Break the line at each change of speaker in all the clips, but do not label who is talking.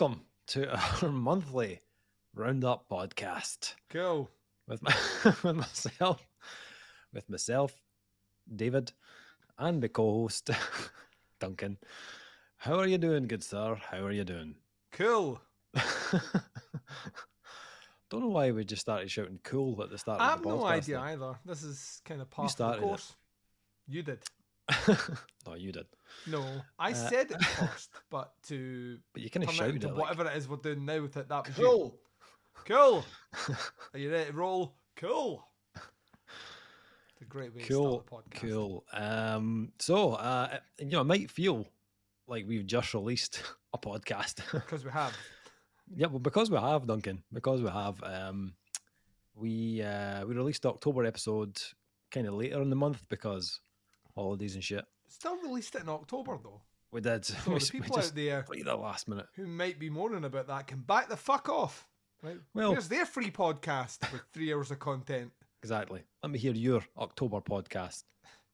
Welcome to our monthly roundup podcast
Cool.
with, my, with myself, with myself, David, and my co-host Duncan. How are you doing, good sir? How are you doing?
Cool.
Don't know why we just started shouting "cool" at the start.
I have no idea either. This is kind of part of the
started it.
course. You did.
no, you did,
No, I
Uh,
said it first, but to
but you kind of
turn it
shouted. Like,
whatever it is we're doing now with it, that was you.
cool.
Cool. Are you ready to roll? Cool. It's a great way
cool,
to start the podcast.
cool. Um, so uh, you know, it might feel like we've just released a podcast.
Because we have.
Yeah, well, because we have Duncan, because we have, um, we uh, we released the October episode kind of later in the month because holidays and shit.
Still released it in October though.
We did.
So
we,
the people out there
the last minute.
who might be moaning about that can back the fuck off. Right?
Well-
Here's their free podcast with three hours of content.
Exactly. Let me hear your October podcast.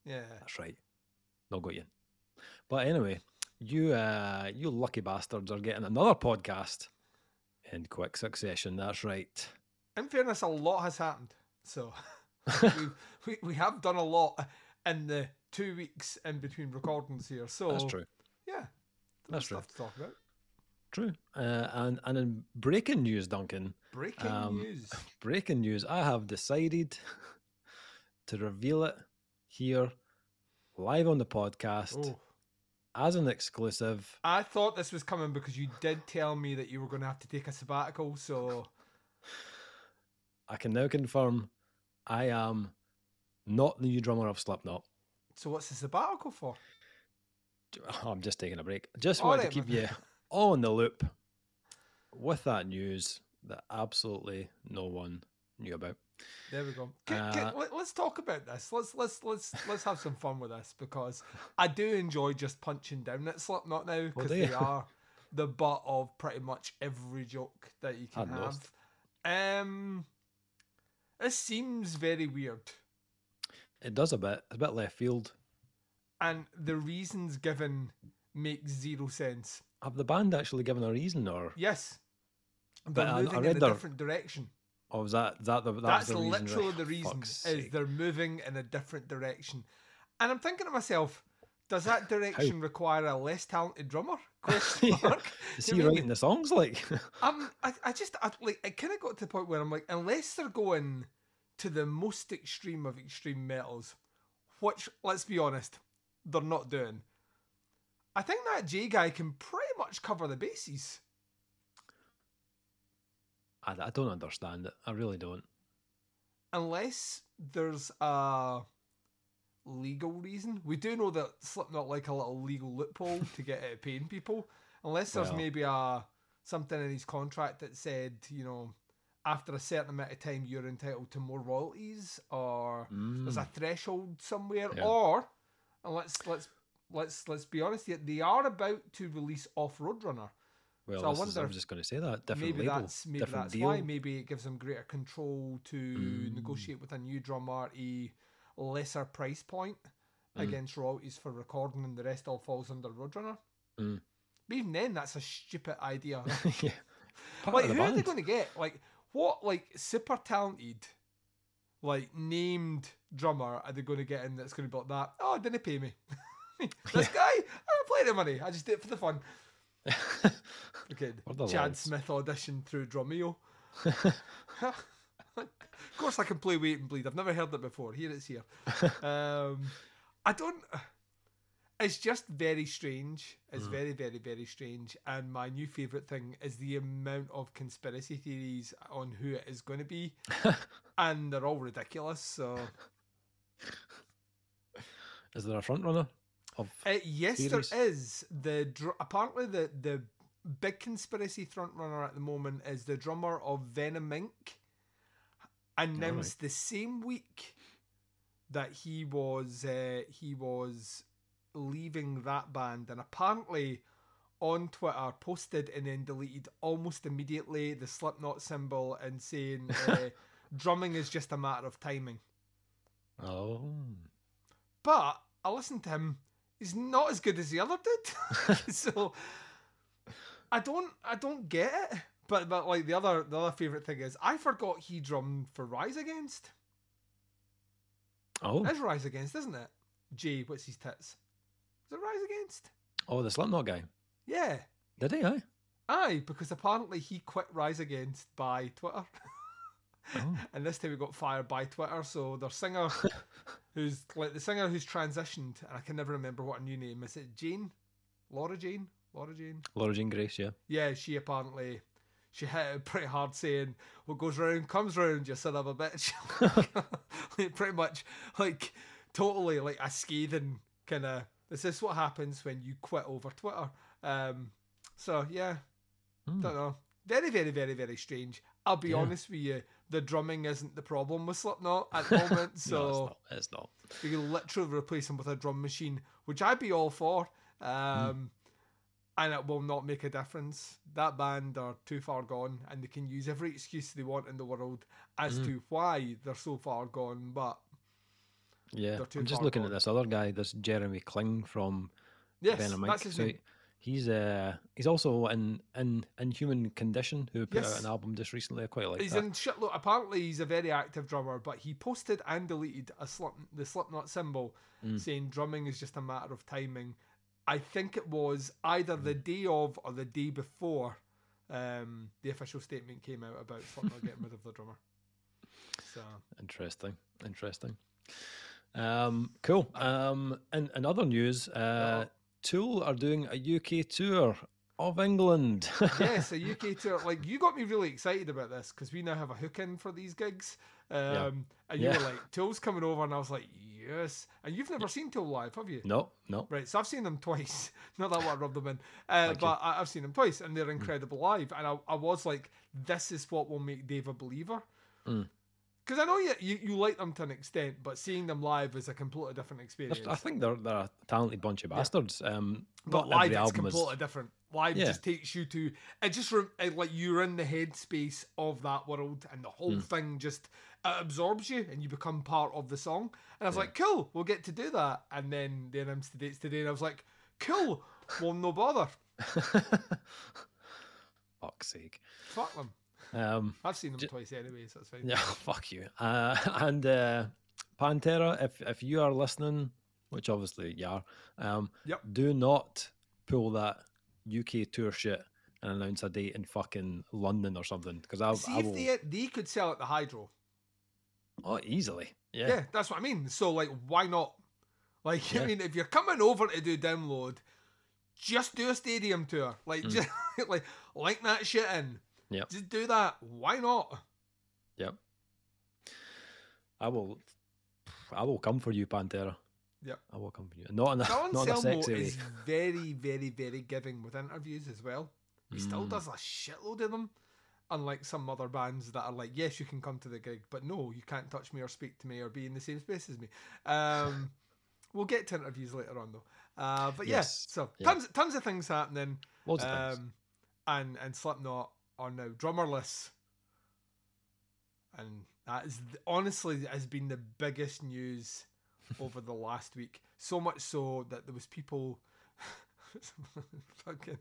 Yeah.
That's right. No got you. But anyway, you uh, you lucky bastards are getting another podcast in quick succession. That's right.
in fairness, a lot has happened. So we, we we have done a lot in the two weeks in between recordings here. So
That's true.
Yeah,
That's
stuff to talk about.
True. Uh, and and in breaking news, Duncan,
Breaking
Um,
news.
breaking news, I have decided to reveal it here live on the podcast
Oh,
as an exclusive.
I thought this was coming because you did tell me that you were going to have to take a sabbatical. So
I can now confirm I am not the new drummer of Slipknot.
So what's the sabbatical for?
I'm just taking a break. Just wanted
right,
to keep
man.
you on the loop with that news that absolutely no one knew about.
There we go. Can, can,
Uh,
let, us talk about this. Let's let's let's let's have some fun with this because I do enjoy just punching down at Slipknot now because
you?
they are the butt of pretty much every joke that you can have. Um, this seems very weird,
It does a bit, It's a bit left field.
and the reasons given make zero sense.
Have the band actually given a reason, or,
Yes,
But
they're
I- I
moving
read
in a
their-
different direction.
Oh, was that that the that
That's
the reason?
literally
Right,
the reason
fuck's
is
sake.
they're moving in a different direction. And I'm thinking to myself, does that direction require a less talented drummer? Question
Yeah.
mark.
Is
You
he
know I
writing the songs like?
Um, I, I just I, like it kind of got to the point where I'm like, unless they're going to the most extreme of extreme metals, which let's be honest, they're not doing. I think that J guy can pretty much cover the bases.
I, I don't understand it. I really don't.
unless there's a legal reason. We do know that Slipknot like a little legal loophole to get out of paying people. Unless there's
Well.
maybe a something in his contract that said, you know, after a certain amount of time you're entitled to more royalties, or there's a
Mm.
threshold somewhere,
Yeah.
or and let's let's let's let's be honest here, they are about to release Off Roadrunner.
Well,
so I
this is- I'm just going to say that different
maybe
label,
that's maybe
different
that's
deal.
why. Maybe it gives them greater control to
Mm.
negotiate with a new drummer a lesser price point
Mm.
against royalties for recording, and the rest all falls under Roadrunner.
Mm.
But even then, that's a stupid idea.
yeah. Part
like, who
the
are they going to get? Like, what like super talented, like named drummer are they going to get in that's going to be like that? Oh, didn't pay me. this guy, I don't play the money. I just did it for the fun. Okay, Chad. Smith audition through Drumeo. of course, I can play Wait and Bleed. I've never heard it before. Here it's here. Um, I don't. It's just very strange. It's
Mm.
very, very, very strange. And my new favorite thing is the amount of conspiracy theories on who it is going to be, and they're all ridiculous. So,
Is there a front runner? Of
uh, yes,
Theories?
there is. The dr- apparently the the big conspiracy frontrunner at the moment is the drummer of Venom Inc. Announced the same week that he was uh, he was leaving that band, and apparently on Twitter posted and then deleted almost immediately the Slipknot symbol and saying uh, drumming is just a matter of timing.
oh,
But I listened to him. He's not as good as the other did. so I don't I don't get it. But but like the other the other favorite thing is I forgot he drummed for Rise Against.
Oh,
It's Rise Against, isn't it? Jay, what's his tits? Is it Rise Against?
oh, the Slipknot guy.
Yeah.
Did he? Aye.
Aye, because apparently he quit Rise Against by Twitter.
Oh.
and this time he got fired by Twitter. So their singer, who's like the singer who's transitioned, and I can never remember what her new name is. It Jane, Laura Jane, Laura Jane.
Laura Jane Grace. Yeah.
Yeah, she apparently she hit it pretty hard, saying, "What goes round comes round, you son of a bitch." like, pretty much, like totally like a scathing kind of. This is what happens when you quit over Twitter. Um, so yeah,
Hmm.
don't know. Very, very, very, very strange. I'll be
Yeah.
honest with you. The drumming isn't the problem with Slipknot at the moment. so
no, it's not. It's not.
you can literally replace them with a drum machine, which I'd be all for. Um, And it will not make a difference. That band are too far gone, and they can use every excuse they want in the world as to why they're so far gone. But
Yeah. I'm just looking
gone.
at this other guy, this Jeramie Kling from
yes,
Venom Inc.
that's his
So he's uh he's also in in Inhuman Condition, who put
Yes.
out an album just recently. I quite like
He's
that.
in shitload. Apparently, he's a very active drummer, but he posted and deleted a slip, the Slipknot symbol,
Mm.
saying drumming is just a matter of timing. I think it was either the
Mm.
day of or the day before um, the official statement came out about Slipknot getting rid of the drummer. So
Interesting. Interesting. Um, cool. Um, in, in other news, uh,
Yeah.
Tool are doing a UK tour of England.
yes, a UK tour. Like you got me really excited about this because we now have a hook in for these gigs. Um, And you
Yeah.
were like, Tool's coming over, and I was like, yes. And you've never seen Tool live, have you?
no, no.
Right, so I've seen them twice. Not that I want to rub them in, uh, but I, I've seen them twice, and they're incredible live. And I, I was like, this is what will make Dave a believer.
Mm.
Because I know you, you you like them to an extent, but seeing them live is a completely different experience.
I think they're they're a talented bunch of bastards. Um,
but live it's completely
is.
different. Live
Yeah.
just takes you to it just it, like you're in the headspace of that world, and the whole
Mm.
thing just absorbs you, and you become part of the song. And I was
Yeah.
like, cool, we'll get to do that. And then they announced the dates today, and I was like, cool, well, no bother.
Fuck's sake.
Fuck them.
Um,
I've seen them
J-
twice anyway, so it's fine.
yeah, fuck you. Uh, and uh, Pantera, if if you are listening, which obviously you are, um,
Yep.
do not pull that UK tour shit and announce a date in fucking London or something because I,
See
I
if they they could sell at the Hydro.
Oh, easily.
Yeah.
Yeah.
that's what I mean. So like, why not? Like, I mean, if you're coming over to do download, just do a stadium tour. Like,
Mm.
just like link that shit in.
Yep.
Just do that. Why not?
Yep. I will. I will come for you, Pantera.
Yep.
I will come for you. Not in a, not in a sexy way.
is very, very, very giving with interviews as well. He still
Mm.
does a shitload of them. Unlike some other bands that are like, yes, you can come to the gig, but no, you can't touch me or speak to me or be in the same space as me. Um, we'll get to interviews later on though. Uh, but
Yes.
yes, so
Yeah.
tons, tons of things happening.
Loads of things.
Um, and and Slipknot are now drummerless, and that is honestly has been the biggest news over the last week. So much so that there was people, fucking,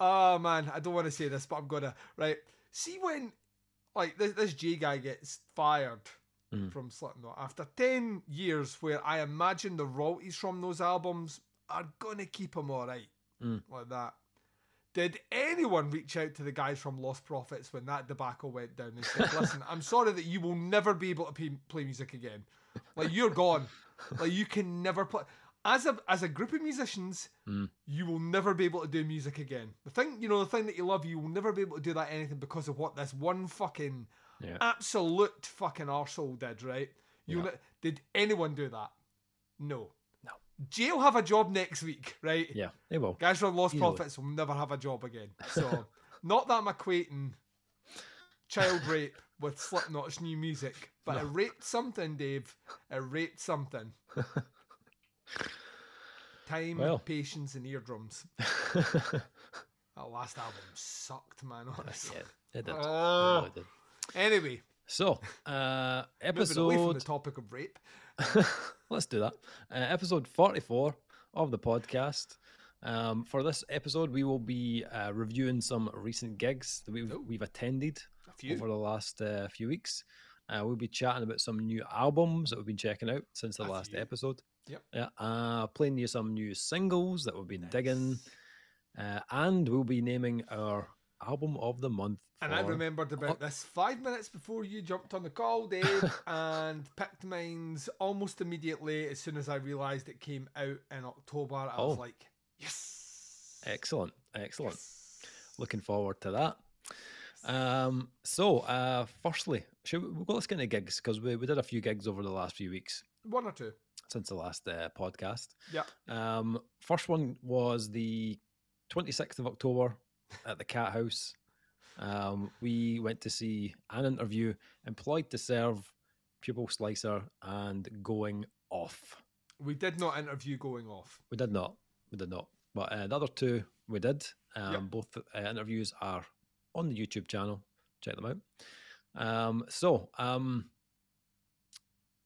oh man, I don't want to say this, but I'm gonna right. See when, like this, this J guy gets fired.
Mhm.
From Slipknot after 10 years, where I imagine the royalties from those albums are gonna keep him alright
Mm.
like that. Did anyone reach out to the guys from Lost Prophets when that debacle went down and said, "Listen, I'm sorry that you will never be able to play, play music again. Like you're gone. Like you can never play." As a as a group of musicians,
Mm.
you will never be able to do music again. The thing, you know, the thing that you love, you will never be able to do that anything because of what this one fucking
Yeah.
absolute fucking arsehole did, right? You
Yeah.
ne- did anyone do that? No.
No.
Jay will have a job next week, right?
Yeah, they will.
Guys from Lost
Easily.
Prophets will never have a job again. So, not that I'm equating child rape with Slipknot's new music, but it raped something, Dave. It raped something. Time,
Well.
patience, and eardrums. That last album sucked, man. Honestly.
yeah, it did. It
Oh.
really did.
Anyway,
So, uh,
moving away from the topic of rape.
Let's do that. Uh, episode 44 of the podcast. Um, for this episode, we will be uh, reviewing some recent gigs that we've, we've attended over the last uh, few weeks. Uh, we'll be chatting about some new albums that we've been checking out since the last episode.
Yep.
Yeah. Uh, playing you some new singles that we've been digging.
Nice.
Uh, and we'll be naming our album of the month.
And I remembered about this five minutes before you jumped on the call, Dave, and picked mine's almost immediately as soon as I realised it came out in October. I was
Oh.
like, yes.
Excellent. Excellent.
Yes.
Looking forward to that. Um, so, uh, firstly, should we, well, let's get into gigs because we, we did a few gigs over the last few weeks
One or two.
since the last uh, podcast.
Yeah.
Um, first one was the 26th of October at the Cat House. Um, we went to see an interview, Employed to Serve, Pupil Slicer, and Going Off.
We did not interview going off.
We did not. We did not. But uh, the other two we did. Um,
Yep.
Both uh, interviews are on the YouTube channel. Check them out. Um, so, um,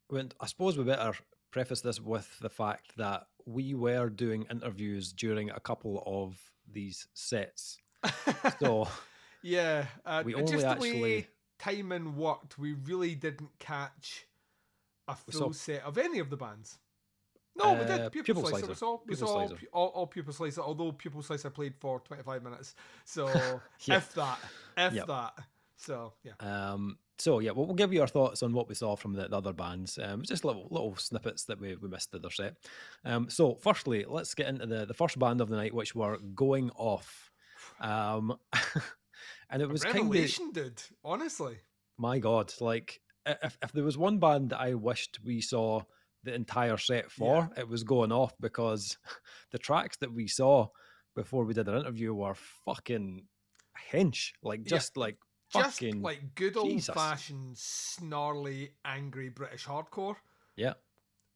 when, I suppose we better preface this with the fact that we were doing interviews during a couple of these sets. So,
yeah, uh,
We
just the
actually-
way timing worked, we really didn't catch a full set of any of the bands. No, we
Uh,
did. Pupil,
Pupil
Slicer.
Slicer.
We saw, we
Pupil
saw all,
Slicer.
pu- all, all Pupil Slicer, although Pupil Slicer played for 25 minutes. So,
Yeah.
if that. If
Yep.
that. So, yeah.
Um, so yeah, we'll, we'll give you our thoughts on what we saw from the, the other bands. Um, just little little snippets that we, we missed in their set. Um, so firstly, let's get into the the first band of the night, which were Going Off. Um, and it was kind of
dude. Honestly.
my god, like if if there was one band that I wished we saw the entire set for, it was Going Off because the tracks that we saw before we did our interview were fucking hench, like
Yeah.
just like
Just
fucking
like good old
Jesus.
fashioned, snarly, angry British hardcore.
yeah.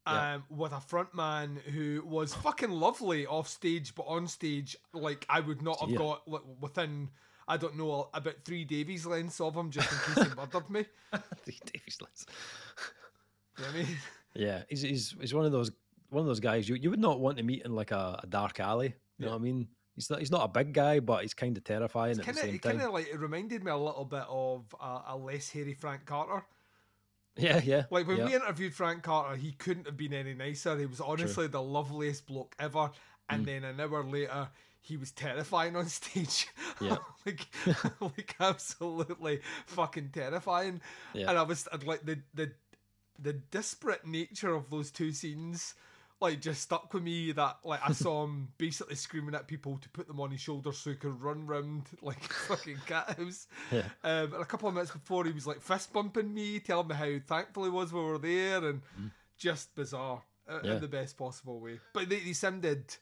Yeah.
um, with a frontman who was fucking lovely off stage, but on stage, like I would not have
Yeah.
got like, within, I don't know, about three Davies lengths of him just in case he murdered me.
three Davies Liz.
You know what I mean?
Yeah, he's he's he's one of those one of those guys you, you would not want to meet in like a, a dark alley. You know what I mean? He's not he's not a big guy, but he's kind of terrifying at
Kind
the same
it
time.
kind of like it reminded me a little bit of a, a less hairy Frank Carter.
Yeah, yeah.
Like when
yeah.
we interviewed Frank Carter, he couldn't have been any nicer. He was honestly the loveliest bloke ever. And
Mm.
then an hour later, he was terrifying on stage.
Yeah.
like, like absolutely fucking terrifying.
Yeah.
And I was I'd like the the the disparate nature of those two scenes. Like just stuck with me that like I saw him basically screaming at people to put them on his shoulders so he could run round like a fucking cat house.
Yeah.
Um, and a couple of minutes before, he was like fist bumping me, telling me how thankful he was we were there, and just bizarre uh,
Yeah.
in the best possible way. But they, they sounded.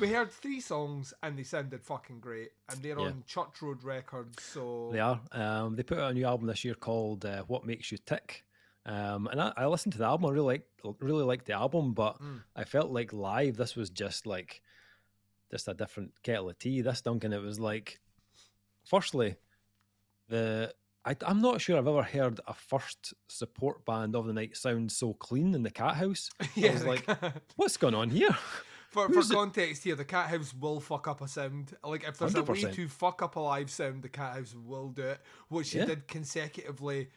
We heard three songs and they sounded fucking great, and they're
Yeah.
on Church Road Records. So
They are. Um, they put out a new album this year called uh, "What Makes You Tick," um, and I, I listened to the album. I really liked really liked the album, but
Mm.
I felt like live this was just like just a different kettle of tea. This Duncan, it was like, firstly, the I, I'm not sure I've ever heard a first support band of the night sound so clean in the Cat House.
yeah,
was like,
cat-
What's going on here?
for, for
who's it-
context here, the Cat House will fuck up a sound. Like if there's a way to fuck up a live sound, the Cat House will do it, which
Yeah.
did consecutively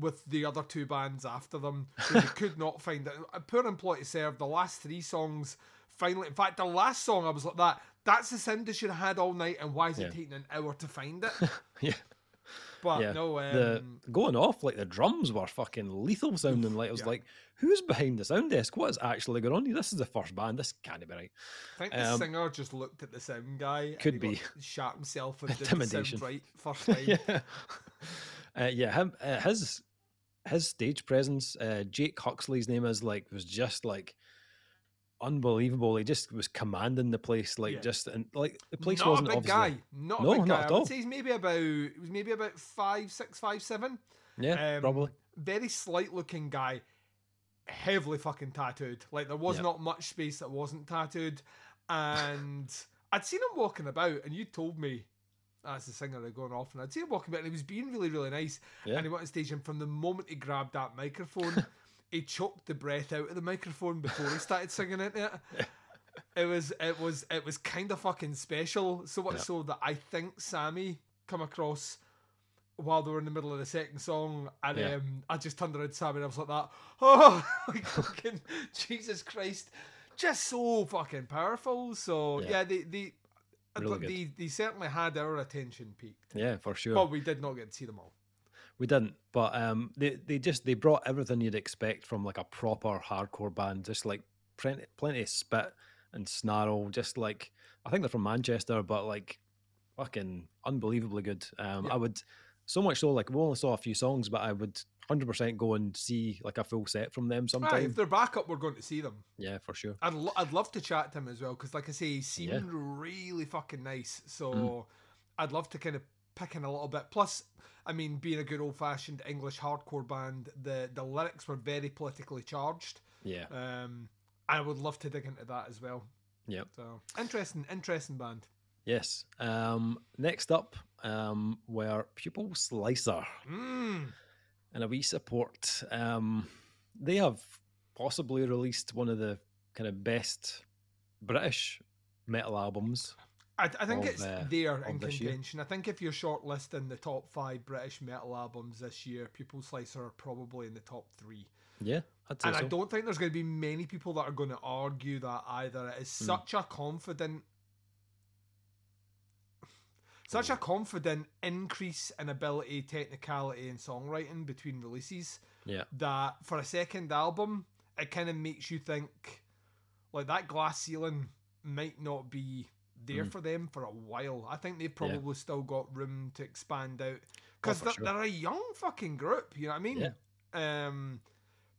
with the other two bands after them. So they could not find it. A poor Employed to Serve. The last three songs finally, in fact, the last song I was like that. That's the sound they should have had all night, and why is
Yeah.
it taking an hour to find it?
yeah.
But
yeah,
no, um,
the going off like the drums were fucking lethal sounding. Like I was
yeah.
like, who's behind the sound desk? What is actually going on here? This is the first band. This can't be right.
I think the
um,
singer just looked at the sound guy.
Could
he
be.
shot himself and did the
Intimidation.
sound right first time.
yeah, uh, yeah. Him, uh, his his stage presence. Uh, Jake Huxley's name is like was just like unbelievable. He just was commanding the place. Like
Yeah.
just and like the place
not
wasn't
a big
obviously.
guy. Not
No,
a big
not
guy.
at
I would say he's maybe about he was maybe about five, six, five, seven.
Yeah,
Um,
probably.
Very slight looking guy, heavily fucking tattooed. Like there was
Yep.
not much space that wasn't tattooed, and I'd seen him walking about, and you told me. That's the singer they're going off, and I'd seen him walking about, and he was being really, really nice.
Yeah.
And he went on stage, and from the moment he grabbed that microphone, he choked the breath out of the microphone before he started singing into it. it was it was it was kind of fucking special. So much
Yeah.
so that I think Sammy come across while they were in the middle of the second song, and
Yeah.
um, I just turned around to Sammy and I was like that. Oh, like fucking Jesus Christ, just so fucking powerful. So
Yeah.
yeah, they they.
Really good.
they, they certainly had our attention peaked,
Yeah, for sure.
but we did not get to see them all.
We didn't, but um, they they just they brought everything you'd expect from like a proper hardcore band, just like plenty plenty of spit and snarl, just like I think they're from Manchester, but like fucking unbelievably good. Um,
Yeah.
I would so much so like we only saw a few songs, but I would hundred percent go and see like a full set from them
Right, if they're back up, we're going to see them.
yeah, for sure.
I'd, lo- I'd love to chat to him as well because, like I say, he seemed
Yeah.
really fucking nice. So
Mm.
I'd love to kind of pick in a little bit. Plus, I mean, being a good old fashioned English hardcore band, the the lyrics were very politically charged.
Yeah,
Um, I would love to dig into that as well.
Yeah.
So interesting, interesting band.
yes. Um, next up, um, were Pupil Slicer.
Mm.
And a wee support. Um, they have possibly released one of the kind of best British metal albums.
I, I think
Of,
it's
uh,
there in contention. I think if you're shortlisting the top five British metal albums this year, Pupil Slicer are probably in the top three.
Yeah, I'd say
And
so.
I don't think there's going to be many people that are going to argue that either. It is
Hmm.
such a confident, such a confident increase in ability, technicality, and songwriting between releases
Yeah,
that for a second album, it kind of makes you think like that glass ceiling might not be there
Mm.
for them for a while. I think they've
Yeah.
probably still got room to expand out because
for
they're,
sure.
they're a young fucking group. You know what I mean?
Yeah.
Um,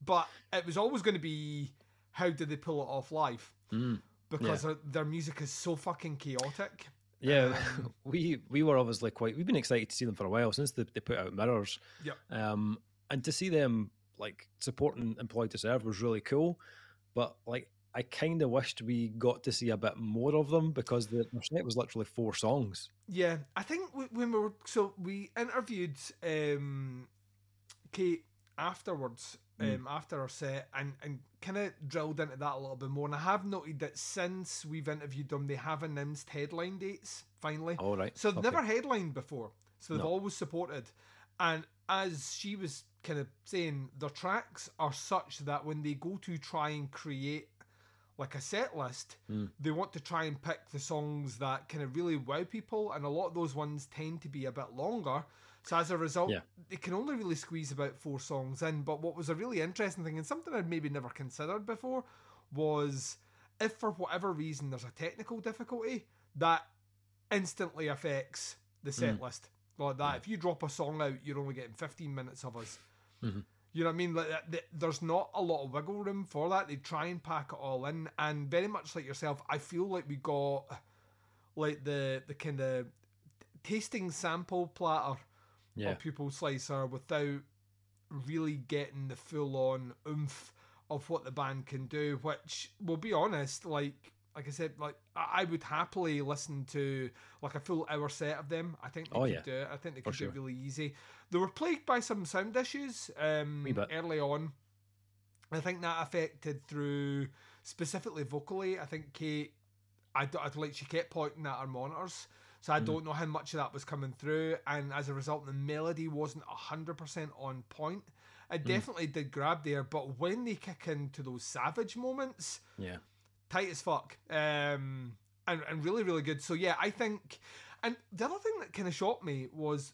but it was always going to be how did they pull it off live
Mm.
because their, their music is so fucking chaotic.
Yeah.
Um,
we we were obviously quite. We've been excited to see them for a while since they, they put out Mirrors.
Yep.
Um, and to see them like supporting Employed to Serve was really cool. But like, I kind of wished we got to see a bit more of them because the set was literally four songs.
Yeah, I think when we were so we interviewed um, Kate afterwards,
Mm.
um, after our set, and and kind of drilled into that a little bit more. And I have noted that since we've interviewed them, they have announced headline dates finally.
All right.
So they've
okay.
never headlined before. So they've
No.
always supported. And as she was kind of saying, their tracks are such that when they go to try and create like a set list,
Mm.
they want to try and pick the songs that kind of really wow people. And a lot of those ones tend to be a bit longer. So as a result,
Yeah.
they can only really squeeze about four songs in. But what was a really interesting thing, and something I'd maybe never considered before, was if for whatever reason there's a technical difficulty, that instantly affects the set
Mm.
list. Like that, if you drop a song out, you're only getting 15 minutes of us.
Mhm.
You know what I mean? Like there's not a lot of wiggle room for that. They try and pack it all in, and very much like yourself, I feel like we got like the the kind of tasting sample platter
Yeah.
of Pupil Slicer without really getting the full on oomph of what the band can do, which we'll be honest, like like I said, like I would happily listen to like a full hour set of them. I think they
Oh,
could
yeah.
do it. I think they could do it really easy. They were plagued by some sound issues um early on. I think that affected through specifically vocally. I think Kate I'd, I'd like she kept pointing at her monitors. So I
Mm.
don't know how much of that was coming through, and as a result, the melody wasn't hundred percent on point. It
Mm.
definitely did grab there, but when they kick into those savage moments,
Yeah.
tight as fuck, um, and and really really good. So yeah, I think, and the other thing that kind of shocked me was,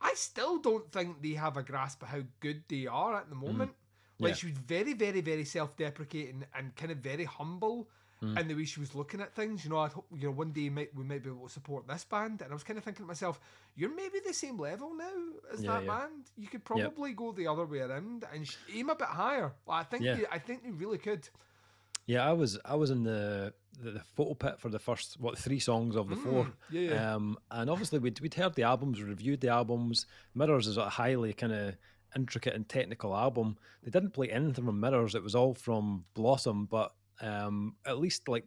I still don't think they have a grasp of how good they are at the moment. Like
Yeah.
she was very very very self deprecating and kind of very humble
Mm.
and the way she was looking at things. You know, I hope you know one day might, we might be able to support this band, and I was kind of thinking to myself, you're maybe the same level now as
Yeah,
that
yeah.
band. You could probably go the other way around and aim a bit higher. I think
Yeah.
they, I think they really could.
Yeah, I was I was in the, the the photo pit for the first what three songs of the four.
Mm, yeah, yeah.
Um, and obviously we'd we'd heard the albums, reviewed the albums. Mirrors is a highly kind of intricate and technical album. They didn't play anything from Mirrors. It was all from Blossom, but um, at least like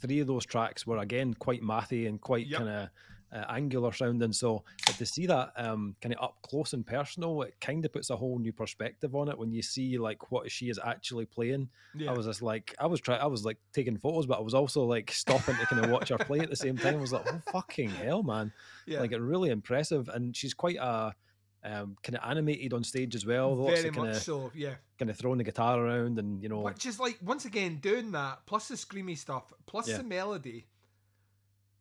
three of those tracks were again quite mathy and quite
Yep.
kind of uh, angular sounding. So but to see that um, kind of up close and personal, it kind of puts a whole new perspective on it when you see like what she is actually playing.
Yeah.
I was just like, I was trying, I was like taking photos, but I was also like stopping to kind of watch her play at the same time. I was like, oh fucking hell, man!
yeah.
Like it really impressive, and she's quite a um, kind of animated on stage as well. Lots
Very
of kind
much
of
so, yeah.
kind of throwing the guitar around, and you know,
Which is like once again doing that, plus the screamy stuff, plus
Yeah.
the melody,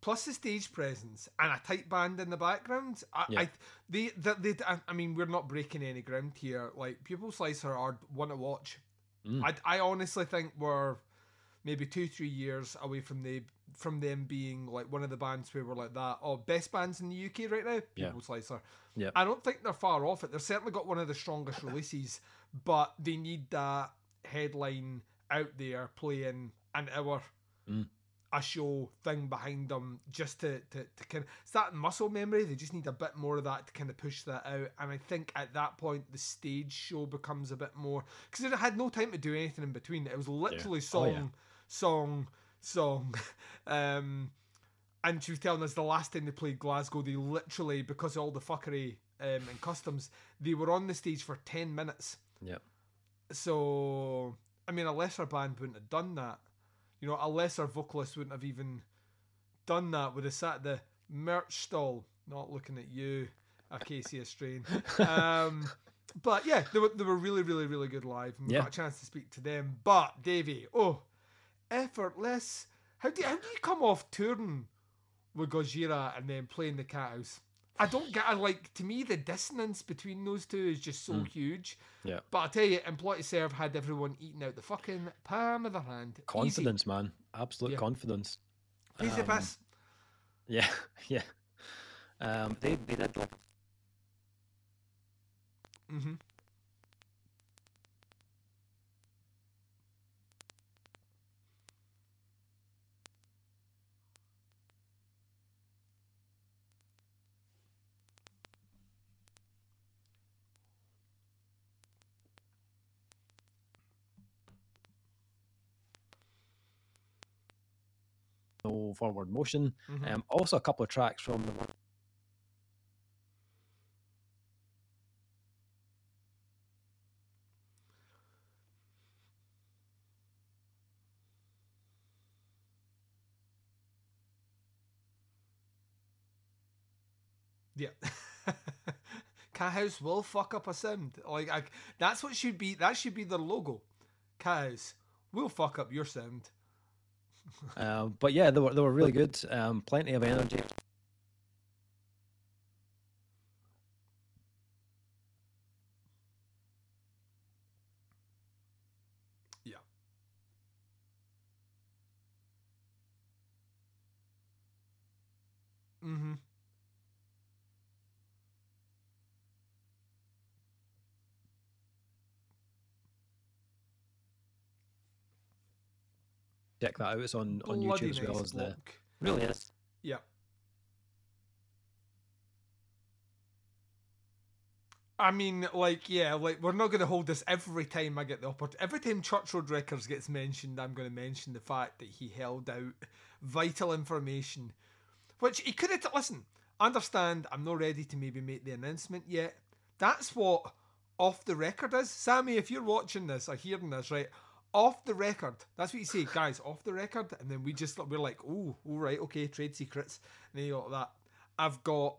plus the stage presence, and a tight band in the background. I,
Yeah.
I they, they, they, I, I mean, we're not breaking any ground here. Like Pupil Slicer are one to watch.
Mm.
I, I honestly think we're maybe two, three years away from the from them being like one of the bands where we're like that. Oh, best bands in the UK right now,
Yeah.
Slicer.
Yeah.
I don't think they're far off it. They've certainly got one of the strongest releases, but they need that headline out there playing an hour.
Mm.
A show thing behind them just to, to, to kind of it's that muscle memory. They just need a bit more of that to kind of push that out. And I think at that point the stage show becomes a bit more because it had no time to do anything in between. It was literally
Oh,
song,
yeah.
Song, song. um, and she was telling us the last time they played Glasgow, they literally because of all the fuckery um, and customs, they were on the stage for ten minutes.
yeah,
So I mean, a lesser band wouldn't have done that. You know, a lesser vocalist wouldn't have even done that. Would have sat at the merch stall, not looking at you, Acacia Strain. Um, but yeah, they were they were really, really, really good live. And we
Yeah.
got a chance to speak to them. But Davey, oh, effortless. How do how do you come off touring with Gojira and then playing the cat house? I don't get. I like to me the dissonance between those two is just so huge.
yeah.
But I tell you, Employed to Serve had everyone eating out the fucking palm of their hand. Easy.
Confidence, man, absolute
Yeah.
confidence.
Easy
Um,
piss.
Yeah, yeah. Um, they they did like
Mm-hmm.
No forward motion.
Mhm.
Um, also a couple of tracks from the
Yeah. Cat House will fuck up a sound. Like I, that's what should be. That should be their logo. Cat House will fuck up your sound.
Um, but yeah, they were they were really good. Um, plenty of energy.
Yeah. Mm-hmm.
Check that out. It's on on
Bloody
YouTube as well as the
bloke.
really is.
Yeah. I mean, like, yeah, like we're not going to hold this every time I get the opportunity. Every time Church Road Records gets mentioned, I'm going to mention the fact that he held out vital information, which he could have. listen, I understand. I'm not ready to maybe make the announcement yet. That's what off the record is. Sammy, if you're watching this or hearing this, right? Off the record. That's what you say, guys. Off the record, and then we just we're like, oh, all right, okay, trade secrets. And then you got that. I've got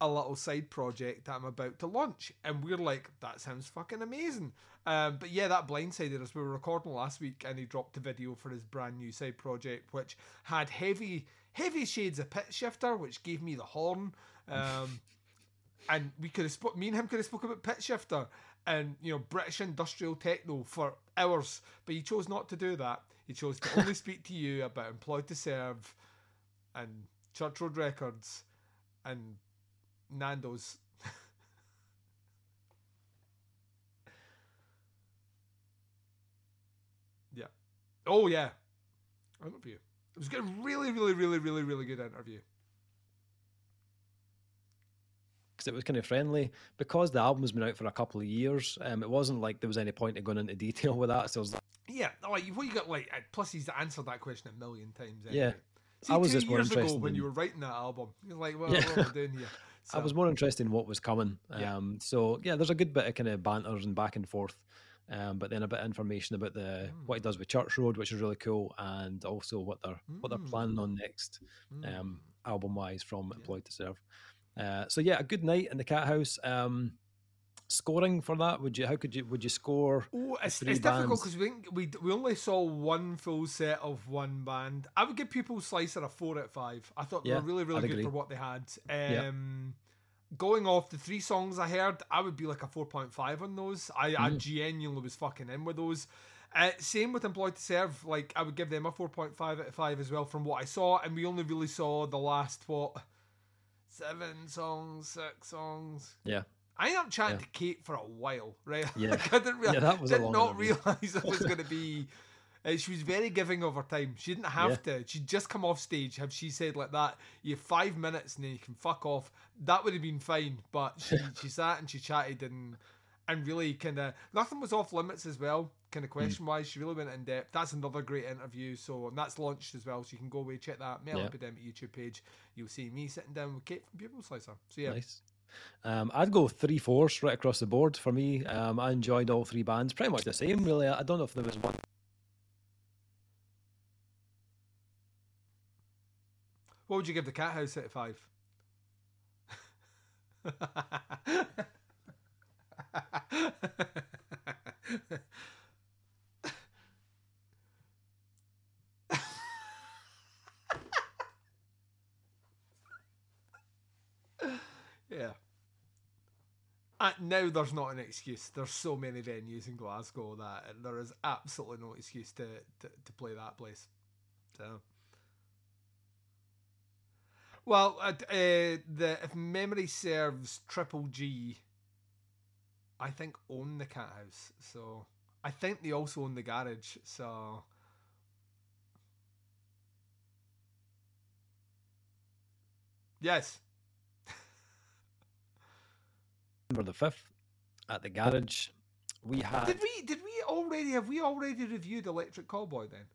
a little side project that I'm about to launch. And we're like, that sounds fucking amazing. Um, but yeah, that blindsided us. We were recording last week and he dropped a video for his brand new side project, which had heavy, heavy shades of Pitchshifter, which gave me the horn. Um, and we could have spoke, me and him could have spoke about Pitchshifter and, you know, British industrial techno for hours. But he chose not to do that. He chose to only speak to you about Employed to Serve and Church Road Records and Nando's. yeah. Oh yeah. Interview. It was a really, really, really, really, really good interview.
Because it was kind of friendly because the album's been out for a couple of years. Um, it wasn't like there was any point in going into detail with that. So it was like,
Yeah, like what you got like. uh, Plus, he's answered that question a million times.
Yeah.
See,
I was
two
just more
years ago
interested
when you were writing that album, you're like, well,
Yeah.
what am I doing here?
I was more interested in what was coming.
Yeah.
Um, so yeah, there's a good bit of kind of banter and back and forth. Um, but then a bit of information about the what he
Mm.
does with Church Road, which is really cool, and also what they're what they're planning
Mm.
on next, um,
mm.
album wise from
Yeah.
Employed to Serve. Uh, so yeah, a good night in the cat house. Um, scoring for that, would you? How could you? Would you score?
Oh, it's, it's difficult because we, we we only saw one full set of one band. I would give Pupil Slicer a four out of five. I thought they were really really
I'd
good
agree.
for what they had.
Yeah.
Um, Going off the three songs I heard, I would be like a four point five on those. I, I
Mhm.
genuinely was fucking in with those. Uh, same with Employed to Serve. Like I would give them a four point five out of five as well from what I saw, and we only really saw the last what seven songs, six songs.
Yeah,
I ended up chatting
Yeah.
to Kate for a while, right?
Yeah.
like, I didn't, rea-
Yeah, that was a
did not realize it was going to be. Uh, she was very giving of her time. She didn't have to. She'd just come off stage. Have she said like that? You have five minutes and then you can fuck off. That would have been fine. But she she sat and she chatted and and really kind of nothing was off limits as well. Kind
Hmm.
of question wise, she really went in depth. That's another great interview. So and that's launched as well. So you can go away check that Mel
Yeah.
Epidemic YouTube page. You'll see me sitting down with Kate from Pupil Slicer. So yeah,
nice. Um, I'd go three fours right across the board for me. Um, I enjoyed all three bands, pretty much the same, really. I don't know if there was one.
What would you give the cat house out of five? yeah. Uh, now there's not an excuse. There's so many venues in Glasgow that there is absolutely no excuse to, to, to play that place. So. Well, uh, the if memory serves, Triple G, I think own the cat house. So I think they also own the garage. So yes,
November the 5th at the garage. We had.
did we did we already have we already reviewed Electric Callboy then?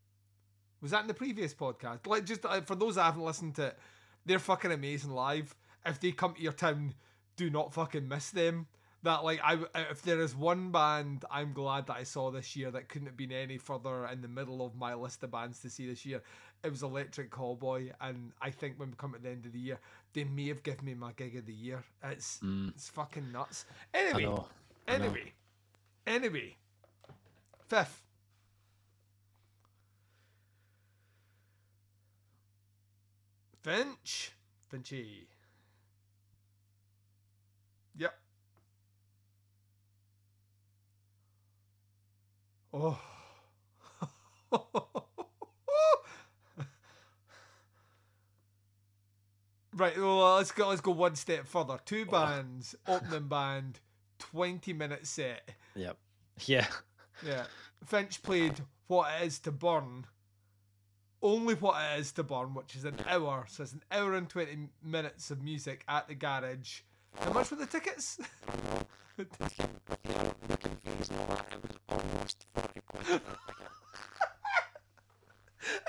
Was that in the previous podcast? Like just uh, for those that haven't listened to it, they're fucking amazing live. If they come to your town, do not fucking miss them. That like I if there is one band I'm glad that I saw this year that couldn't have been any further in the middle of my list of bands to see this year, it was Electric Callboy, and I think when we come at the end of the year, they may have given me my gig of the year. It's
Mm,
it's fucking nuts.
I
Anyway,
know. I know.
anyway, anyway, fifth. Finch. Finchy. Yep. Oh. right, well let's go let's go one step further. Two
Oh.
bands, opening band, twenty minute set.
Yep. Yeah.
Yeah. Finch played What It Is to Burn. Only What It Is to Burn, which is an hour. So it's an hour and 20 minutes of music at the garage. How much were the tickets?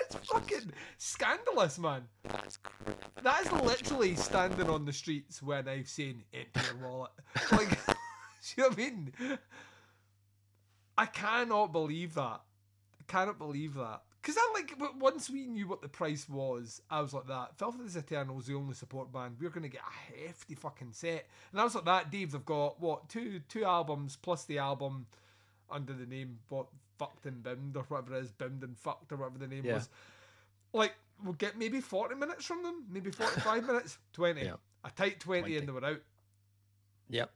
it's fucking scandalous, man. That is literally standing on the streets when I've seen empty your wallet. Like, do you know what I mean? I cannot believe that. I cannot believe that. Because I like, w- once we knew what the price was, I was like that. Filth is Eternal was the only support band. We're going to get a hefty fucking set. And I was like that, Dave, they've got, what, two two albums plus the album under the name, what, Fucked and Bimmed or whatever it is, Bimmed and Fucked or whatever the name
Yeah.
was. Like, we'll get maybe 40 minutes from them, maybe 45 minutes, 20.
Yeah.
A tight 20,
20.
and they were out.
Yep.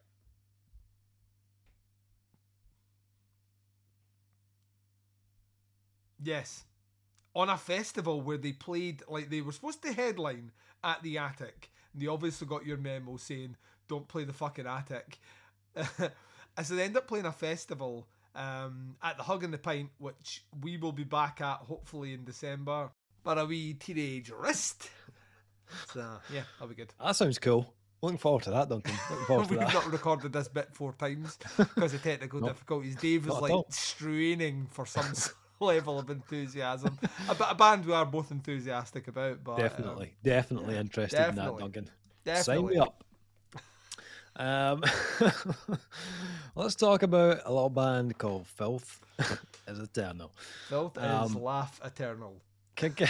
Yes. On a festival where they played, like they were supposed to headline at the attic. And they obviously got your memo saying, don't play the fucking attic. so they end up playing a festival um, at the Hug and the Pint, which we will be back at hopefully in December. But a wee teenage wrist. So, yeah, that'll be good.
That sounds cool. Looking forward to that, Duncan. Looking forward to
We've not recorded this bit four times because of technical
Nope.
difficulties. Dave was like straining for some level of enthusiasm. a, a, band we are both enthusiastic about, but
definitely, um, definitely yeah, interested definitely, in that, Duncan. Definitely. Sign me up. Um, let's talk about a little band called Filth is Eternal.
Filth um, is Laugh Eternal.
Kick,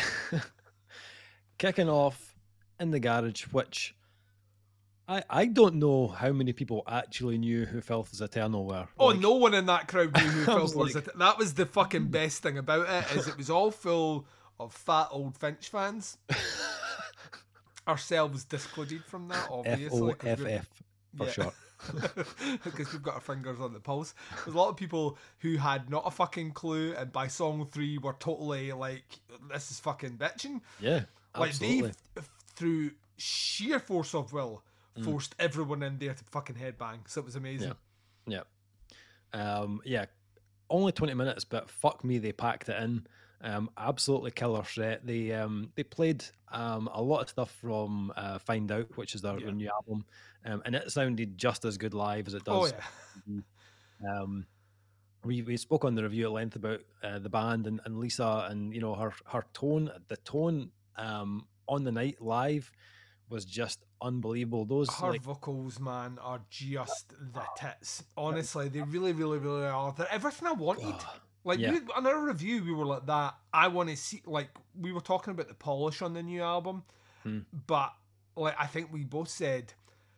kicking off in the garage, which I, I don't know how many people actually knew who Filth is Eternal were.
Oh, like, no one in that crowd knew who Filth was. Like, that was the fucking best thing about it is it was all full of fat old Finch fans. Ourselves discluded from that, obviously.
F-O-F-F for yeah. sure.
because we've got our fingers on the pulse. There's a lot of people who had not a fucking clue, and by song three were totally like, "This is fucking bitching."
Yeah,
like they, through sheer force of will, mm. forced mm. everyone in there to fucking headbang. So it was amazing.
Yeah, yeah, um, yeah. Only twenty minutes, but fuck me, they packed it in. Um, absolutely killer set. They um, they played um, a lot of stuff from uh, Find Out, which is their, yeah. new album, um, and it sounded just as good live as it oh, does. Oh, yeah. um, we we spoke on the review at length about uh, the band and, and Lisa and you know her her tone, the tone um, on the night live was just unbelievable. Those
her like, vocals, man, are just the tits. Honestly, they really, really, really are. They're everything I wanted. Like yeah. we, on our review, we were like that. I want to see. Like we were talking about the polish on the new album, hmm. but like I think we both said,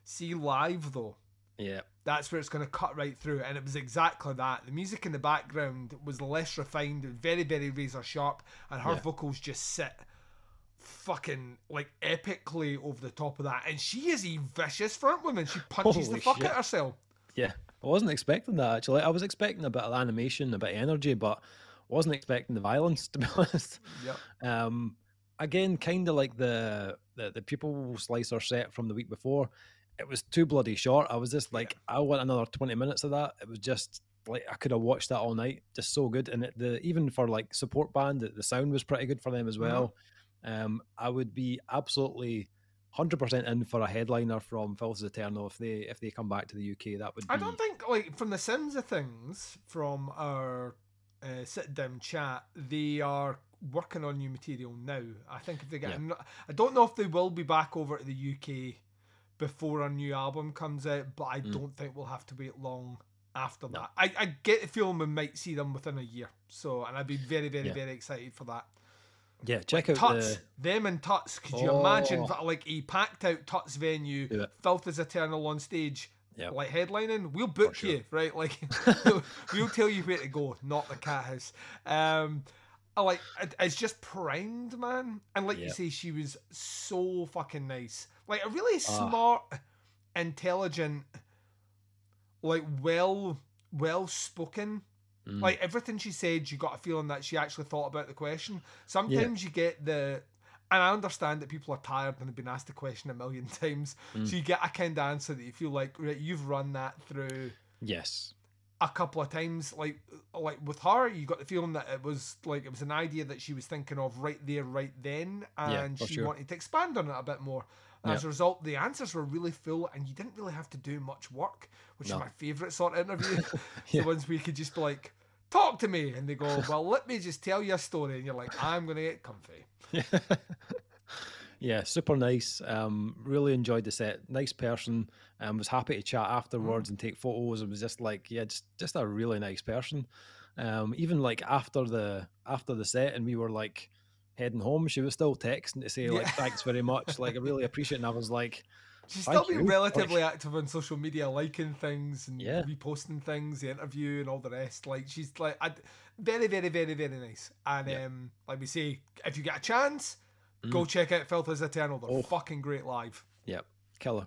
see live though.
Yeah.
That's where it's going to cut right through, and it was exactly that. The music in the background was less refined, very, very razor sharp, and her yeah. vocals just sit fucking like epically over the top of that. And she is a vicious front woman. She punches Holy the fuck shit. out herself.
Yeah. Wasn't expecting that actually. I was expecting a bit of animation, a bit of energy, but wasn't expecting the violence to be honest.
Yeah.
Um, again, kind of like the, the the pupil slicer set from the week before. It was too bloody short. I was just like, yeah. I want another twenty minutes of that. It was just like I could have watched that all night. Just so good, and it, the even for like support band, the, the sound was pretty good for them as mm-hmm. well. Mm-hmm. Um, I would be absolutely hundred percent in for a headliner from Filth Eternal if they if they come back to the UK. That would. Be...
I don't think like from the Sims of things from our uh, sit down chat, they are working on new material now. I think if they get, yeah. I don't know if they will be back over to the UK before a new album comes out, but I mm. don't think we'll have to wait long after no. that. I, I get the feeling we might see them within a year. So, and I'd be very, very, yeah. very excited for that.
Yeah, check
like
out
Tuts, the... them and Tuts. Could you imagine oh. like a packed out Tuts venue, Filth is Eternal on stage, yep. like headlining? We'll book sure. you, right? Like we'll tell you where to go, not the Cathouse. Um, I like it's just primed, man. And like you say, she was so fucking nice. Like a really ah. smart, intelligent, like well well spoken Mm. Like everything she said, you got a feeling that she actually thought about the question. Sometimes yeah. you get the, and I understand that people are tired and have been asked the question a million times. Mm. So you get a kind of answer that you feel like right, you've run that through.
Yes.
A couple of times, like like with her, you got the feeling that it was like it was an idea that she was thinking of right there, right then, and yeah, she sure. wanted to expand on it a bit more. As a result, the answers were really full, and you didn't really have to do much work, which no. is my favourite sort of interview. yeah. The ones where you could just be like, talk to me. And they go, well, let me just tell you a story. And you're like, I'm going to get comfy.
yeah, super nice. Um, really enjoyed the set. Nice person. Um, was happy to chat afterwards mm. and take photos. It was just like, yeah, just just a really nice person. Um, even like after the after the set, and we were like heading home, she was still texting to say yeah. like, thanks very much. Like, I really appreciate. it. And I was like,
She's still been relatively like, active on social media, liking things and yeah. reposting things, the interview and all the rest. Like she's like I'd, very, very, very, very nice. And yeah. um, like we say, if you get a chance, mm. go check out Filth is Eternal. They're oh. fucking great live.
Yep, killer.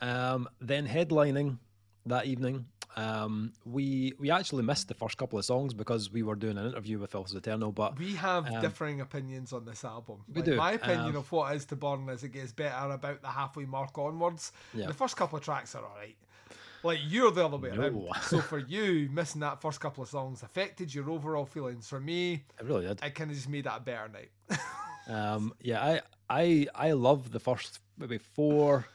Um, then headlining that evening um, we we actually missed the first couple of songs because we were doing an interview with Filth Eternal, but
we have um, differing opinions on this album.
We like, do.
My opinion um, of what is to burn as it gets better about the halfway mark onwards. Yeah. The first couple of tracks are alright. Like you're the other way no. around. so for you, missing that first couple of songs affected your overall feelings. For me,
it really did.
It kind of just made that a better night.
um, yeah, I I I love the first maybe four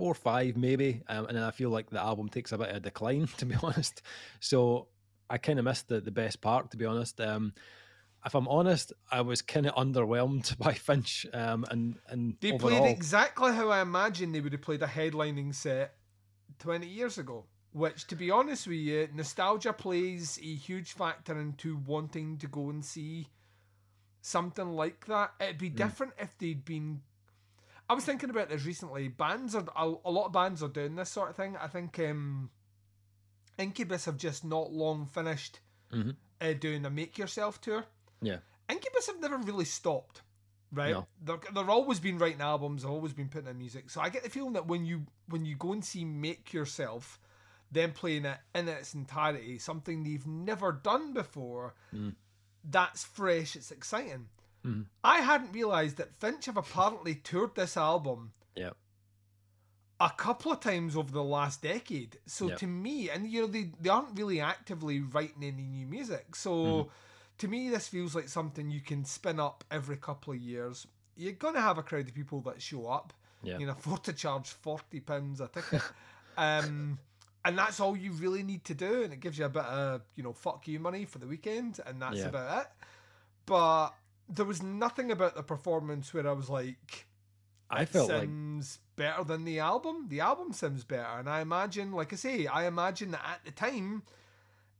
four or five maybe, um, and then I feel like the album takes a bit of a decline to be honest. So I kind of missed the, the best part, to be honest. Um, if I'm honest, I was kind of underwhelmed by Finch. Um, and and
They
overall,
played exactly how I imagined they would have played a headlining set 20 years ago. Which, to be honest with you, nostalgia plays a huge factor into wanting to go and see something like that. It'd be different if they'd been. I was thinking about this recently. Bands are a, a lot of bands are doing this sort of thing. I think um, Incubus have just not long finished
Mhm.
uh, doing a Make Yourself tour.
Yeah.
Incubus have never really stopped, right?
No.
They're, they're always been writing albums, they've always been putting in music. So I get the feeling that when you when you go and see Make Yourself, them playing it in its entirety, something they've never done before,
Mm.
that's fresh, it's exciting.
Mhm.
I hadn't realised that Finch have apparently toured this album
Yeah.
a couple of times over the last decade. So
Yep.
to me, and you know, they, they aren't really actively writing any new music. So
Mhm.
to me, this feels like something you can spin up every couple of years. You're going to have a crowd of people that show up.
Yeah.
You know, afford to charge £40 a ticket. um, and that's all you really need to do. And it gives you a bit of, you know, fuck you money for the weekend. And that's
Yeah.
about it. But there was nothing about the performance where I was like,
I felt like
seems better than the album. The album seems better, and I imagine, like I say, I imagine that at the time,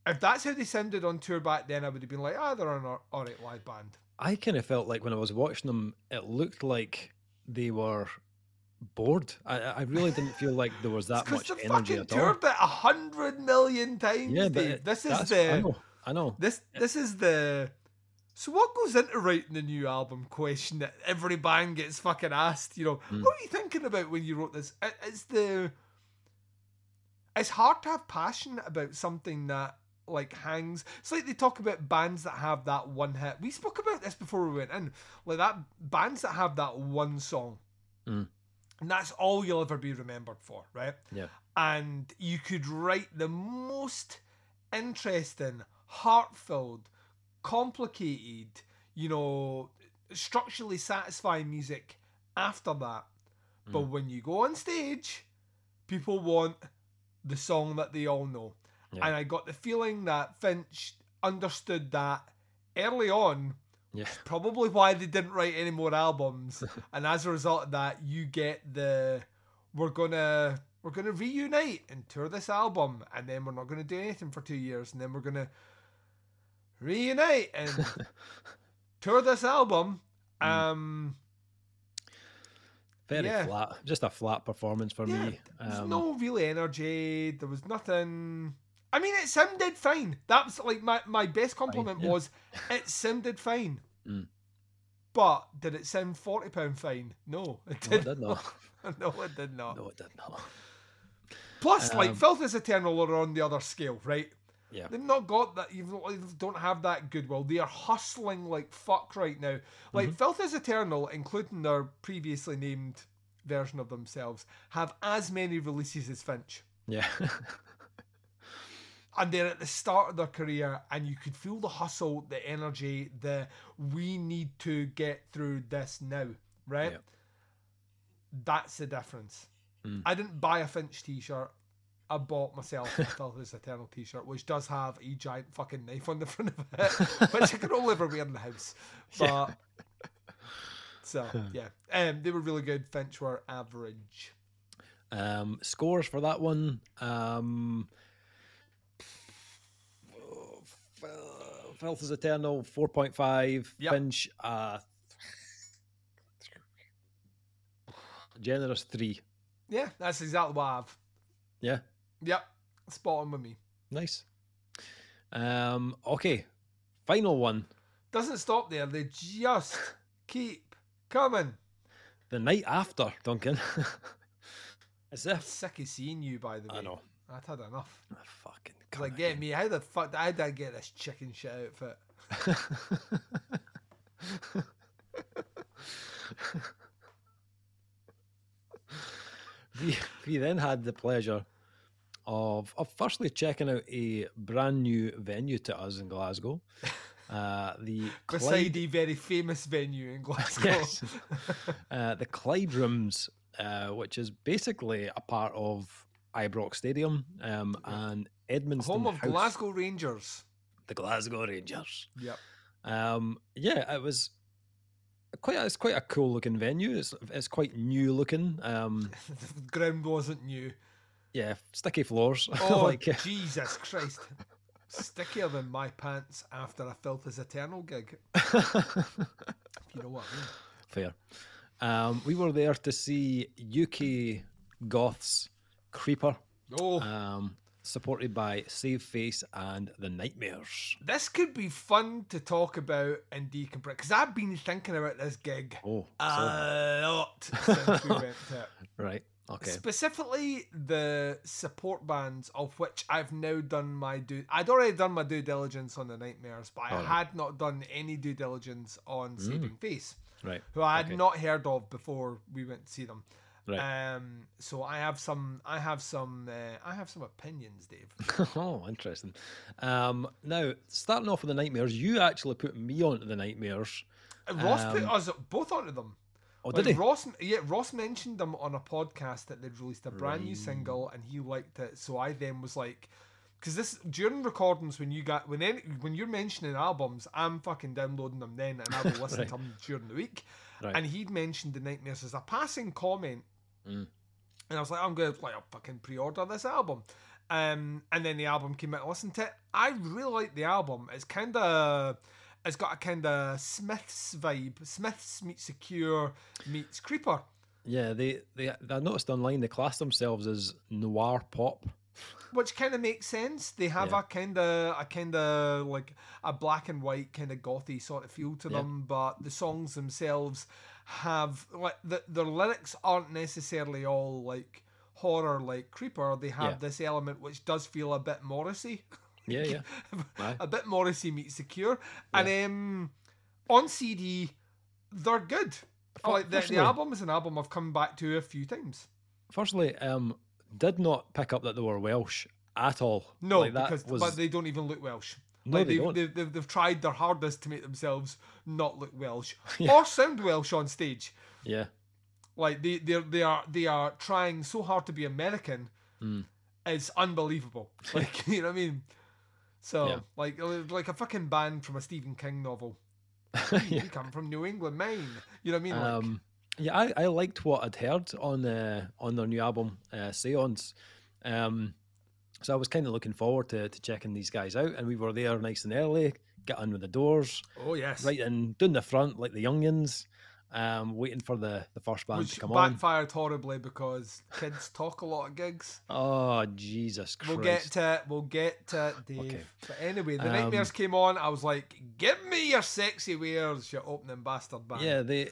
if that's how they sounded on tour back then, I would have been like, ah, they're an alright live band.
I kind of felt like when I was watching them, it looked like they were bored. I, I really didn't feel like there was that much energy
fucking
at all.
toured it a hundred million times.
Yeah,
Dave.
it-
this is the
I know, I know.
this this is the. So what goes into writing the new album? Question that every band gets fucking asked. You know,
Mm.
what were you thinking about when you wrote this? It- It's the. It's hard to have passion about something that like hangs. It's like they talk about bands that have that one hit. We spoke about this before we went in. Like that bands that have that one song,
Mm.
and that's all you'll ever be remembered for, right?
Yeah.
And you could write the most interesting, heart-filled, complicated, you know, structurally satisfying music after that. But
Mm.
when you go on stage, people want the song that they all know.
Yeah.
And I got the feeling that Finch understood that early on,
Yeah.
probably why they didn't write any more albums. and as a result of that, you get the we're gonna we're gonna reunite and tour this album, and then we're not gonna do anything for two years, and then we're gonna reunite and tour this album.
Mm.
Um
Very
Yeah.
flat, just a flat performance for
yeah,
me.
there's
Um,
no real energy. There was nothing. I mean, it sounded fine. That was like my, my best compliment
yeah.
was it sounded fine.
Mm.
But did it sound forty pound fine? No, it
no,
did.
it did not.
no, it did not.
No, it did not.
Plus, like
Um,
Filth is Eternal are on the other scale, right?
Yeah.
They've not got that. You don't have that goodwill. They are hustling like fuck right now. Like
Mm-hmm.
Filth is Eternal, including their previously named version of themselves, have as many releases as Finch.
Yeah.
and they're at the start of their career and you could feel the hustle the energy the we need to get through this now right
Yeah.
that's the difference
Mm.
i didn't buy a finch t-shirt i bought myself a Eternal t-shirt which does have a giant fucking knife on the front of it which i can only ever wear in the house but
Yeah.
so yeah um, they were really good finch were average
Um, scores for that one. Um, Filth is Eternal, 4.5.
Yep.
Finch, uh, generous 3.
yeah that's exactly what i have
Yeah,
yep spot on with me
nice. Um, okay, final one.
doesn't stop there. They just keep coming.
The night after, Duncan. As if.
Sick of seeing you, by the way.
I know.
I'd had enough.
Ah, Fucking.
Like, get me. How the fuck how did I get this chicken shit outfit?
we, we then had the pleasure of, of firstly checking out a brand new venue to us in Glasgow. Uh, the
Beside
Clyde,
a very famous venue in Glasgow.
yes, uh, the Clyde Rooms, uh, which is basically a part of Ibrox Stadium, um, and Edmonton
Home of
House,
Glasgow Rangers.
the Glasgow Rangers.
Yep.
Um, yeah, it was quite. A, it's quite a cool looking venue. It's it's quite new looking. Um,
the ground wasn't new.
Yeah, sticky floors.
Oh
like
Jesus Christ! Stickier than my pants after a Filth is Eternal gig. If you know what I mean.
fair. Um, we were there to see Yuki Goths Creeper,
Oh,
um, supported by Save Face and the Nightmares.
this could be fun to talk about and decompress because I've been thinking about this gig
Oh,
a lot since we went to it.
right. Okay.
Specifically, the support bands of which I've now done my due. I'd already done my due diligence on the Nightmares, but I
Alright.
had not done any due diligence on Saving Face,
Right.
who I had
Okay.
not heard of before we went to see them.
Right.
Um, so I have some, I have some, uh, I have some opinions, Dave.
oh, interesting. Um, now, starting off with the Nightmares, you actually put me onto the Nightmares.
Ross put
Um,
us both onto them.
Oh,
Like,
did he?
Ross, yeah, Ross mentioned them on a podcast that they'd released a brand new single, and he liked it. So I then was like, because this during recordings when you got when any, when you're mentioning albums, I'm fucking downloading them then, and I will listen
Right.
to them during the week.
Right.
And he'd mentioned the Nightmares as a passing comment,
Mm.
and I was like, I'm going to like I'll fucking pre-order this album. Um, and then the album came out. I listened to it. I really like the album. It's kind of, it's got a kind of Smiths vibe. Smiths meets the Cure meets Creeper.
Yeah, they, they I noticed online they class themselves as noir pop.
which kind of makes sense. They have
Yeah.
a kind of a kind of like a black and white kind of gothy sort of feel to
Yeah.
them, but the songs themselves have like the, their lyrics aren't necessarily all like horror like creeper. They have
Yeah.
this element which does feel a bit Morrissey,
Yeah, yeah.
A bit Morrissey meets the Cure, and um on CD they're good.
Fir-
like the, the album is an album I've come back to a few times.
Firstly, um, did not pick up that they were Welsh at all.
No,
Like, that
because
was
but they don't even look Welsh.
No,
like
they
they've,
don't.
They've, they've, they've tried their hardest to make themselves not look Welsh
Yeah.
or sound Welsh on stage.
yeah,
Like they they they are they are trying so hard to be American.
Mm.
It's unbelievable. Like you know what I mean. So
Yeah.
like like a fucking band from a Stephen King novel.
yeah.
We come from New England, Maine. You know what I mean? Like,
Um, yeah, I, I liked what I'd heard on uh, on their new album, uh, Seance. Um, so I was kind of looking forward to, to checking these guys out, and we were there nice and early, get in with the doors,
oh yes.
right in down the front like the youngins, um, waiting for the, the first band
Which
to come on.
Which backfired horribly because kids talk a lot of gigs.
Oh Jesus Christ!
We'll get to it. We'll get to it, Dave.
Okay.
But anyway, the
Um,
nightmares came on. I was like, "Give me your sexy wares, you opening bastard band."
Yeah, the,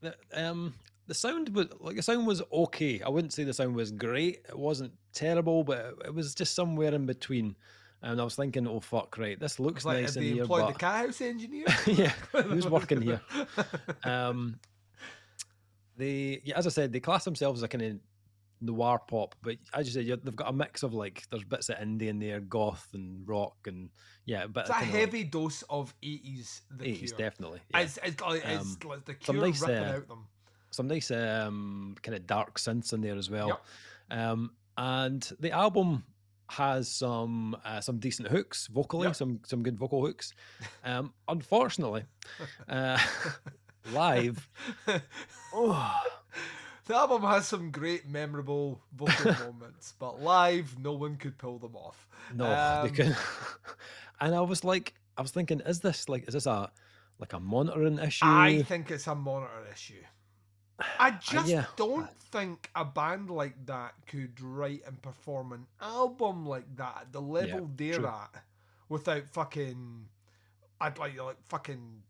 the um the sound was like the sound was okay. I wouldn't say the sound was great. It wasn't terrible, but it, it was just somewhere in between. And I was thinking, oh fuck, right, this looks
like,
nice in
they
here,
employed the Cathouse engineer?
yeah, who's working here? Um, they yeah, as I said, they class themselves as a kind of noir pop, but as you said, they've got a mix of like there's bits of indie in there, goth and rock, and yeah, but
it's a heavy dose of eighties. The
eighties definitely. Yeah.
It's, it's, like, it's
Um,
like the cure
nice,
ripping
uh,
out them.
some nice um kind of dark synths in there as well.
Yep.
Um and the album has some uh, some decent hooks vocally,
Yep.
some some good vocal hooks. Um unfortunately, uh live oh,
The album has some great memorable vocal moments, but live, no one could pull them off.
no,
Um,
they can and I was like I was thinking, is this like is this a like a monitoring issue?
I think it's a monitor issue. I just
yeah.
don't think a band like that could write and perform an album like that at the level they're
true.
at without fucking I'd like like fucking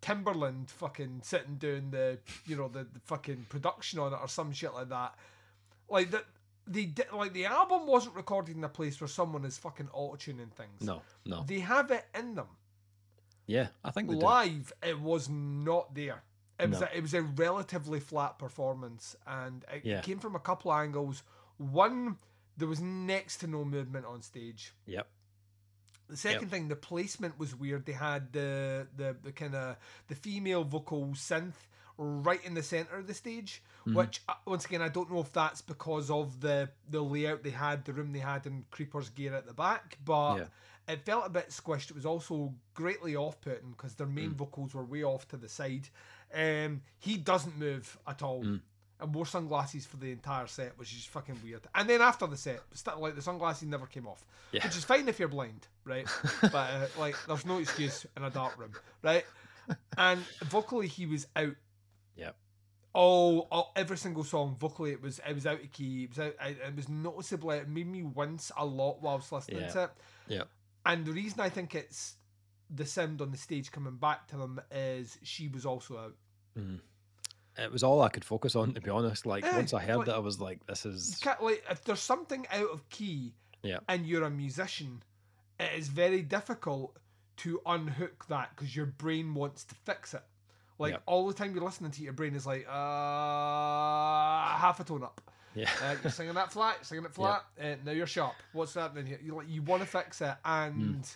Timbaland fucking sitting doing the you know the, the fucking production on it or some shit like that. Like that they did like the album wasn't recorded in a place where someone is fucking auto tuning things.
no, no.
They have it in them
Yeah, I think they do.
live it was not there it was
No.
a, it was a relatively flat performance and it
Yeah.
came from a couple of angles one there was next to no movement on stage
Yep.
the second thing the placement was weird they had the the, the kind of the female vocal synth right in the center of the stage.
Mhm.
Which uh, once again, I don't know if that's because of the the layout they had, the room they had, and Creeper's gear at the back, but.
Yeah.
It felt a bit squished. It was also greatly off-putting because their main
Mm.
vocals were way off to the side. Um, he doesn't move at all,
Mm.
and wore sunglasses for the entire set, which is fucking weird. And then after the set, like the sunglasses never came off,
Yeah.
which is fine if you're blind, right? but uh, like, there's no excuse in a dark room, right? And vocally, he was out.
Yeah.
Oh, oh, every single song vocally, it was it was out of key. It was out. It, was noticeably. It made me wince a lot whilst listening
Yeah.
to it.
Yeah.
And the reason I think it's the sound on the stage coming back to them is she was also out.
Mhm. It was all I could focus on, to be honest. Like
Yeah,
once I heard
like-
that, I was like, "This is
like if there's something out of key
Yeah.
and you're a musician, it is very difficult to unhook that because your brain wants to fix it. Like
Yeah.
all the time you're listening to it, your brain is like, uh half a tone up.
yeah,
Uh, you're singing that flat, you're singing it flat, and now you're sharp. What's happening here? You like you want to fix it, and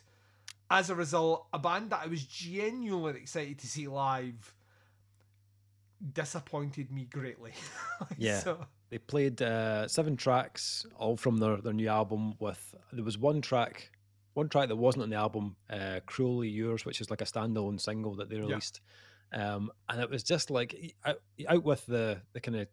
as a result, a band that I was genuinely excited to see live disappointed me greatly.
Yeah.
So,
they played uh, seven tracks, all from their, their new album. With there was one track, one track that wasn't on the album, uh, "Cruelly Yours," which is like a standalone single that they released, um, and it was just like out, out with the the kind of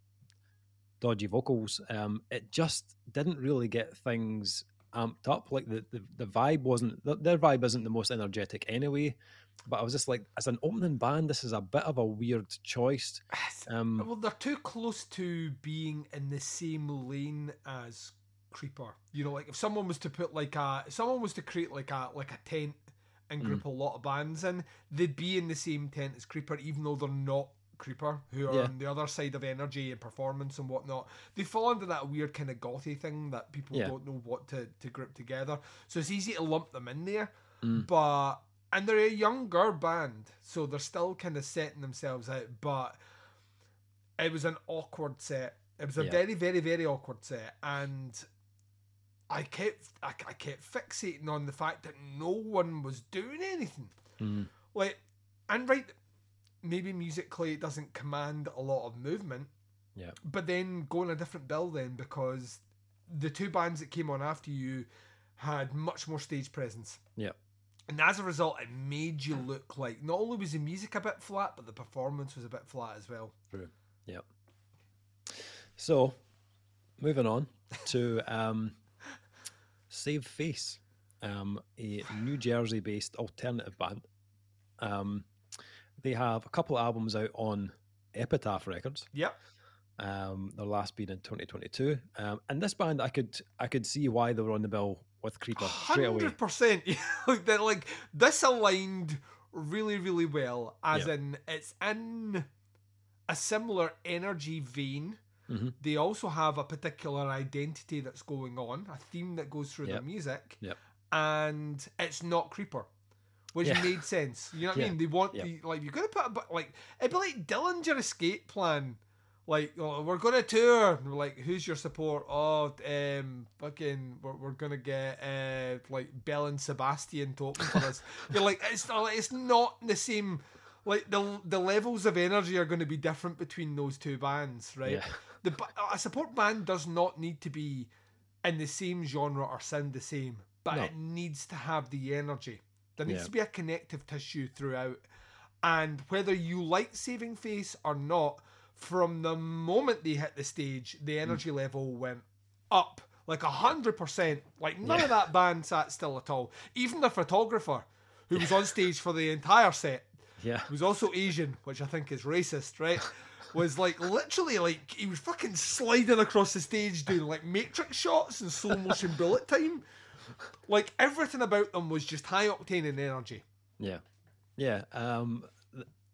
dodgy vocals. Um, it just didn't really get things amped up. Like the the, the vibe wasn't their vibe isn't the most energetic anyway. But I was just like, as an opening band, this is a bit of a weird choice. Um,
well, they're too close to being in the same lane as Creeper. You know, like if someone was to put like a, if someone was to create like a like a tent and
Mm.
group a lot of bands in, they'd be in the same tent as Creeper, even though they're not Creeper, who are
Yeah.
on the other side of energy and performance and whatnot. They fall under that weird kind of gothy thing that people
Yeah.
don't know what to to group together. So it's easy to lump them in there,
Mm.
but and they're a younger band, so they're still kind of setting themselves out. But it was an awkward set. It was a
Yeah.
very, very, very awkward set, and I kept I, I kept fixating on the fact that no one was doing anything.
mm,
Like, and right, maybe musically it doesn't command a lot of movement.
Yeah.
But then go on a different bill then because the two bands that came on after you had much more stage presence.
Yeah.
And as a result, it made you look like not only was the music a bit flat, but the performance was a bit flat as well. True.
Yep. So, moving on to um, Save Face, um, a New Jersey based alternative band. Um, they have a couple of albums out on Epitaph Records.
Yep.
Um, their last being in 2022. Um, and this band, I could I could see why they were on the bill with Creeper.
Hundred percent. Like that. Like this aligned really, really well. As
Yeah.
in, it's in a similar energy vein.
Mhm.
They also have a particular identity that's going on, a theme that goes through their
Yep.
music,
Yep.
and it's not creeper. Which
Yeah.
made sense. You know what I mean? They want
Yep.
the like you're gonna put a bit like it'd be like Dillinger escape plan. Like oh, we're gonna tour. And we're like, who's your support? Oh, um, fucking, we're, we're gonna get uh like Belle and Sebastian to open for us. You're like, it's not, it's not the same. Like the the levels of energy are going to be different between those two bands, right?
Yeah.
The a support band does not need to be in the same genre or sound the same, but
No.
it needs to have the energy. There needs
Yeah.
to be a connective tissue throughout. And whether you like Saving Face or not, from the moment they hit the stage,
Mm.
the energy level went up like a hundred percent. Like none
Yeah.
of that band sat still at all. Even the photographer, who was on stage for the entire set,
Yeah.
was also Asian, which I think is racist, right? Was like literally like he was fucking sliding across the stage doing like matrix shots and slow motion bullet time. Like everything about them was just high octane and energy.
Yeah, yeah. Um,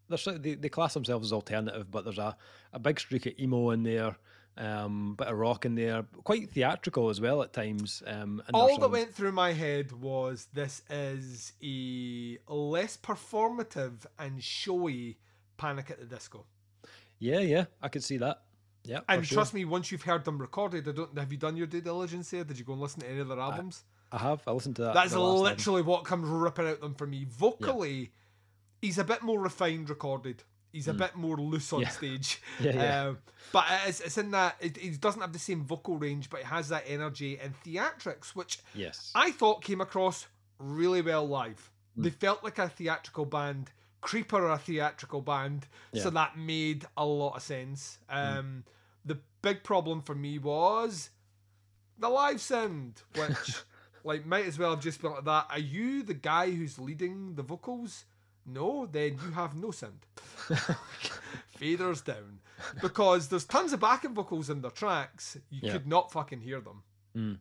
they're they, they class themselves as alternative, but there's a, a big streak of emo in there, um, bit of rock in there, quite theatrical as well at times. Um,
All that went through my head was this is a less performative and showy Panic at the Disco.
Yeah, yeah, I could see that. Yeah,
And
sure.
trust me, once you've heard them recorded, I don't. Have you done your due diligence there? Did you go and listen to any of their albums?
I have. I listened to that.
That's
last album.
literally what comes ripping out them for me. Vocally, he's a bit more refined recorded. He's a
Mm.
bit more loose on
Yeah.
stage.
Yeah, yeah.
Um, but it's, it's in that it, it doesn't have the same vocal range, but it has that energy and theatrics, which
yes.
I thought came across really well live.
Mm.
They felt like a theatrical band. Creeper are a theatrical band, so
Yeah. Mm.
that made a lot of sense. Um, The big problem for me was the live sound, which like might as well have just been like that. Are you the guy who's leading the vocals? No, then you have no sound. Faders down because there's tons of backing vocals in their tracks. You
Yeah.
could not fucking hear them
Mm.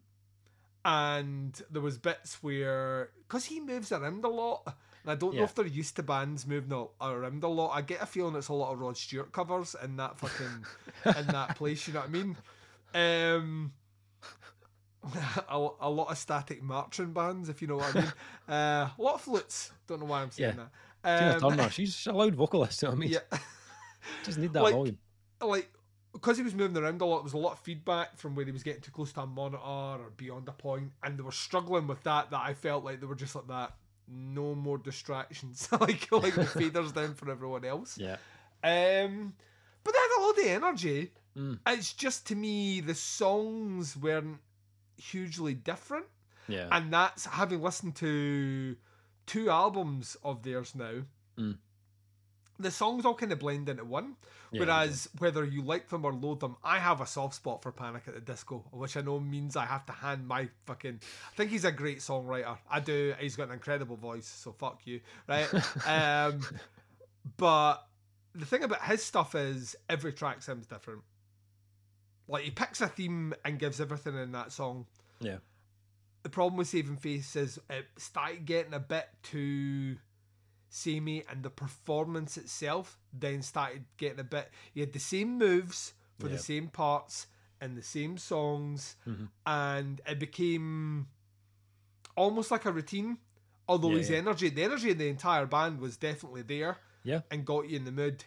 and there was bits where because he moves around a lot and i don't know if they're used to bands moving around a lot i get a feeling it's a lot of rod stewart covers in that fucking in that place you know what i mean um a, a lot of static marching bands if you know what i mean uh, a lot of flutes don't know why i'm saying
Yeah.
that
Tina
um,
Turner, she's a loud vocalist. You know what I mean?
yeah
Just need that
Like-
volume.
like because he was moving around a lot, there was a lot of feedback from where he was getting too close to a monitor or beyond a point, and they were struggling with that. That I felt like they were just like that. No more distractions, like like the faders down for everyone else.
Yeah.
Um, but they had a lot of energy.
Mm.
It's just to me the songs weren't hugely different,
Yeah.
and that's having listened to two albums of theirs now.
Mm.
The songs all kind of blend into one.
yeah,
Whereas whether you like them or loathe them, I have a soft spot for Panic at the Disco, which I know means I have to hand my fucking. I think he's a great songwriter. I do. He's got an incredible voice, so fuck you, right? um, but the thing about his stuff is every track sounds different. Like he picks a theme and gives everything in that song.
Yeah.
The problem with Saving Face is it started getting a bit too samey, and the performance itself then started getting a bit. You had the same moves for
Yeah.
the same parts and the same songs,
Mhm.
and it became almost like a routine. Although
Yeah,
his
yeah.
energy, the energy in the entire band was definitely there
Yeah.
and got you in the mood.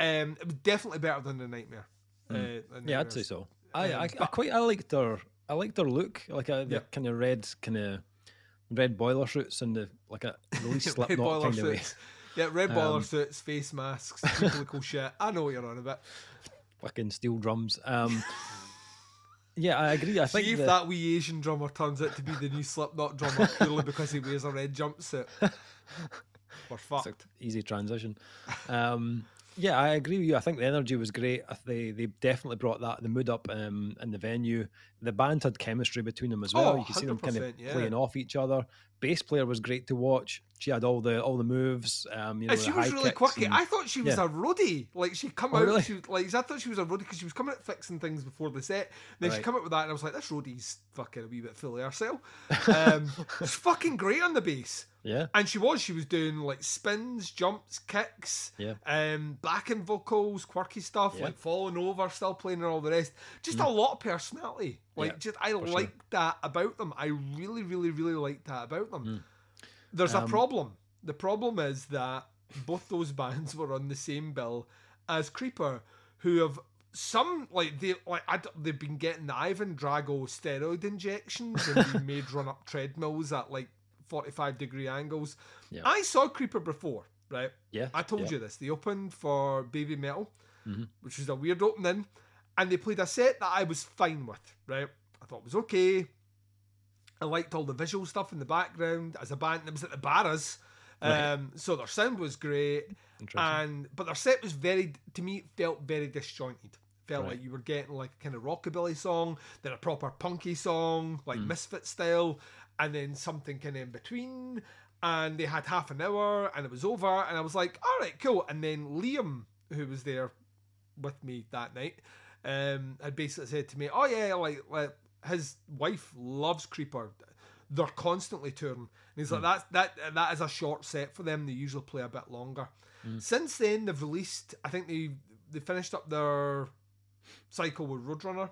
Um, it was definitely better than the Nightmare. Uh,
Mm.
than
Yeah, I'd say so. I,
Um,
I, I quite I liked their I liked their look, like a the
Yeah.
kind of red kind of red boiler suits and the like a
Red
Slipknot
boiler
kind of way.
Yeah, red boiler
Um,
suits, face masks, biblical shit. I know what you're on about.
fucking steel drums. Um, yeah, I agree. I think
See if
the-
that wee Asian drummer turns out to be the new Slipknot drummer purely because he wears a red jumpsuit. We're fucked.
easy transition. Um, yeah, I agree with you. I think the energy was great. They they definitely brought that the mood up um, in the venue. The band had chemistry between them as well.
Oh,
you could see them kind of
yeah.
playing off each other. Bass player was great to watch. She had all the all the moves. Um, you know,
And she was really quirky.
and-
I thought she was
yeah.
a roadie. Like she come
Oh,
out,
really?
she was, like I thought she was a roadie because she was coming out fixing things before the set. Then she come out with that, and I was like, this roadie's fucking a wee bit full of herself. Um, she's fucking great on the bass.
Yeah,
And she was, she was doing like spins, jumps, kicks,
Yeah.
um, backing vocals, quirky stuff,
Yeah.
like falling over, still playing and all the rest. Just a lot of personality. Like,
Yeah,
just I
for sure.
like that about them. I really, really, really like that about them.
Mm.
There's a
Um,
problem. The problem is that both those bands were on the same bill as Creeper, who have some like they like I they've been getting the Ivan Drago steroid injections and made run up treadmills at like 45 degree angles.
Yeah.
I saw Creeper before, right?
yeah.
I told
yeah.
you this. They opened for Baby Metal,
Mhm.
which was a weird opening, and they played a set that I was fine with, right? I thought it was okay. I liked all the visual stuff in the background as a band. It was at the Barras,
Right.
um, so their sound was great, and but their set was very, to me, it felt very disjointed. Felt
Right.
like you were getting like a kind of rockabilly song, then a proper punky song, like
Mm.
Misfit style, and then something kind of in between. And they had half an hour, and it was over, and I was like, "All right, cool." And then Liam, who was there with me that night, um, had basically said to me, "Oh yeah, like, like his wife loves Creeper. They're constantly touring." And he's like, "That's that that is a short set for them. They usually play a bit longer." Since then, they've released. I think they they finished up their cycle with Roadrunner.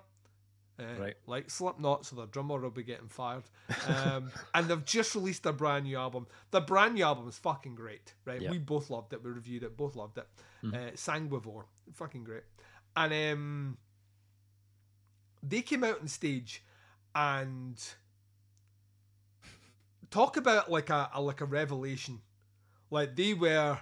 Uh,
Right.
Like Slipknot, so their drummer will be getting fired. Um, and they've just released a brand new album. The brand new album is fucking great, right? We both loved it. We reviewed it, both loved it. Uh, Sanguivore, fucking great. And um, they came out on stage and talk about like a, a like a revelation. Like they were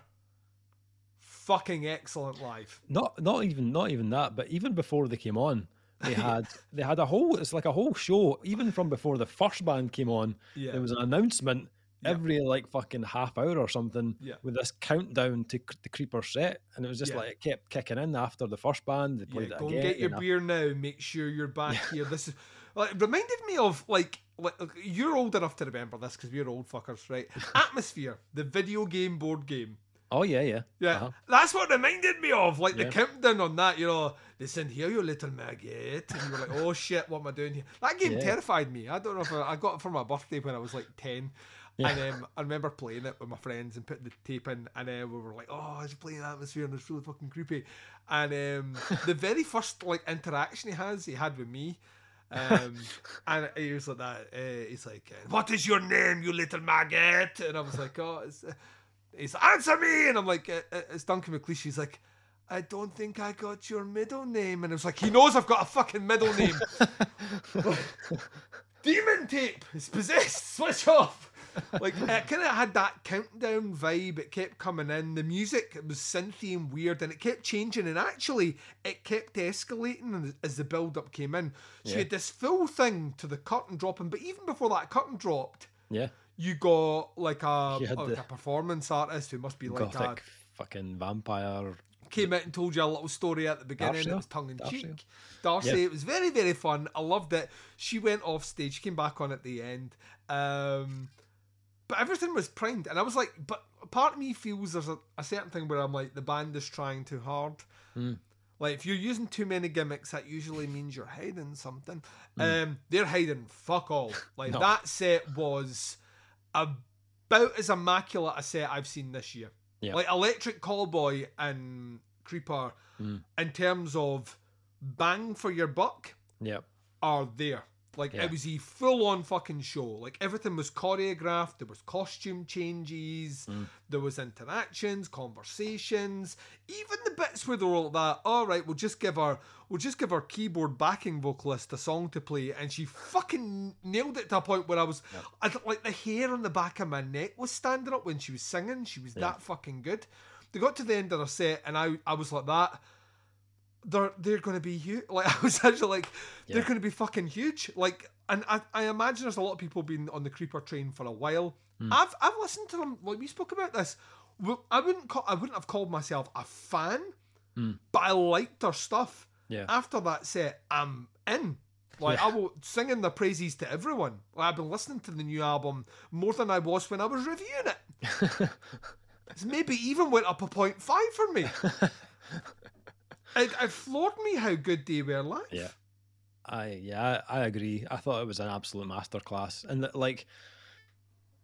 fucking excellent live.
Not not even not even that, but even before they came on, they had they had a whole it's like a whole show. Even from before the first band came on,
Yeah.
there was an announcement
Yeah.
every like fucking half hour or something
Yeah.
with this countdown to the Creeper set, and it was just
Yeah.
like it kept kicking in after the first band. They
Yeah,
played it
go
again.
get your beer now. Make sure you're back here. This is like, reminded me of like, like you're old enough to remember this because we're old fuckers, right? Atmosfear, the video game board game.
Oh yeah, yeah,
Yeah,
Uh-huh.
that's what reminded me of. Like the
Yeah.
countdown on that, you know, they listen here, you little maggot. And you were like, oh shit, what am I doing here? That game
Yeah.
terrified me. I don't know if I, I got it for my birthday when I was like 10.
Yeah.
And um, I remember playing it with my friends and putting the tape in, and uh, we were like, "Oh, I was playing Atmosfear, and it's really fucking creepy." And um, the very first like interaction he has, he had with me, um, and he was like that. Uh, he's like, "What is your name, you little maggot?" And I was like, "Oh, it's." Uh, He's like, answer me, and I'm like, it's Duncan McLeish. He's like, I don't think I got your middle name, and it was like, he knows I've got a fucking middle name. Demon tape is possessed. Switch off. Like it kind of had that countdown vibe. It kept coming in. The music it was synthy and weird, and it kept changing. And actually, it kept escalating as- as the build up came in. So
Yeah.
you had this full thing to the curtain dropping, but even before that curtain dropped,
yeah.
You got like a
You
like a performance artist who must be like
a fucking vampire.
came out and told you a little story at the beginning.
Darcy?
It was tongue in
Darcy?
cheek. Darcy,
Yeah.
it was very very fun. I loved it. She went off stage. She came back on at the end. Um, but everything was primed, and I was like, but part of me feels there's a, a certain thing where I'm like, the band is trying too hard.
Mm.
Like if you're using too many gimmicks, that usually means you're hiding something.
Mm.
Um, they're hiding fuck all. Like
No.
that set was about as immaculate a set I've seen this year.
Yeah.
Like Electric Callboy and Creeper,
Mm.
in terms of bang for your buck,
Yeah.
are there. Like
Yeah.
it was a full on fucking show. Like everything was choreographed. There was costume changes.
Mm.
There was interactions, conversations. Even the bits where they were like that. All right, we'll just give our we'll just give our keyboard backing vocalist a song to play, and she fucking nailed it to a point where I was,
Yep.
I, like the hair on the back of my neck was standing up when she was singing. She was
Yeah.
that fucking good. They got to the end of their set, and I I was like that they're they're going to be huge. Like I was actually like, they're going to be fucking huge. Like, and I, I imagine there's a lot of people been on the creeper train for a while.
Hmm.
I've I've listened to them. Like we spoke about this. Well, I wouldn't call, I wouldn't have called myself a fan,
Hmm.
but I liked their stuff.
Yeah.
After that set, I'm in. Like
Yeah.
I will singing the praises to everyone. Like, I've been listening to the new album more than I was when I was reviewing it. It's maybe even went up a point five for me. it, it floored me how good they were live.
Yeah. I yeah, I, I agree. I thought it was an absolute masterclass, and that, like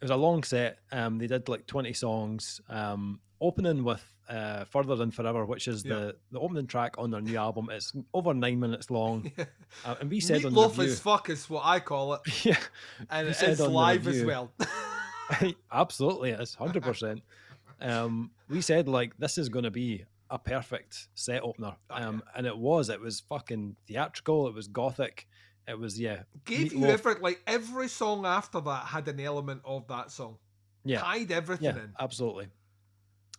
it was a long set. Um, they did like twenty songs. Um, opening with uh, "Further Than Forever," which is
Yeah.
the the opening track on their new album. It's over nine minutes long,
Yeah.
uh, and we said on the review,
as fuck is what I call it,
yeah,
and it's
said on the
live as well.
absolutely, it's hundred percent. Um, we said like this is going to be a perfect set opener,
Oh,
um, and it was. It was fucking theatrical. It was gothic. It was yeah,
Gave you every like every song after that had an element of that song.
yeah.
Tied everything
yeah,
in.
absolutely.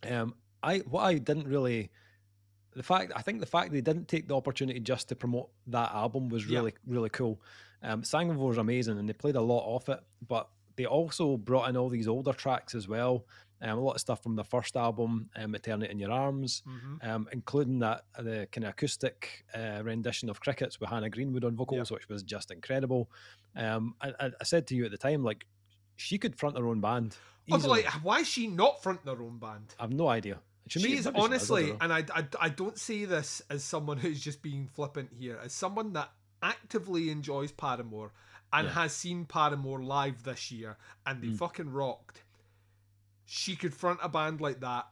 Um, I what I didn't really, the fact I think the fact they didn't take the opportunity just to promote that album was
Yeah.
really really cool. Um, Sanguivore was amazing, and they played a lot off it, but they also brought in all these older tracks as well. Um, a lot of stuff from the first album, um, "Eternity in Your Arms,"
Mhm.
um, including that the kind of acoustic uh, rendition of "Crickets" with Hannah Greenwood on vocals, which was just incredible. Um, I, I, said to you at the time, like she could front her own band.
I
easily.
like, why is she not fronting her own band?
I've no idea. She she does, I
honestly, and I, I, I don't say this as someone who's just being flippant here, as someone that actively enjoys Paramore and
Yeah.
has seen Paramore live this year, and they
Mm.
fucking rocked. She could front a band like that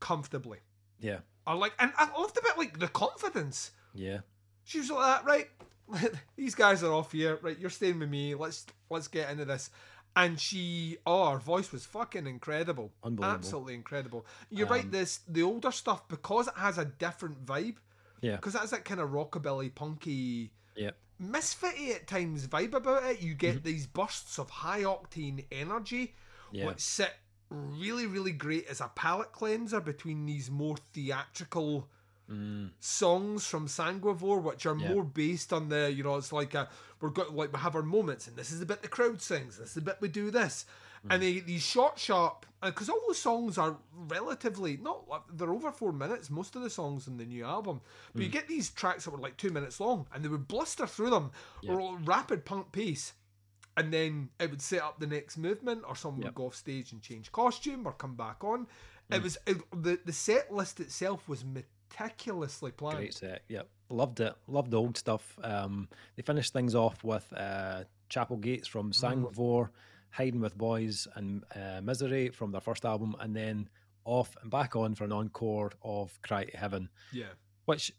comfortably.
yeah,
Or like, and I loved a bit like the confidence.
yeah,
She was like that, right? These guys are off here, right? You're staying with me. Let's let's get into this. And she, oh, her voice was fucking incredible,
Unbelievable.
absolutely incredible. You're right.
Um,
This the older stuff because it has a different vibe.
Yeah.
Because that's that kind of rockabilly, punky,
yeah,
misfitty at times vibe about it. You get these bursts of high octane energy,
Mm-hmm. yeah,
which sit really, really great as a palate cleanser between these more theatrical
Mm,
songs from Sanguivore, which are
Yeah.
more based on the, you know, it's like a, we're got like we have our moments, and this is the bit the crowd sings, this is the bit we do this,
Mm.
and they these short, sharp, because all those songs are relatively not, they're over four minutes, most of the songs in the new album, but
Mm.
you get these tracks that were like two minutes long, and they would bluster through them,
Yeah.
or rapid punk pace. And then it would set up the next movement, or someone
Yep.
would go off stage and change costume, or come back on.
Mm.
It was it, the the set list itself was meticulously planned.
great set. Yep. Loved it. Loved the old stuff. Um, they finished things off with uh, Chapel Gates from Sanguivore, Hiding with Boys, and uh, Misery from their first album, and then off and back on for an encore of Cry to Heaven,
Yeah,
which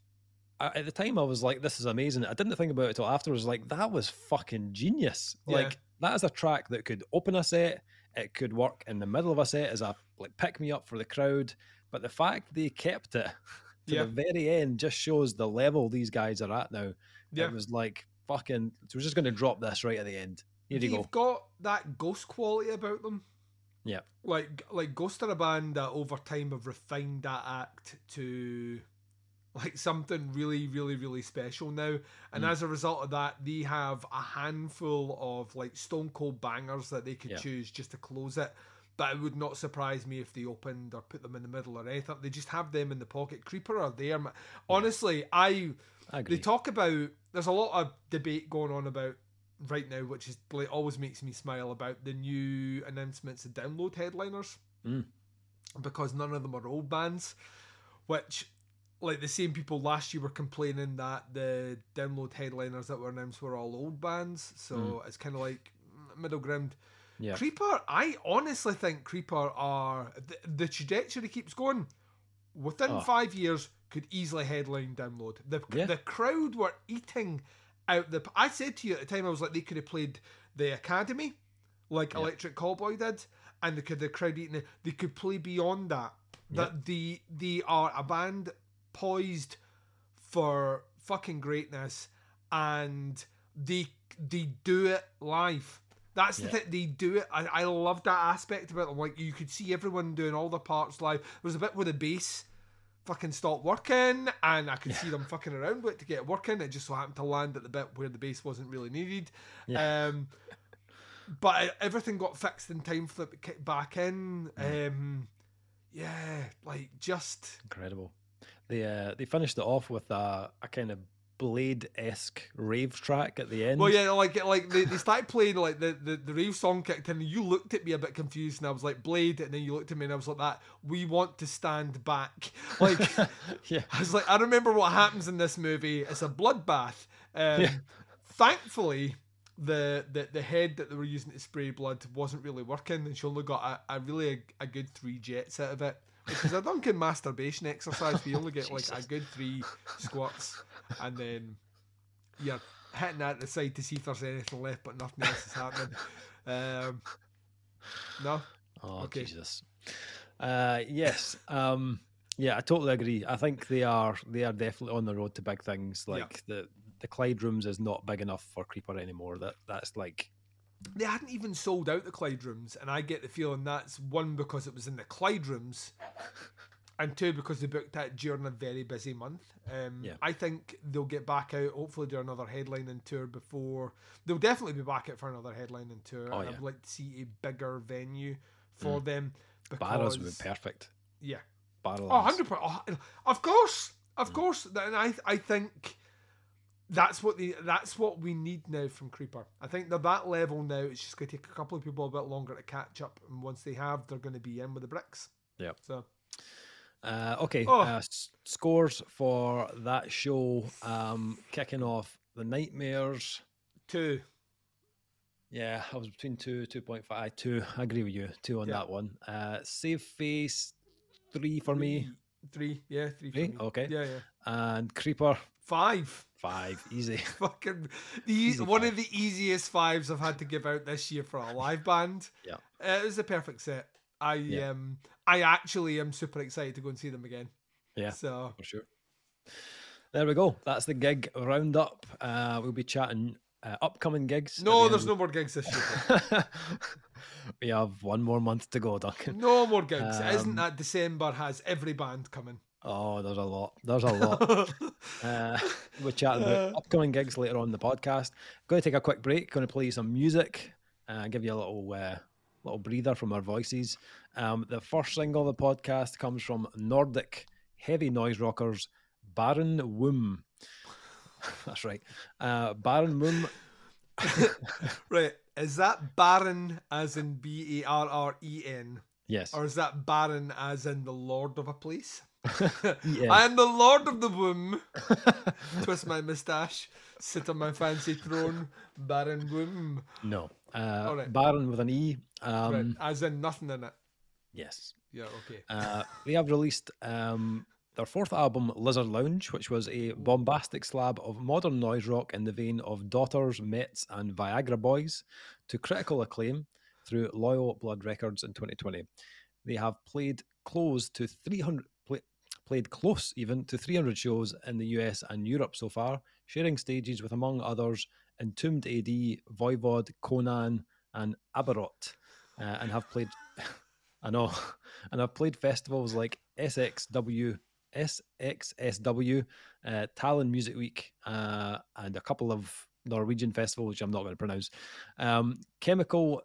I, at the time I was like, this is amazing. I didn't think about it till afterwards. Like, that was fucking genius.
Yeah.
Like, that is a track that could open a set, it could work in the middle of a set as a like pick me up for the crowd. But the fact they kept it to
Yeah.
the very end just shows the level these guys are at now.
yeah.
It was like fucking. So we're just going to drop this right at the end. Here you
They've
go.
got that ghost quality about them.
Yeah.
Like like Ghost are a band that over time have refined that act to like something really, really, really special now. And
Mm.
as a result of that, they have a handful of like stone cold bangers that they could
Yeah.
choose just to close it. But it would not surprise me if they opened or put them in the middle or anything. They just have them in the pocket. Creeper are there. ma- Honestly, I they talk about there's a lot of debate going on about right now which is like always makes me smile about the new announcements of download headliners
Mm.
because none of them are old bands which like the same people last year were complaining that the download headliners that were announced were all old bands so
Mm.
it's kind of like middle ground
yeah.
Creeper, I honestly think Creeper are the, the trajectory keeps going. Within
Oh.
five years, could easily headline download. The
Yeah.
the crowd were eating out the. I said to you at the time, I was like, they could have played the Academy, like
Yeah.
Electric Callboy did, and they could the crowd eating. it. They could play beyond that. That the they are a band poised for fucking greatness, and they they do it live. That's the
Yeah.
thing. They do it. I, I love that aspect about them. Like you could see everyone doing all the parts live. There was a bit where the bass fucking stopped working, and I could see them fucking around with it to get it working. It just so happened to land at the bit where the bass wasn't really needed.
Yeah.
Um, but everything got fixed in time for it to kick back in. Um, yeah, like just
Incredible. They uh, they finished it off with a, a kind of blade esque rave track at the end.
Well, yeah, like like they, they started playing like the, the the rave song kicked in, and you looked at me a bit confused, and I was like Blade, and then you looked at me, and I was like that. We want to stand back. Like
yeah.
I was like, I remember what happens in this movie. It's a bloodbath. Um,
Yeah.
Thankfully, the, the the head that they were using to spray blood wasn't really working, and she only got a, a really a, a good three jets out of it. Is a Duncan masturbation exercise. We only get like a good three squats, and then you're hitting that at the side to see if there's anything left, but nothing else is happening. Um, no,
Oh
Okay.
Jesus. Uh, yes. Um, yeah, I totally agree. I think they are they are definitely on the road to big things.
Yeah.
Like the the Clyde rooms is not big enough for Creeper anymore. That that's like
they hadn't even sold out the Clyde rooms, and I get the feeling that's one because it was in the Clyde rooms, and two because they booked that during a very busy month. Um,
Yeah.
I think they'll get back out. Hopefully, do another headlining tour before. They'll definitely be back out for another headlining tour.
Oh,
and
yeah.
I'd like to see a bigger venue for them.
Barras
Because,
would be perfect.
yeah,
Barrel.
Oh, 100 percent. Oh, of course, of course. And I, I think that's what the that's what we need now from Creeper. I think they're that level now. It's just going to take a couple of people a bit longer to catch up, and once they have, they're going to be in with the bricks.
Yeah.
So
Uh, okay,
Oh.
uh, s- scores for that show. Um, kicking off the Nightmares.
two.
Yeah, I was between two, two point five, two. I agree with you. Two on
Yeah.
that one. Uh, Save Face, three for me,
Three. Yeah, three.
Three?
Me.
Okay.
Yeah, yeah.
and Creeper
Five.
five. Easy.
Fucking the
Easy
one
five.
of the easiest fives I've had to give out this year for a live band.
Yeah.
Uh, it was a perfect set. I
Yeah.
um I actually am super excited to go and see them again.
Yeah.
So
for sure. There we go. That's the gig roundup. Uh, we'll be chatting uh, upcoming gigs.
No,
the
there's no more gigs this year.
we have one more month to go, Duncan.
No more gigs. Isn't
Um,
that December has every band coming?
Oh, there's a lot. There's a lot. Uh, we're chatting about upcoming gigs later on in the podcast. Going to take a quick break. Going to play you some music. Uh, give you a little uh, little breather from our voices. Um, the first single of the podcast comes from Nordic heavy noise rockers Barren Womb. That's right. Uh, Barren Womb.
right. Is that Baron as in B A R R E N?
Yes.
Or is that Baron as in the Lord of a place? I am the Lord of the Womb. Twist my moustache, sit on my fancy throne, Baron Womb.
no. Uh,
All right.
Baron with an E. Um,
right. As in nothing in it.
Yes.
Yeah, okay.
Uh, they have released um, their fourth album, Lizard Lounge, which was a bombastic slab of modern noise rock in the vein of Daughters, METZ, and Viagra Boys, to critical acclaim through Loyal Blood Records in 2020. They have played close to 300, play, played close even to 300 shows in the US and Europe so far, sharing stages with, among others, Entombed AD, Voivod, Conan, and Årabrot, uh, and have played. I know, and I've played festivals like SXW, SXSW, uh, Tallinn Music Week, uh, and a couple of Norwegian festivals, which I'm not going to pronounce. Um, Chemical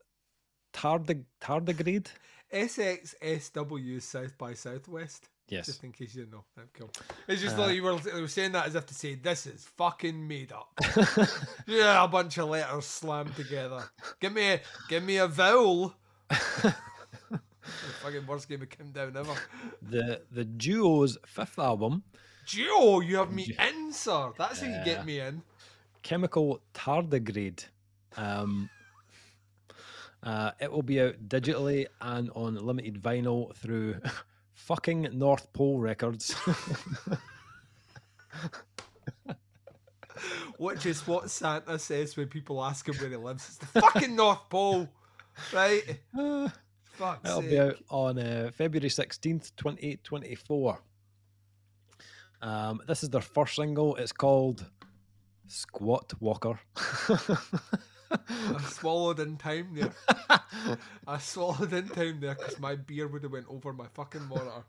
Tardig- Tardigrade.
SXSW South by Southwest.
Yes.
Just in case you didn't know. Cool. It's just
Uh,
like you were, you were saying that as if to say, this is fucking made up. yeah, a bunch of letters slammed together. Give me a, give me a vowel. the fucking worst game of countdown ever.
the the duo's fifth album,
Geo, you have me in, sir. That's how you
Yeah.
get me in.
Chemical Tardigrade. Um, uh, it will be out digitally and on limited vinyl through fucking North Pole Records.
Which is what Santa says when people ask him where he lives. It's the fucking North Pole. Right?
Uh,
Fuck's
It'll
sake.
be out on uh, February 16th, 2024. Um, this is their first single. It's called Squat Walker.
I swallowed in time there. I swallowed in time there because my beer would have went over my fucking monitor.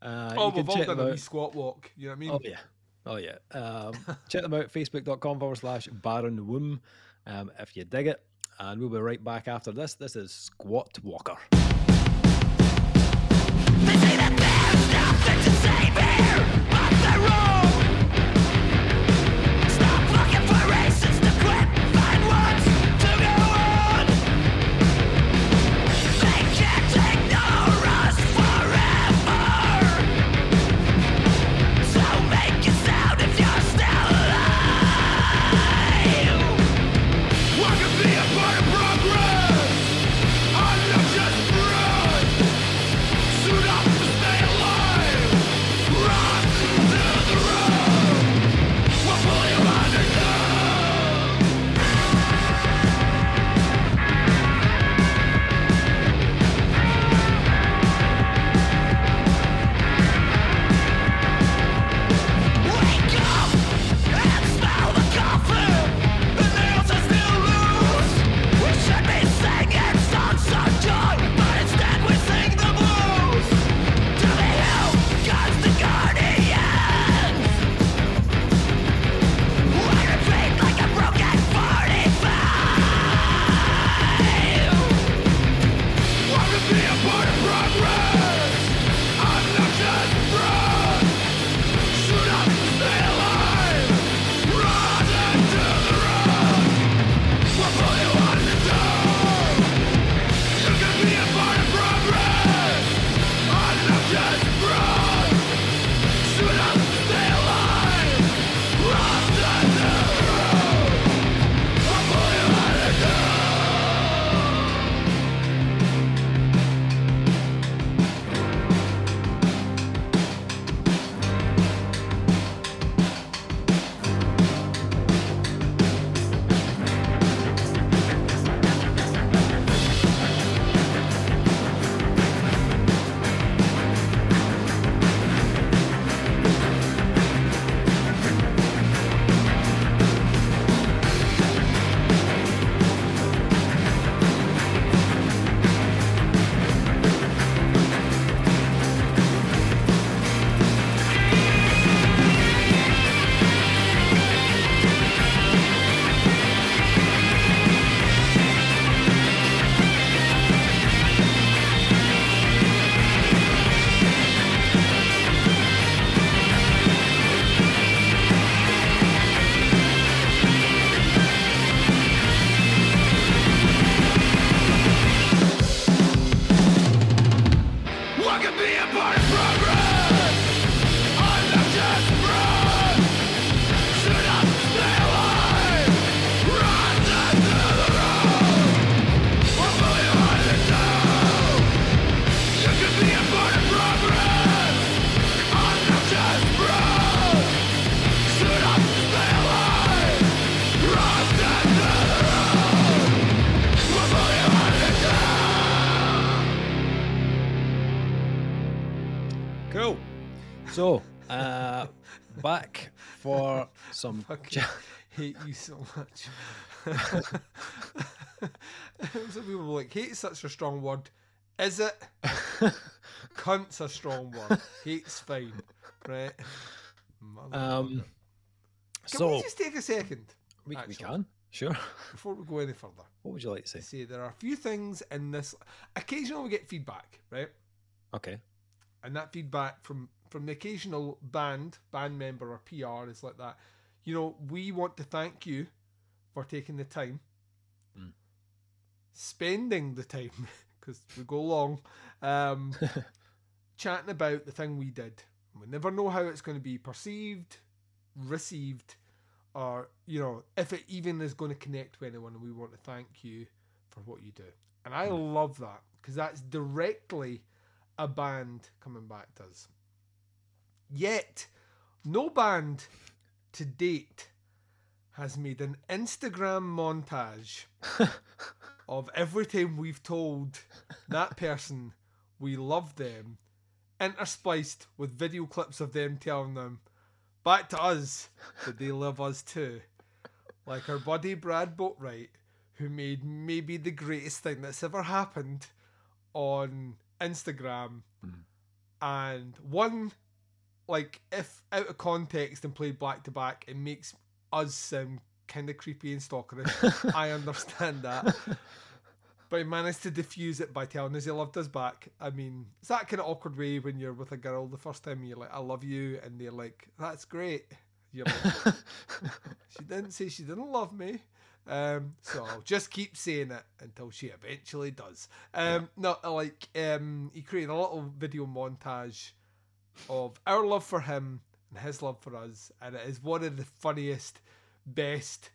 Uh,
oh,
you can
we've all
check
done
them
a wee
out.
squat walk. You know what I mean?
Oh, yeah. Oh, yeah. Um, check them out, facebook.com forward slash Barren Womb, um, if you dig it. And we'll be right back after this. This is Squat Walker. Some.
Fucking hate you so much. Some people were like, hate is such a strong word. Is it? Cunt's a strong word. Hate's fine. Right?
Um,
Can
so
we just take a second
we, we can sure.
before we go any further?
What would you like to say?
Say there are a few things in this. Occasionally, we get feedback, right?
Okay.
and that feedback from from the occasional band band member or PR is like that. You know, we want to thank you for taking the time,
Mm.
spending the time because we go long, um, chatting about the thing we did. We never know how it's going to be perceived, received, or you know if it even is going to connect with anyone. And we want to thank you for what you do, and I love that because that's directly a band coming back does. Yet, no band to date has made an Instagram montage of every time we've told that person we love them, interspliced with video clips of them telling them back to us that they love us too. Like our buddy Brad Boatright, who made maybe the greatest thing that's ever happened on Instagram. Mm. And one, like, if out of context and played back to back, it makes us sound kind of creepy and stalkerish. I understand that. But he managed to diffuse it by telling us he loved us back. I mean, it's that kind of awkward way when you're with a girl the first time and you're like, I love you. And they're like, that's great. You're like, she didn't say she didn't love me. Um, so I'll just keep saying it until she eventually does. Um, no, like um, he created a little video montage of our love for him and his love for us, and it is one of the funniest, best,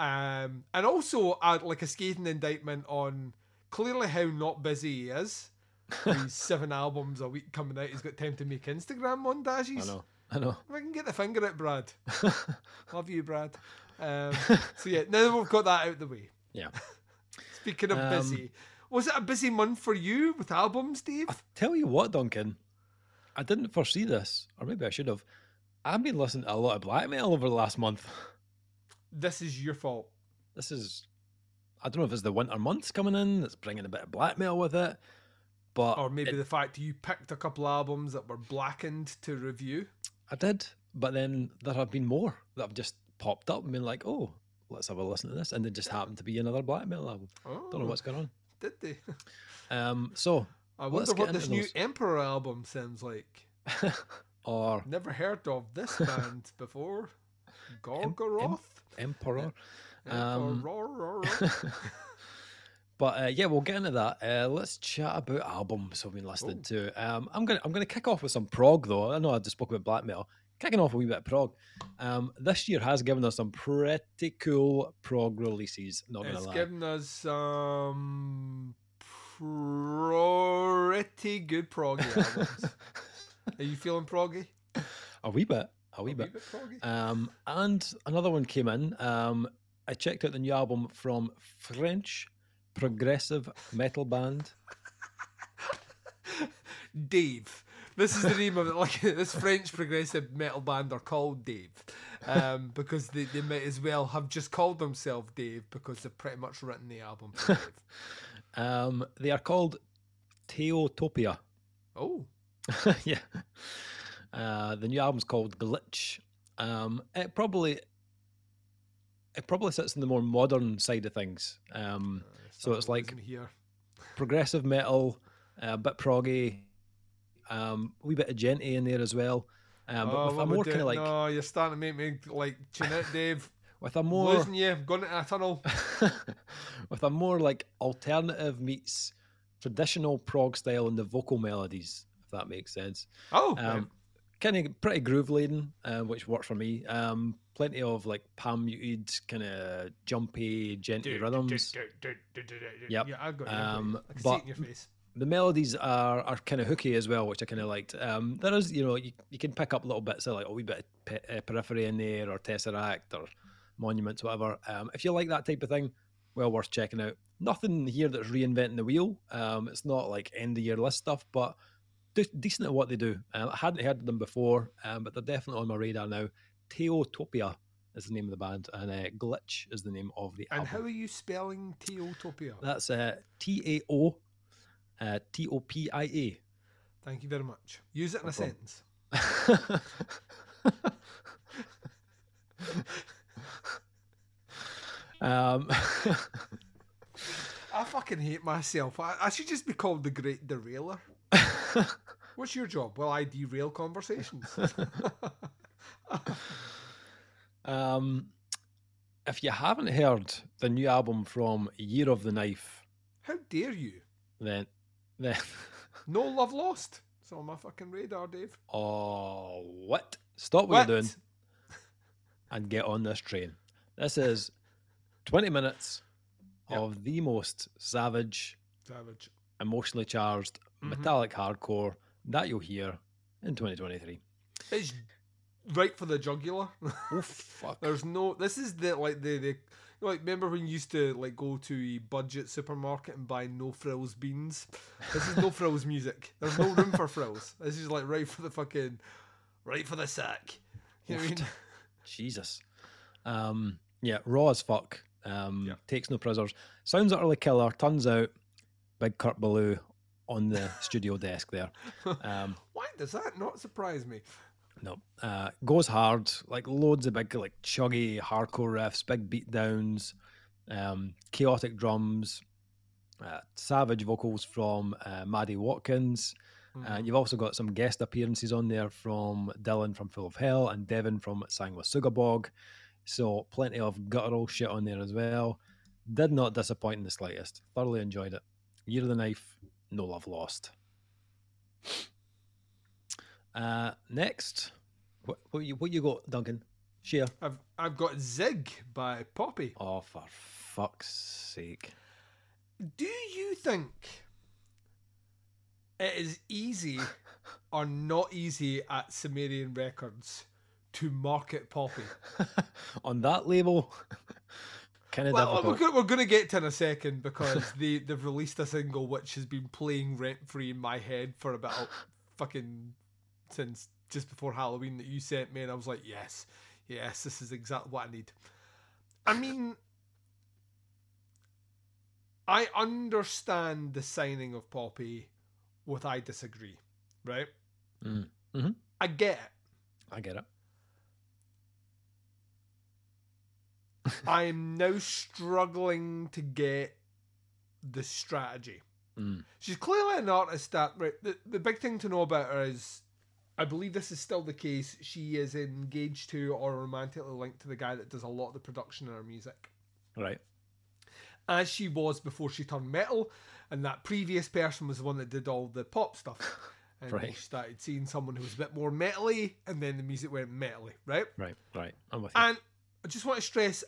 um, and also uh, like a scathing indictment on clearly how not busy he is. These seven albums a week coming out, he's got time to make Instagram montages.
I know. I know.
If I can get the finger at Brad. Love you, Brad. Um, so yeah, now that we've got that out the way.
Yeah.
Speaking of
Um,
busy, was it a busy month for you with albums, Dave?
I tell you what, Duncan, I didn't foresee this, or maybe I should have. I've been listening to a lot of black metal over the last month.
This is your fault.
This is, I don't know if it's the winter months coming in that's bringing a bit of black metal with it, but
Or maybe
it-
the fact you picked a couple albums that were blackened to review.
I did. But then there have been more that have just popped up and been like, oh, let's have a listen to this, and there just happened to be another black metal album.
Oh,
Don't know what's going on.
did they?
Um, so,
I wonder what this new
those.
Emperor album sounds like.
or
Never heard of this band before. Gorgoroth?
Emperor. Um,
Emperor.
But uh, yeah, we'll get into that. Uh, let's chat about albums we've been listening to. Um, I'm gonna I'm gonna kick off with some prog though. I know I just spoke about black metal. Kicking off a wee bit of prog. Um, this year has given us some pretty cool prog releases. Not gonna
It's
lie.
given us some pretty good proggy albums. Are you feeling proggy?
a wee bit. A wee
A
bit.
bit proggy?
Um, and another one came in. Um, I checked out the new album from French progressive metal band.
Dave. This is the name of it. Like this French progressive metal band are called Dave, um, because they, they might as well have just called themselves Dave because they've pretty much written the album.
Um, they are called Taotopia.
Oh,
yeah. Uh, the new album's called Glitch. Um, it probably it probably sits in the more modern side of things. Um, So it's like- progressive metal, a bit proggy, um, a wee bit of djenty in there as well. Um, but
oh,
with a
what am I
more kind of like
no, you're starting to make me like tune out, Dave.
with a more
Losing you, going into a tunnel.
with a more like alternative meets traditional prog style in the vocal melodies, if that makes sense.
Oh, right.
Um, kind of pretty groove laden, uh, which works for me. Um, plenty of like palm muted, kind of jumpy, djenty rhythms.
Yeah, I've got.
Um,
I can see
but-
it in your face.
The melodies are are kind of hooky as well, which I kind of liked. Um, there is, you know, you, you can pick up little bits of like a wee bit of pe- uh, periphery in there, or tesseract, or monuments, whatever. Um, if you like that type of thing, well worth checking out. Nothing here that's reinventing the wheel. Um, it's not like end of year list stuff, but de- decent at what they do. Um, I hadn't heard of them before, um, but they're definitely on my radar now. Taotopia is the name of the band, and uh, Glitch is the name of the
And
album.
how are you spelling Taotopia?
That's uh, T A O uh, T O P I A.
Thank you very much. Use it in
No
a
problem.
sentence.
um,
I fucking hate myself. I, I should just be called the Great Derailer. What's your job? Well, I derail conversations.
um, if you haven't heard the new album from Year of the Knife,
How dare you?
then then
No love lost. It's on my fucking radar, Dave.
oh what? Stop what, you're doing and get on this train. This is 20 minutes
Yep.
of the most savage,
Savage.
emotionally charged,
Mhm.
metallic hardcore that you'll hear in 2023.
It's right for the jugular.
Oh fuck!
There's no. This is the like the the. You know, like remember when you used to like go to a budget supermarket and buy no frills beans? This is no frills music. There's no room for frills. This is like right for the fucking, right for the sack. You know what I mean?
Jesus. Um, yeah, raw as fuck. Um,
Yeah.
Takes no prisoners. Sounds utterly killer. Turns out, big Kurt Ballou on the studio desk there. Um,
Why does that not surprise me?
no, uh, goes hard. Like loads of big, like chuggy hardcore riffs, big beat downs, um, chaotic drums, uh, savage vocals from uh, Maddie Watkins. And you've also got some guest appearances on there from Dylan from Full of Hell and Devin from Sanguisugabogg. So plenty of guttural shit on there as well. Did not disappoint in the slightest. Thoroughly enjoyed it. Year of the Knife, no love lost. Uh, next, what, what you what you got, Duncan? Share.
I've I've got Zig by Poppy.
Oh, for fuck's sake!
Do you think it is easy or not easy at Sumerian Records to market Poppy?
on that label, kind of
Well, we're,
difficult.
we're going to get to in a second because they, they've released a single which has been playing rent free in my head for about fucking since just before Halloween that you sent me, and I was like, yes, yes, this is exactly what I need. I mean, I understand the signing of Poppy with I disagree, right?
Mm. Mhm.
I get it.
I get it.
I am now struggling to get the strategy.
Mm.
She's clearly an artist that right, the, the big thing to know about her is I believe this is still the case. She is engaged to or romantically linked to the guy that does a lot of the production in her music.
Right.
As she was before she turned metal, and that previous person was the one that did all the pop stuff. And
Right.
she started seeing someone who was a bit more metally, and then the music went metally, right?
Right. Right. I'm with you.
And I just want to stress,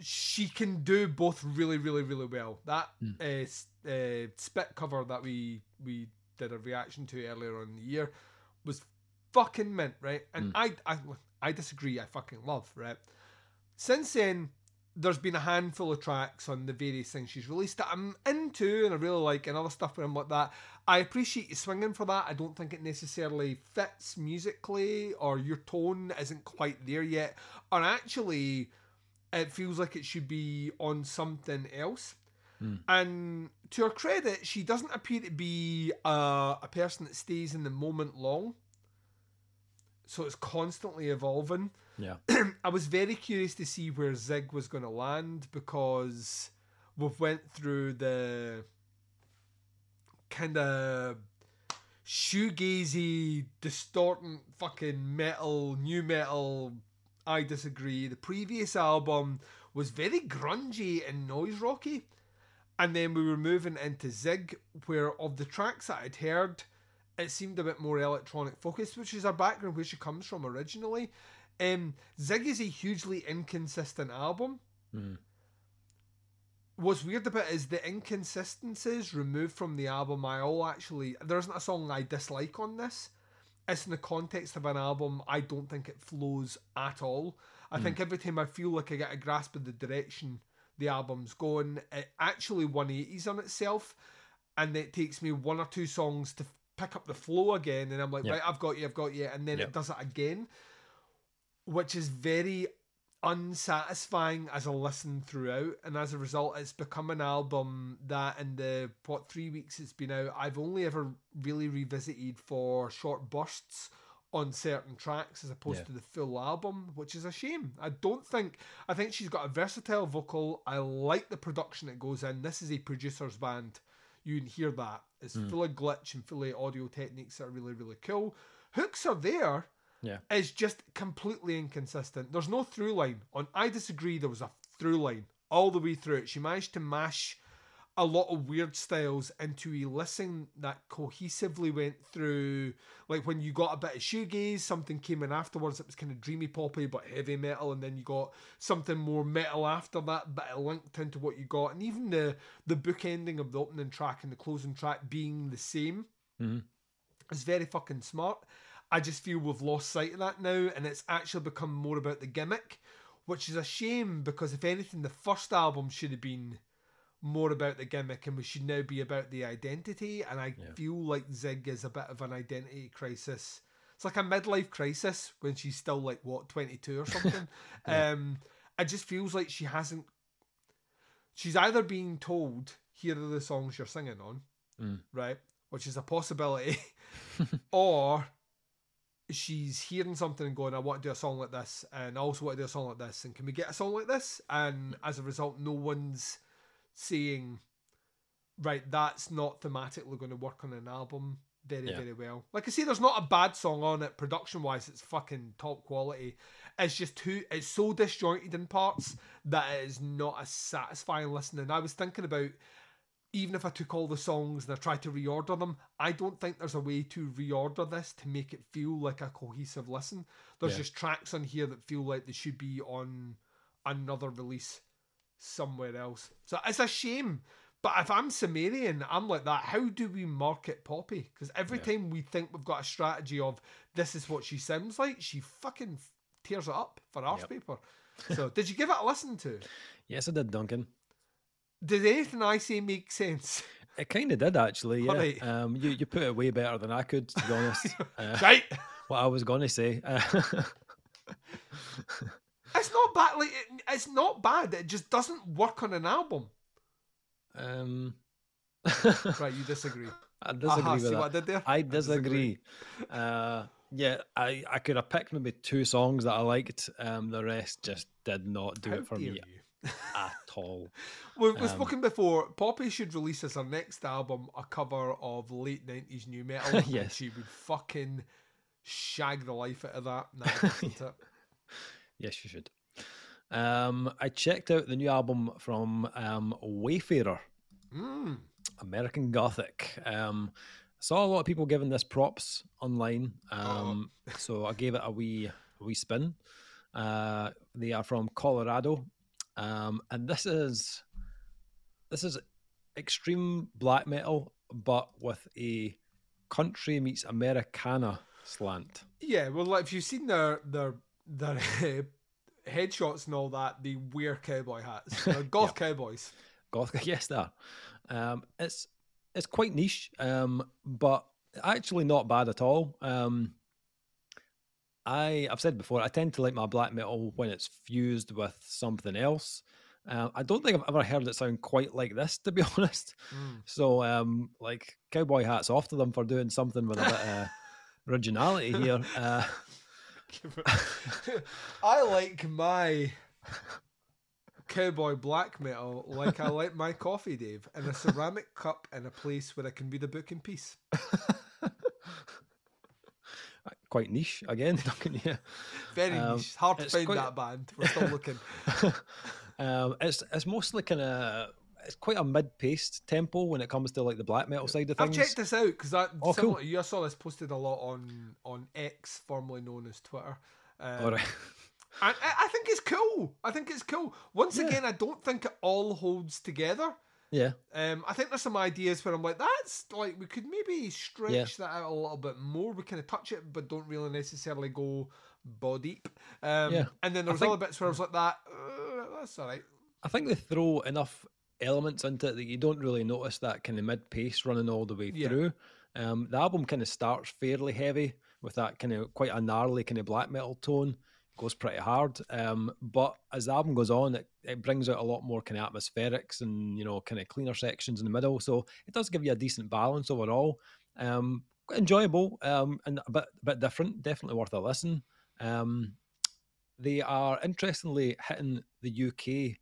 she can do both really, really, really well. That
Mm.
uh, uh, spit cover that we we did a reaction to earlier in the year was fucking mint, right? And
Mm.
I, I I disagree. I fucking love, right? Since then, there's been a handful of tracks on the various things she's released that I'm into and I really like, and other stuff where I'm like that. I appreciate you swinging for that. I don't think it necessarily fits musically, or your tone isn't quite there yet, or actually, it feels like it should be on something else.
Hmm.
And to her credit, she doesn't appear to be a, a person that stays in the moment long. So it's constantly evolving.
yeah.
I was very curious to see where Zig was going to land because we've went through the kind of shoegazy, distorting fucking metal, nu metal. I disagree. The previous album was very grungy and noise rocky. And then we were moving into Zig, where of the tracks that I'd heard, it seemed a bit more electronic focused, which is her background where she comes from originally. Um, Zig is a hugely inconsistent album.
Mm.
What's weird about it is the inconsistencies removed from the album. I all actually there isn't a song I dislike on this. It's in the context of an album. I don't think it flows at all. I
Mm.
think every time I feel like I get a grasp of the direction the album's going, it actually 180s on itself, and it takes me one or two songs to pick up the flow again, and I'm like,
Yeah.
right, I've got you, I've got you, and then
Yeah.
it does it again, which is very unsatisfying as a listen throughout, and as a result, it's become an album that in the what three weeks it's been out, I've only ever really revisited for short bursts on certain tracks as opposed
Yeah.
to the full album, which is a shame. I don't think I think she's got a versatile vocal. I like the production that goes in. This is a producer's band. You can hear that. It's
Mm.
full of glitch and full of audio techniques that are really, really cool. Hooks are there.
Yeah.
It's just completely inconsistent. There's no through line. On I disagree, there was a through line all the way through it. She managed to mash a lot of weird styles into a listen that cohesively went through like when you got a bit of shoegaze something came in afterwards it was kind of dreamy poppy but heavy metal and then you got something more metal after that but it linked into what you got and even the the book ending of the opening track and the closing track being the same
Mhm.
is very fucking smart i just feel we've lost sight of that now and it's actually become more about the gimmick which is a shame because if anything the first album should have been more about the gimmick and we should now be about the identity and i
Yeah.
feel like zig is a bit of an identity crisis it's like a midlife crisis when she's still like what 22 or something
Yeah.
um it just feels like she hasn't she's either being told here are the songs you're singing on
Mm.
right which is a possibility or she's hearing something and going i want to do a song like this and i also want to do a song like this and can we get a song like this? And as a result no one's saying right that's not thematically going to work on an album very
Yeah.
very well. Like i say there's not a bad song on it production wise it's fucking top quality. It's just too it's so disjointed in parts that it is not as satisfying listening. I was thinking about even if I took all the songs and I tried to reorder them, I don't think there's a way to reorder this to make it feel like a cohesive listen. There's
Yeah.
just tracks on here that feel like they should be on another release somewhere else. So it's a shame. But if I'm Sumerian, I'm like that. How do we market Poppy? Because every
Yeah.
time we think we've got a strategy of this is what she sounds like, she fucking tears it up for arse
Yep.
paper. So did you give it a listen to?
Yes, I did, Duncan.
Did anything I say make sense?
It kind of did actually. Yeah.
Alright.
Um, you you put it way better than I could, to be honest. Uh,
right.
what I was going to say. Uh,
It's not bad. Like it, it's not bad. It just doesn't work on an album.
um,
Right, you disagree.
I disagree
Aha,
with
see
that.
what I did there?
I disagree. uh, yeah, I, I could have picked maybe two songs that I liked. Um, the rest just did not do
How
it for me
you?
At all.
We've, we've
Um,
spoken before. Poppy should release as her next album a cover of late nineties nu metal. and
Yes.
she would fucking shag the life out of that. Nah.
Yes, you should. Um, I checked out the new album from um, Wayfarer,
Mm.
American Gothic. Um, saw a lot of people giving this props online, um, so I gave it a wee a wee spin. Uh, they are from Colorado, um, and this is this is extreme black metal, but with a country meets Americana slant.
Yeah, well, like, if you've seen their their their headshots and all that, they wear cowboy hats. They're goth cowboys.
Gothic, yes, there. Um, it's it's quite niche, um, but actually not bad at all. Um, I I've said before, I tend to like my black metal when it's fused with something else. Um, I don't think I've ever heard it sound quite like this, to be honest.
Mm.
So, um, like cowboy hats off to them for doing something with a bit of originality here. Uh,
I like my cowboy black metal like I like my coffee, Dave, in a ceramic cup in a place where I can read a book in peace.
Quite niche again. Yeah.
Very
Um,
niche. Hard to find
quite-
that band. We're still looking.
um, it's it's mostly kind of it's quite a mid-paced tempo when it comes to like the black metal side of things.
I've checked this out because that
Oh, cool.
you, I saw this posted a lot on on X, formerly known as Twitter. Um,
All right.
I, I think it's cool. I think it's cool. Once
Yeah.
again, I don't think it all holds together.
Yeah.
Um, I think there's some ideas where I'm like, that's like we could maybe stretch that out a little bit more. We kind of touch it, but don't really necessarily go body. Um,
Yeah.
And then there's
think-
other bits where I was like, that uh, that's all right.
I think they throw enough elements into it that you don't really notice that kind of mid pace running all the way
Yeah.
through. Um, the album kind of starts fairly heavy with that kind of quite a gnarly kind of black metal tone. Goes pretty hard, um, but as the album goes on, it, it brings out a lot more kind of atmospherics and you know kind of cleaner sections in the middle. So it does give you a decent balance overall. Um, enjoyable um, and a bit, a bit different. Definitely worth a listen. Um, they are interestingly hitting the UK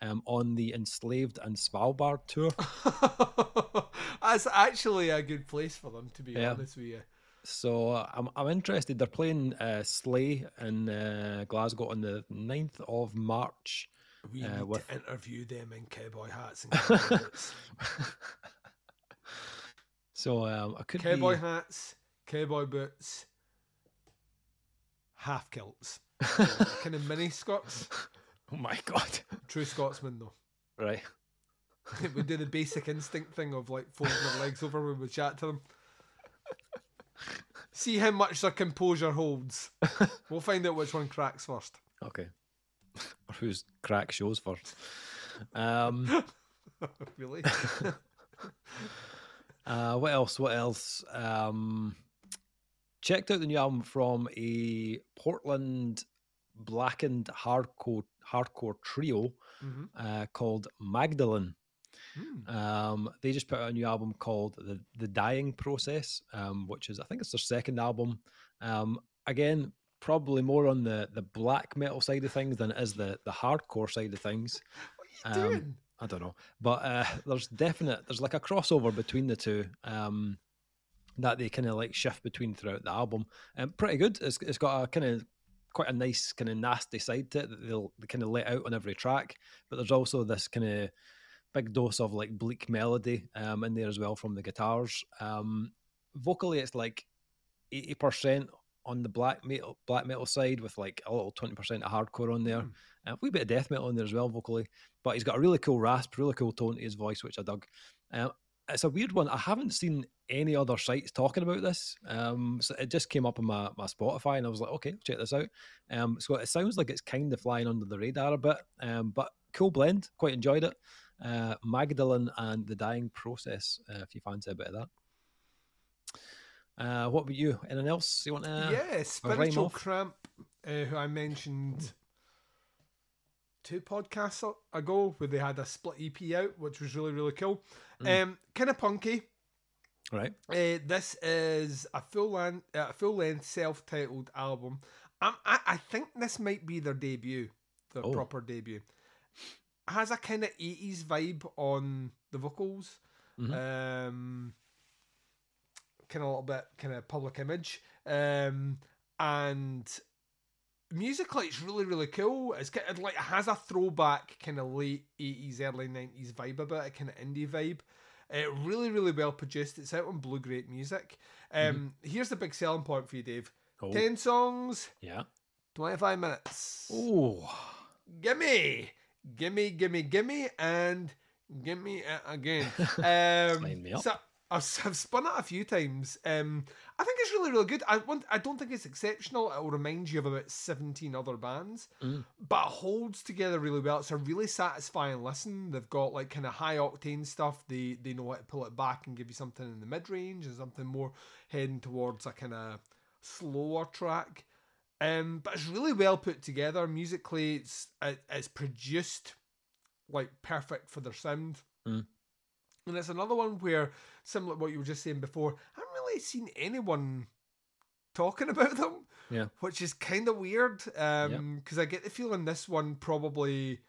um, on the Enslaved and Svalbard tour.
That's actually a good place for them, to be
Yeah.
honest with you.
So I'm, I'm interested. They're playing uh, Slay in uh, Glasgow on the 9th of March.
We
Uh,
need
with-
to interview them in cowboy hats and cowboy boots.
so um, I could
cowboy
be...
hats, cowboy boots, half kilts. kind of mini Scots.
Oh my god!
True Scotsman, though.
Right.
we do the basic instinct thing of like folding our legs over when we chat to them. See how much their composure holds. We'll find out which one cracks first.
Okay. or whose crack shows first. Um,
really?
uh, what else? What else? Um, checked out the new album from a Portland blackened hardcore hardcore trio
hmm
uh, called Magdalene.
Mm.
Um, they just put out a new album called the the Dying Process, um, which is I think it's their second album. Um, again, probably more on the the black metal side of things than it is the the hardcore side of things.
What are you
Um,
doing?
I don't know, but uh, there's definite there's like a crossover between the two um, that they kind of like shift between throughout the album. Um, pretty good. It's it's got a kind of quite a nice kind of nasty side to it that they'll they kind of let out on every track. But there's also this kind of big dose of like bleak melody um, in there as well from the guitars. Um, vocally, it's like eighty percent on the black metal black metal side with like a little twenty percent of hardcore on there.
Hmm.
Uh, a wee bit of death metal in there as well vocally, but he's got a really cool rasp, really cool tone to his voice, which I dug. Um, it's a weird one. I haven't seen any other sites talking about this. Um, so it just came up on my, my Spotify, and I was like, okay, check this out. Um, so it sounds like it's kind of flying under the radar a bit, um, but cool blend. Quite enjoyed it. Uh, Magdalene and the Dying Process. Uh, if you fancy a bit of that. Uh, what about you? Anything else you want to?
yeah, Spiritual? Cramp, uh, who I mentioned two podcasts ago, where they had a split EP out, which was really, really cool.
Mm.
Um, kind of punky.
Right.
Uh, this is a full length, uh, full length, self titled album. Um, I, I think this might be their debut, their
Oh.
proper debut. Has a kind of eighties vibe on the vocals.
Mhm.
Um, kind of a little bit kind of public image. Um, and musically, it's really really cool. It's kind of like it has a throwback kind of late eighties, early nineties vibe about it, kind of indie vibe. Uh, really, really well produced. It's out on Blue Grape Music. Um, Here's the big selling point for you, Dave.
Oh,
10 songs,
yeah.
25 minutes.
Oh,
Gimme! Gimme, gimme, gimme, and gimme it again. Um, so I've, I've spun it a few times. Um, I think it's really, really good. I want. I don't think it's exceptional. It will remind you of about 17 other bands,
Mm.
but it holds together really well. It's a really satisfying listen. They've got like kind of high octane stuff. They they know how to pull it back and give you something in the mid range and something more heading towards a kind of slower track. Um, but it's really well put together musically. It's it, it's produced like perfect for their sound.
Mm.
And it's another one where, similar to what you were just saying before, I haven't really seen anyone talking about them.
Yeah.
Which is kind of weird. Um, because I get the feeling this one probably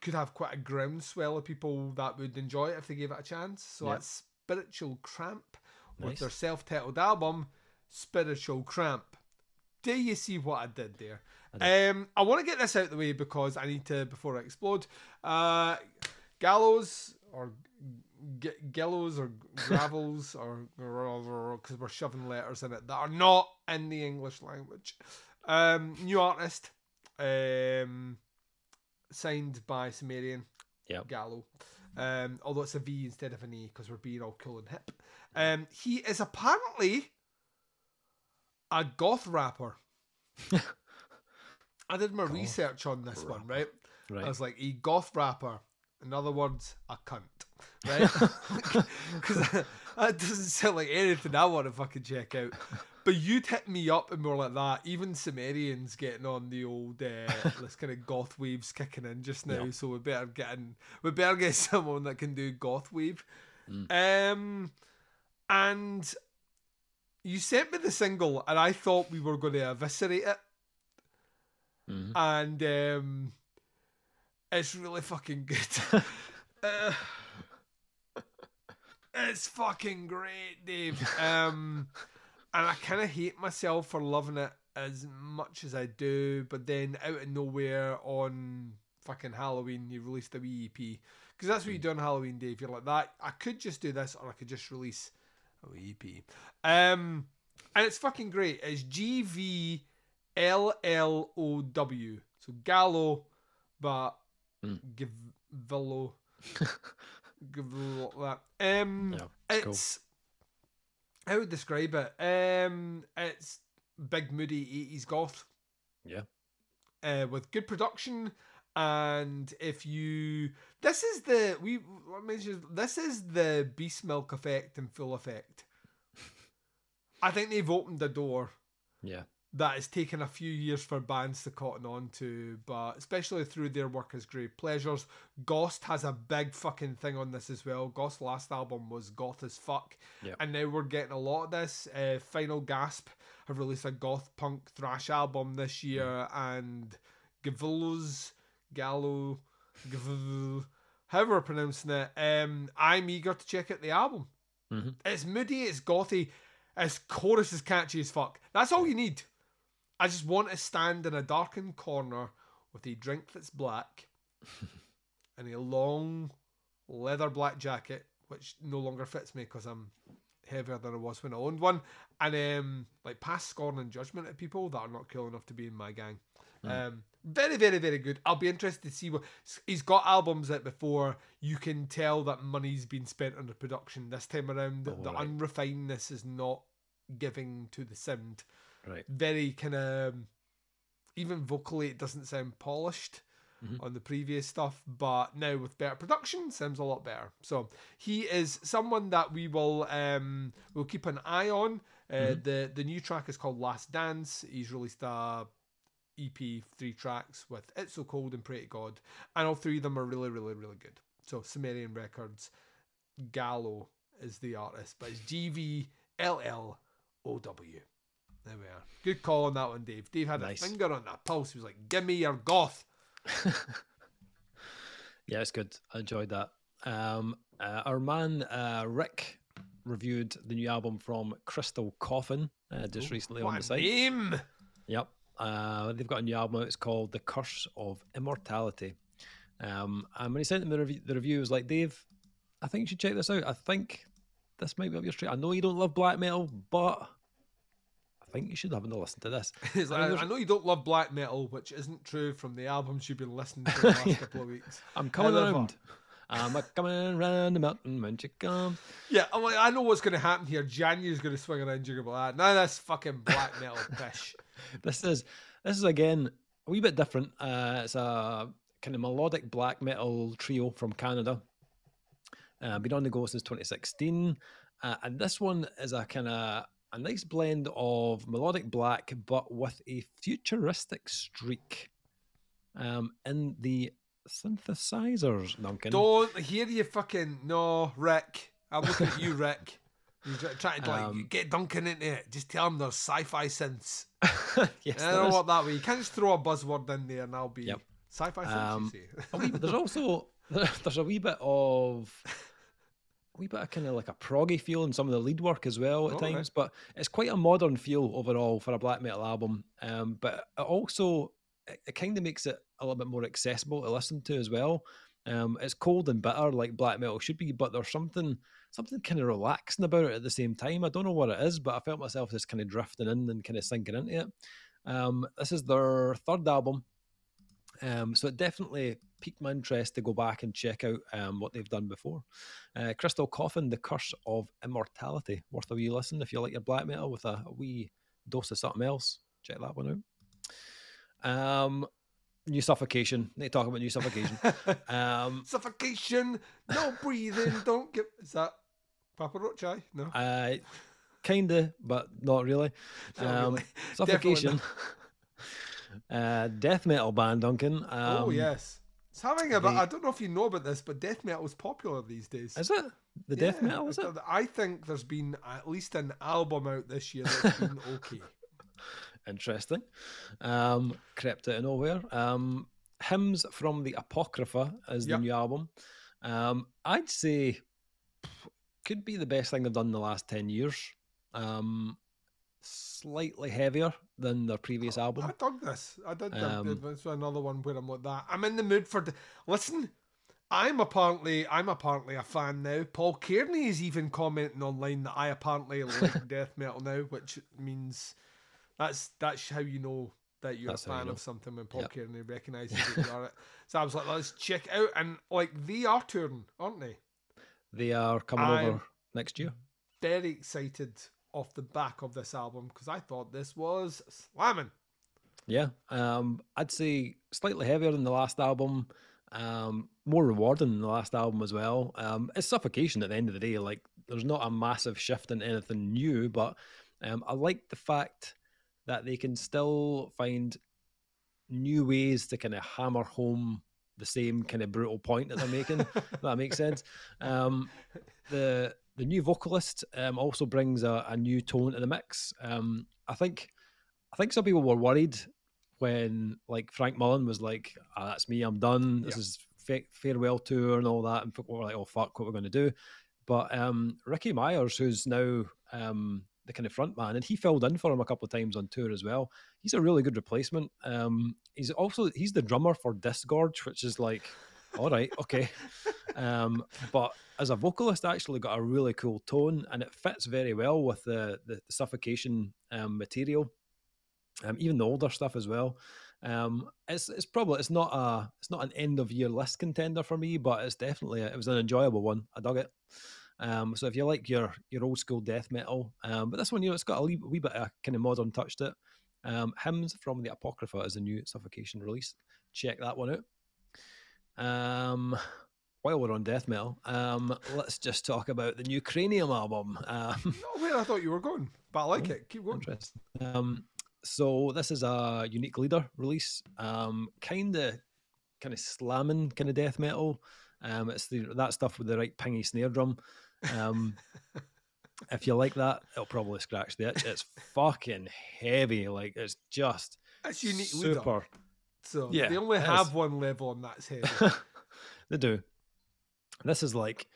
could have quite a groundswell of people that would enjoy it if they gave it a chance. So
Yeah.
that's Spiritual Cramp with their self-titled album, Spiritual Cramp. Do you see what I did there?
I
um, I want to get this out of the way because I need to before I explode. Uh, gallows or g- gallows or gravels or because we're shoving letters in it that are not in the English language. Um, new artist, um, signed by Sumerian.
Yep.
Gallo. Um, although it's a V instead of an E because we're being all cool and hip. Um, he is apparently a goth rapper. I did my
Goth
research on this one, right? I was like, a goth rapper. In other words, a cunt, right? Because that doesn't sound like anything I want to fucking check out. But you'd hit me up and more like that. Even Sumerians getting on the old uh, this kind of goth waves kicking in just now.
Yeah.
So we better get in. We better get someone that can do goth wave.
Mm.
Um, and you sent me the single, and I thought we were going to eviscerate it.
Mhm.
And um, it's really fucking good. uh, it's fucking great, Dave. Um, and I kind of hate myself for loving it as much as I do, but then out of nowhere on fucking Halloween, you released a wee EP. Because that's what you do on Halloween, Dave. You're like, that, I could just do this, or I could just release a EP. Um, and it's fucking great. It's G V L L O W. So Gallo, but
Mm.
Gavillo. Gavillo, that. Um,
Yeah, it's cool.
it's how would describe it? Um, it's big moody eighties goth.
Yeah.
Uh, with good production, and if you, this is the we this is the Beastmilk effect in full effect. I think they've opened the door
Yeah.
that has taken a few years for bands to cotton on to, but especially through their work as Grave Pleasures. Ghost has a big fucking thing on this as well. Ghost's last album was goth as fuck, and now we're getting a lot of this. Uh, Final Gasp have released a goth punk thrash album this year, and Gavillos, Gallo, however we're pronouncing it. Um, I'm eager to check out the album.
Mhm.
It's moody, it's gothy, its chorus is catchy as fuck. That's all you need. I just want to stand in a darkened corner with a drink that's black and a long leather black jacket, which no longer fits me because I'm heavier than I was when I owned one, and um, like pass scorn and judgment at people that are not cool enough to be in my gang. Um, very, very, very good. I'll be interested to see what he's got albums that before you can tell that money's been spent on the production. This time around,
Oh,
the
right.
unrefinedness is not giving to the sound
Right.
very kind of even vocally it doesn't sound polished
Mhm.
on the previous stuff but now with better production sounds a lot better so he is someone that we will um we'll keep an eye on uh,
Mhm.
the the new track is called last dance he's released a ep three tracks with it's so cold and pray to god and all three of them are really really really good so sumerian records gallo is the artist but it's g-v-l-l-o-w there we are. Good call on that one, Dave. Dave had
Nice.
a finger on that pulse. He was like, "Give me your goth."
Yeah, it's good. I enjoyed that. Um, uh, our man uh, Rick reviewed the new album from Crystal Coffin uh, just recently on the site.
name!
Yep. Uh, they've got a new album. It's called The Curse of Immortality. Um, and when he sent me the review, the review was like, Dave, I think you should check this out. I think this might be up your street. I know you don't love black metal, but I think you should have a listen to this.
He's
I mean,
I, know you don't love black metal, which isn't true from the albums you've been listening to the last
Yeah.
couple of weeks.
I'm coming
However-
around. I'm a coming around the mountain when you come.
Yeah, I'm like, I know what's going to happen here. January's going to swing around you like that. None of this fucking black metal pish.
This is this is again a wee bit different. Uh, it's a kind of melodic black metal trio from Canada. Uh, been on the go since 2016, uh, and this one is a kind of a nice blend of melodic black, but with a futuristic streak um, in the synthesizers. Duncan,
Don't hear you fucking no, Rick. I'm looking at you, Rick. You're try- trying to like
Um,
get Duncan into it. Just tell him there's sci-fi synths.
yes,
I don't want that way. You can't just throw a buzzword in there and I'll be
Yep.
sci-fi synths.
Um, wee, there's also there's a wee bit of a wee bit of kind of like a proggy feel in some of the lead work as well at
Oh, right.
times, but it's quite a modern feel overall for a black metal album. Um, but it also it, it kind of makes it a little bit more accessible to listen to as well. Um, it's cold and bitter like black metal should be, but there's something something kind of relaxing about it at the same time. I don't know what it is, but I felt myself just kind of drifting in and kind of sinking into it. Um, this is their third album. Um, so it definitely piqued my interest to go back and check out um, what they've done before. Uh, Crystal Coffin, The Curse of Immortality. Worth a wee listen if you like your black metal with a, a wee dose of something else. Check that one out. Um, new Suffocation. They talk about New Suffocation. um,
Suffocation, no breathing, don't get. Is that Papa Roach, aye? No.
Uh, kinda, but not really.
Not
Um,
really.
Suffocation. uh, death metal band, Duncan. Um,
oh, yes. It's having a
they-
I don't know if you know about this, but death metal is popular these days.
Is it the death
Yeah,
metal? Is it?
I think there's been at least an album out this year that's been okay.
Interesting. Um, crept out of nowhere. Um, Hymns from the Apocrypha is
Yep.
the new album. Um, I'd say could be the best thing they've done in the last 10 years. Um, slightly heavier than their previous album.
I dug this. I did.
Um,
Um, this another one where I'm like that. I'm in the mood for. The, listen, I'm apparently I'm apparently a fan now. Paul Kearney is even commenting online that I apparently like death metal now, which means that's that's how you know that you're
That's
a
how you
fan
know.
of something when Paul
Yep.
Kearney recognizes that you are it. So I was like, let's check it out, and like they are touring, aren't they?
They are coming
I'm-
over next year.
Very excited off the back of this album because I thought this was slamming.
Yeah, um, I'd say slightly heavier than the last album, um, more rewarding than the last album as well. Um, it's suffocation at the end of the day. Like, there's not a massive shift in anything new, but um, I like the fact that they can still find new ways to kind of hammer home the same kind of brutal point that they're making. that makes sense. Um, the the new vocalist um, also brings a, a new tone to the mix. Um, I think I think some people were worried when like Frank Mullen was like, ah, "That's me, I'm done. This
Yeah.
is fa- farewell tour and all that," and people were like, "Oh fuck, what we're going to do?" But um, Ricky Myers, who's now um, the kind of front man, and he filled in for him a couple of times on tour as well. He's a really good replacement. Um, he's also he's the drummer for Disgorge, which is like, all right, okay. Um, but as a vocalist, actually got a really cool tone, and it fits very well with the the, the suffocation um, material, um, even the older stuff as well. Um, it's it's probably it's not a it's not an end of year list contender for me, but it's definitely a, it was an enjoyable one. I dug it. Um, so if you like your your old school death metal, um, but this one you know it's got a wee, wee bit of kind of modern touch to it. Um, Hymns from the Apocrypha is a new Suffocation release. Check that one out. Um, while we're on death metal, um, let's just talk about the new Cranium album. Um,
Not where I thought you were going, but I like
Oh,
it. Keep going.
Interesting. Um, so this is a unique leader release. Um, kind of, kind of slamming, kind of death metal. Um, it's the that stuff with the right pingy snare drum. Um, if you like that, it'll probably scratch the itch. It's fucking heavy. Like it's just
It's unique leader.
super.
So
Yeah,
they only have
is.
one level and that's heavy.
they do. This is like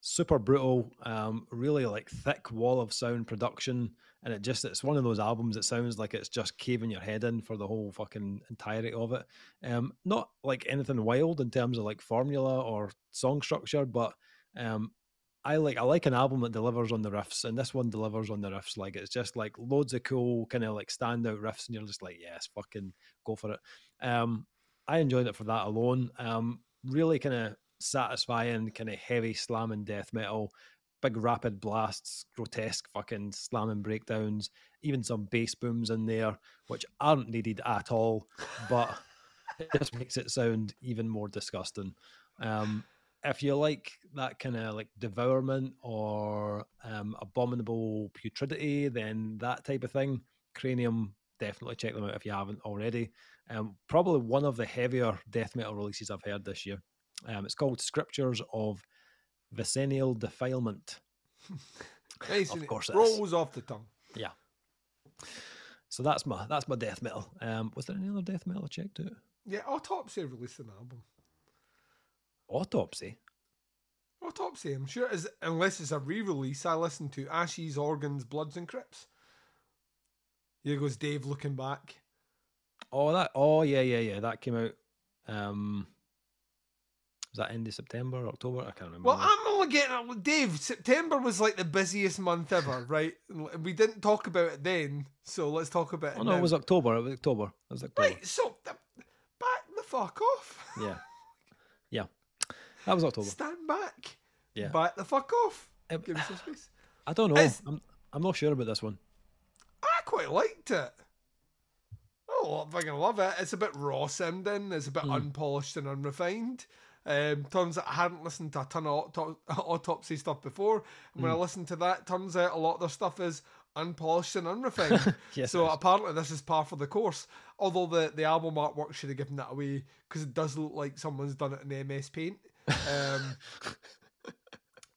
super brutal, um, really like thick wall of sound production, and it just it's one of those albums that sounds like it's just caving your head in for the whole fucking entirety of it. Um, not like anything wild in terms of like formula or song structure, but um, I like I like an album that delivers on the riffs, and this one delivers on the riffs. Like it's just like loads of cool kind of like standout riffs, and you're just like, yes, fucking go for it. Um, I enjoyed it for that alone. Um, really kind of satisfying, kind of heavy slamming death metal, big rapid blasts, grotesque fucking slamming breakdowns, even some bass booms in there, which aren't needed at all, but it just makes it sound even more disgusting. Um, if you like that kind of like devourment or um, abominable putridity, then that type of thing, Cranium, definitely check them out if you haven't already. Um, probably one of the heavier death metal releases I've heard this year. Um, it's called Scriptures of Vicennial Defilement.
Nice,
Of course it is.
rolls off the tongue. Yeah.
So that's my that's my death metal. Um, was there any other death metal I checked out?
Yeah, Autopsy released an album.
Autopsy.
Autopsy, I'm sure, is unless it's a re-release. I listened to Ashes, Organs, Bloods, and Crypts. Here goes Dave looking back.
Oh that. Oh yeah, yeah, yeah. That came out. Um, was that end of September, October? I can't remember.
Well. I'm only getting Dave. September was like the busiest month ever, right? We didn't talk about it then, so let's talk about it
oh no,
now.
it was October. It was October. It was October.
right. So back the fuck off.
Yeah, yeah. That was October.
Stand back.
Yeah.
Back the fuck off.
It-
Give me some space.
I don't know.
It's-
I'm I'm not sure about this one.
I quite liked it. Oh, I fucking love it. It's a bit raw sounding. It's a bit
Hmm.
unpolished and unrefined. Um, turns out I hadn't listened to a ton of auto- autopsy stuff before, and when I listened to that, turns out a lot of their stuff is unpolished and unrefined.
Yes,
so apparently this is par for the course. Although the, the album artwork should have given that away because it does look like someone's done it in MS Paint. Um,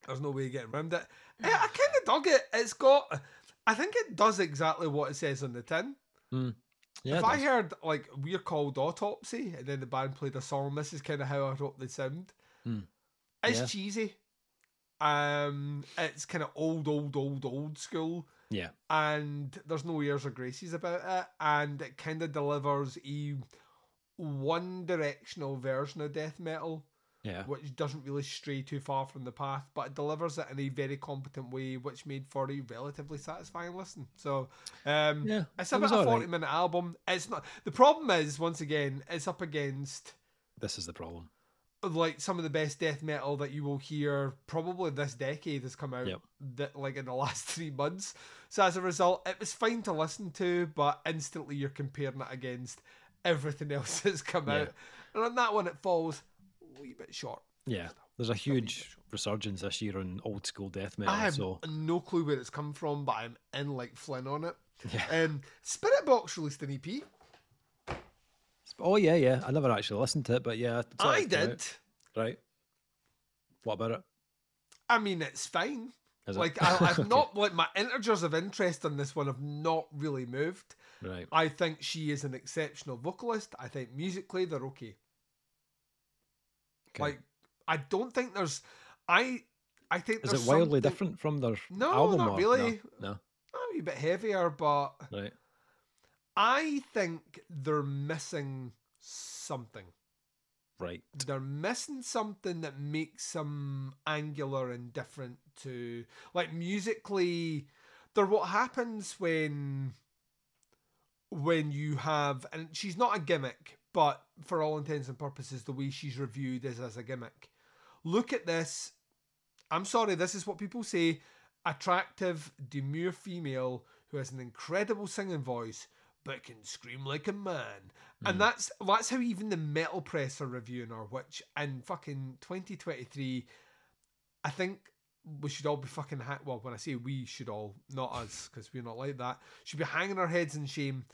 there's no way of getting around it. Eh, I kind of dug it. It's got, I think it does exactly what it says on the tin.
Yeah,
if I heard like we're called Autopsy and then the band played a song, this is kind of how I hope they sound.
Hmm.
It's
Yeah.
cheesy. Um, it's kind of old, old, old, old school,
yeah,
and there's no airs or graces about it, and it kind of delivers a one directional version of death metal
yeah,
which doesn't really stray too far from the path, but it delivers it in a very competent way, which made for a relatively satisfying listen. So, um,
Yeah,
it's
it
about a forty-minute album. It's not. The problem is, once again, it's up against
this is the problem.
like some of the best death metal that you will hear probably this decade has come out
Yep.
that like in the last three months. So as a result, it was fine to listen to, but instantly you're comparing it against everything else that's come
Yeah.
out, and on that one it falls wee bit short.
Yeah, there's a huge resurgence this year on old school death metal.
I have
so
no clue where it's come from, but I'm in like Flynn on it.
yeah.
Um, Spiritbox released an EP.
Oh yeah, yeah. I never actually listened to it, but yeah,
I
it come out.
did.
Right. What about it?
I mean, it's fine.
Is it?
Like I, I've
Okay.
not like my integers of interest on this one have not really moved.
Right.
I think she is an exceptional vocalist. I think musically they're okay.
Okay.
Like I don't think there's I I think
is
there's
it wildly
something-
different from their
No,
album?
not
or-
really.
No.
a wee bit heavier, but.
Right.
I think they're missing something.
Right.
they're missing something that makes them angular and different to like musically they're what happens when when you have and she's not a gimmick but for all intents and purposes the way she's reviewed is as a gimmick. Look at this. I'm sorry this is what people say. Attractive demure female who has an incredible singing voice but can scream like a man. And hmm. that's that's how even the metal press are reviewing her which in fucking 2023 i think we should all be fucking ha- well when i say we should all not us because we're not like that should be hanging our heads in shame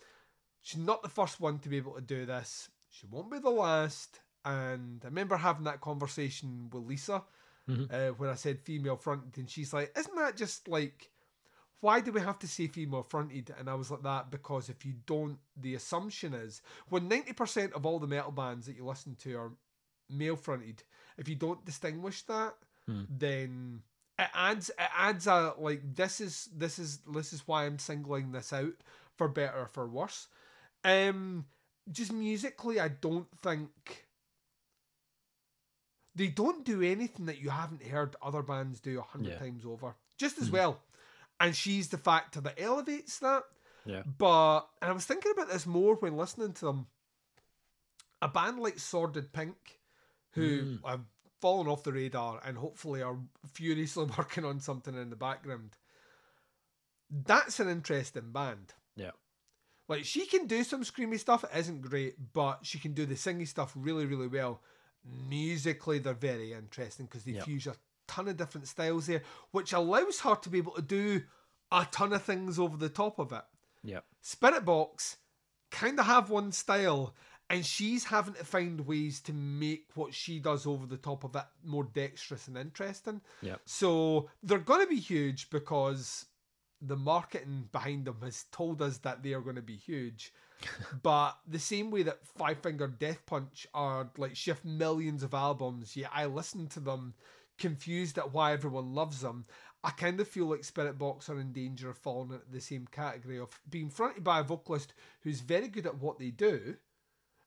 she's not the first one to be able to do this she won't be the last and i remember having that conversation with lisa
Mhm.
uh, when i said female fronted and she's like isn't that just like why do we have to say female fronted? And I was like that because if you don't, the assumption is when 90% of all the metal bands that you listen to are male fronted, if you don't distinguish that,
Hmm.
then it adds it adds a like this is this is this is why I'm singling this out for better or for worse. Um just musically I don't think they don't do anything that you haven't heard other bands do a hundred
Yeah.
times over. Just as
Mhm.
well. And she's the factor that elevates that.
Yeah.
But and I was thinking about this more when listening to them. A band like Sordid Pink, who
Mm.
have fallen off the radar and hopefully are furiously working on something in the background. That's an interesting band.
Yeah.
Like she can do some screamy stuff, it isn't great, but she can do the singy stuff really, really well. Musically, they're very interesting because they
Yeah.
fuse a ton of different styles there, which allows her to be able to do a ton of things over the top of it.
Yeah.
Spiritbox kind of have one style, and she's having to find ways to make what she does over the top of it more dexterous and interesting.
Yeah.
So they're going to be huge because the marketing behind them has told us that they are going to be huge. but the same way that Five Finger Death Punch are like shift millions of albums, yet I listen to them confused at why everyone loves them. I kind of feel like Spiritbox are in danger of falling into the same category of being fronted by a vocalist who's very good at what they do,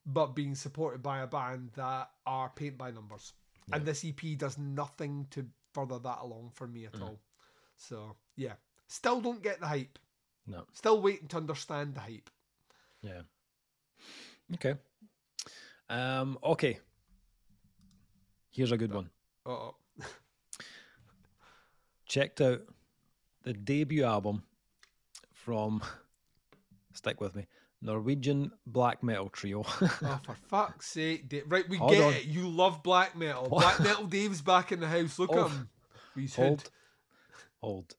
but being supported by a band that are paint by numbers. And this EP does nothing to further that along for me at mm. all. So yeah, still don't get the hype.
No.
Still waiting to understand the hype.
Yeah. Okay. Um. Okay. Here's a good one.
Uh-oh.
checked out the debut album from stick with me Norwegian black metal trio.
oh, for fuck's sake. Dave. Right, we
Hold
get
on.
it. You love black metal. Black metal Dave's back in the house. Look
Oh,
at him. He's hood.
Hold.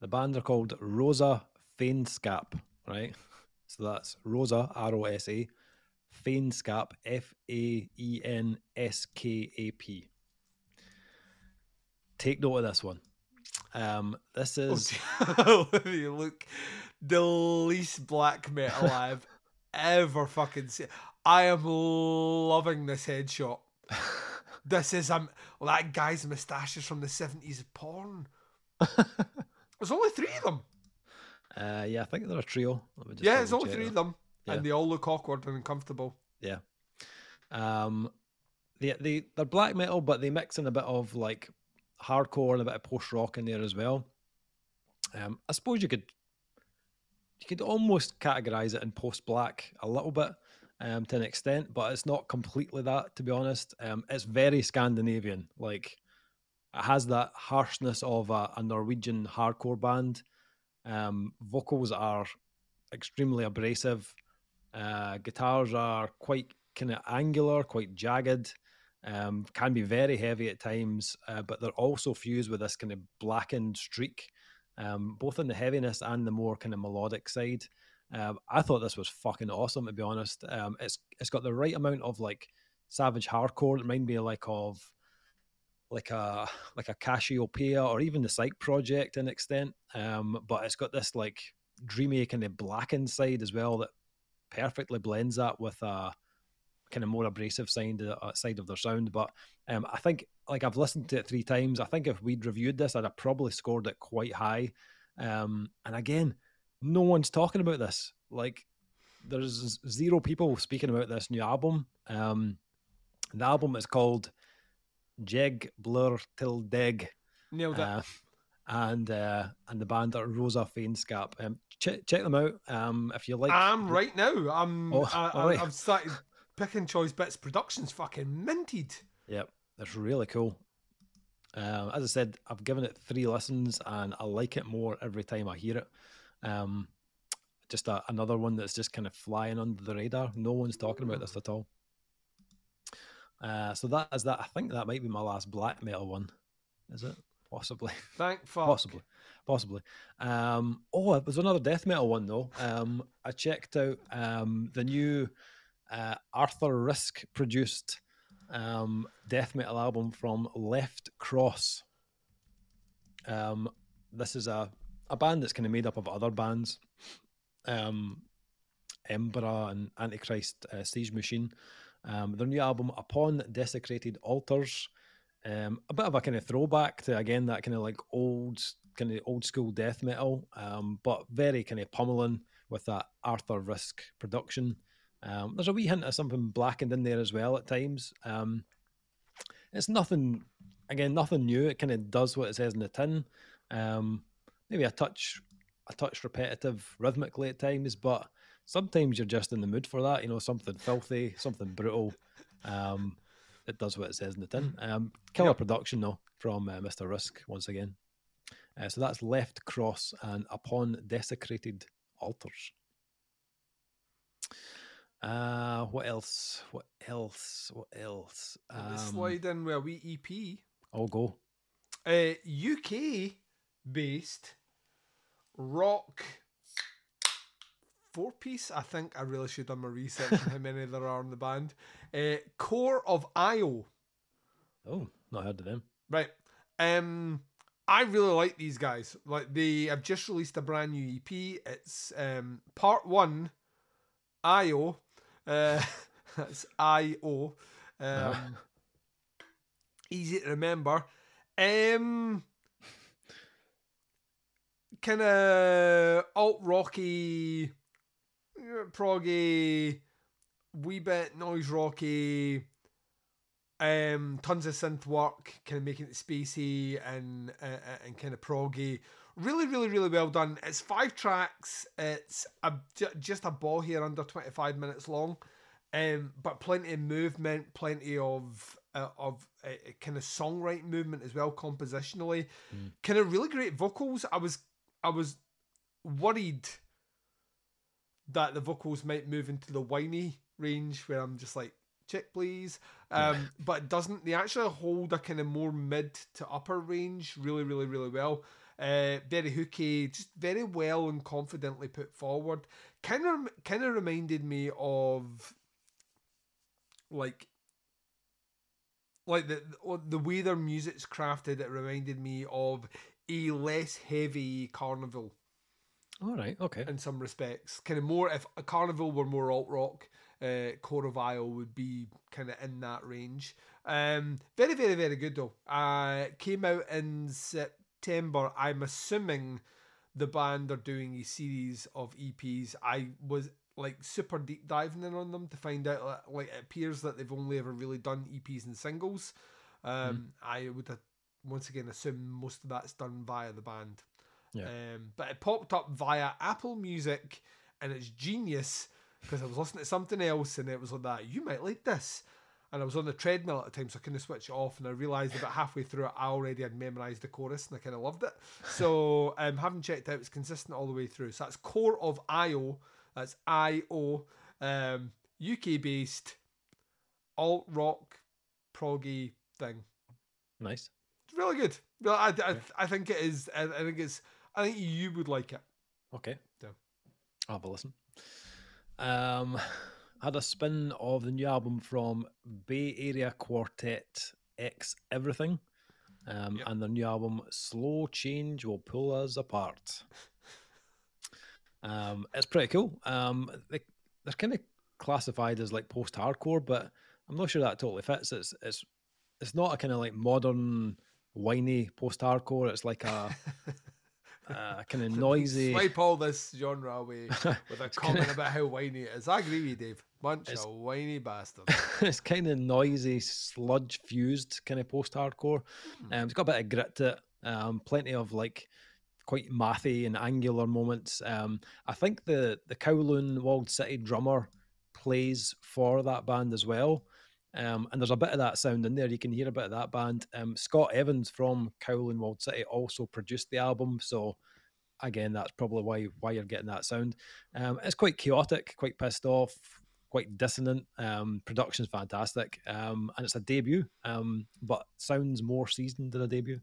The band are called Rosa Faenskap, right? So that's Rosa, R O S A, Faenskap, F A E N S K A P. Take note of this one. Um, this
Oh,
is
you look the least black metal I've ever fucking seen. I am loving this headshot. This is um well, that guy's moustaches from the seventies porn. There's only three of them.
uh, yeah, I think they're a trio. Let me just
yeah, there's only three
that.
of them,
Yeah.
and they all look awkward and uncomfortable.
Yeah. Um, they they they're black metal, but they mix in a bit of like hardcore and a bit of post rock in there as well. Um, I suppose you could you could almost categorize it in post black a little bit, um, to an extent, but it's not completely that. To be honest, um, it's very Scandinavian. Like it has that harshness of a, a Norwegian hardcore band. Um, vocals are extremely abrasive. Uh, guitars are quite kind of angular, quite jagged. Um, can be very heavy at times, uh, but they're also fused with this kind of blackened streak, um, both in the heaviness and the more kind of melodic side. Um, I thought this was fucking awesome, to be honest. Um, it's it's got the right amount of like savage hardcore. It reminded me like of like a like a Cassiopeia or even the Psyke Project in extent. Um, but it's got this like dreamy kind of blackened side as well that perfectly blends that with a kind of more abrasive side uh, side of their sound. But um, I think like I've listened to it three times. I think if we'd reviewed this, I'd have probably scored it quite high. Um, and again, no one's talking about this. Like there's zero people speaking about this new album. Um, the album is called Jeg Blur Till Deg.
Nailed it.
Uh, and uh, and the band are Rosa Faenskap. Um, check check them out. Um, if you like,
I'm right now. I'm.
Oh,
I, I,
right.
I've started picking Choice Bits Productions. Fucking minted.
Yep, that's really cool. Um, as I said, I've given it three listens, and I like it more every time I hear it. Um, just a, another one that's just kind of flying under the radar. No one's talking about this at all. Uh, so that is that. I think that might be my last black metal one. Is it possibly?
Thank fuck.
Possibly, possibly. Um, oh, there's another death metal one though. Um, I checked out um, the new uh, Arthur Rizk produced um, death metal album from Left Cross. Um, this is a, a band that's kind of made up of other bands, um, Embra and Antichrist uh, Siege Machine. Um, their new album, Upon Desecrated Altars, um, a bit of a kind of throwback to again that kind of like old kind of old school death metal, um, but very kind of pummeling with that Arthur Rizk production. Um, there's a wee hint of something blackened in there as well at times. Um, it's nothing, again, nothing new. It kind of does what it says in the tin. Um, maybe a touch, a touch repetitive rhythmically at times, but sometimes you're just in the mood for that. You know, something filthy, something brutal. Um, it does what it says in the tin. Um, killer
Yep.
production though from uh, Mr. Rizk once again. Uh, so that's Left Cross and Upon Desecrated Altars. Uh, what else? What else? What else?
Um, slide in with a wee EP.
I'll go.
Uh, UK based rock four piece. I think I really should have done my research on how many there are in the band. Uh, Core of Io.
Oh, not heard of them.
Right. Um I really like these guys. Like they have just released a brand new EP. It's um part one IO. Uh that's IO. Um
Ah.
easy to remember. Um kind of alt rocky, proggy, wee bit noise rocky, um, tons of synth work, kind of making it spacey and uh, and kind of proggy. Really, really, really well done. It's five tracks. It's a, just a ball here under twenty five minutes long, um, but plenty of movement, plenty of uh, of uh, kind of songwriting movement as well, compositionally.
Mm.
Kind of really great vocals. I was I was worried that the vocals might move into the whiny range where I'm just like, check please. Um, but it doesn't. They actually hold a kind of more mid to upper range really, really, really well. Uh, very hooky, just very well and confidently put forward. Kind of, kind of reminded me of like like the the way their music's crafted. It reminded me of a less heavy Karnivool
All right. Okay.
in some respects. Kind of more if a Karnivool were more alt rock, uh, Core of Isle would be kind of in that range. Um, very, very, very good though. Uh, came out in September. I'm assuming the band are doing a series of EPs. I was like super deep diving in on them to find out that, like it appears that they've only ever really done EPs and singles. Um, I would have, once again assume most of that's done via the band.
Yeah.
Um, but it popped up via Apple Music, and it's genius because I was listening to something else, and it was like that. You might like this, and I was on the treadmill at the time, so I couldn't switch it off. And I realised about halfway through it, I already had memorised the chorus, and I kind of loved it. So um, having checked out, it's consistent all the way through. So that's Core of IO. That's I O, um, UK based, alt rock, proggy thing.
Nice.
It's really good. Well, I, I, I think it is. I, I think it's. I think you would like it.
Okay.
Yeah.
I'll have a listen. Um, had a spin of the new album from Bay Area Quartet Ex Everything, um,
Yep.
and their new album Slow Change Will Pull Us Apart. Um, it's pretty cool. Um, they, they're kind of classified as like post-hardcore, but I'm not sure that totally fits. It's it's it's not a kind of like modern whiny post-hardcore. It's like a, a kind of noisy.
Swipe all this genre away with a comment
kinda-
about how whiny it is. I agree with you, Dave. Bunch
It's-
of whiny bastards.
it's kind of noisy, sludge fused kind of post hardcore.
Hmm.
Um, it's got a bit of grit to it. Um, plenty of like quite mathy and angular moments. Um, I think the the Kowloon Walled City drummer plays for that band as well. Um, and there's a bit of that sound in there. You can hear a bit of that band. Um, Scott Evans from Kowloon Walled City also produced the album, so again, that's probably why why you're getting that sound. Um, it's quite chaotic, quite pissed off, quite dissonant. Um, production's fantastic, um, and it's a debut, um, but sounds more seasoned than a debut.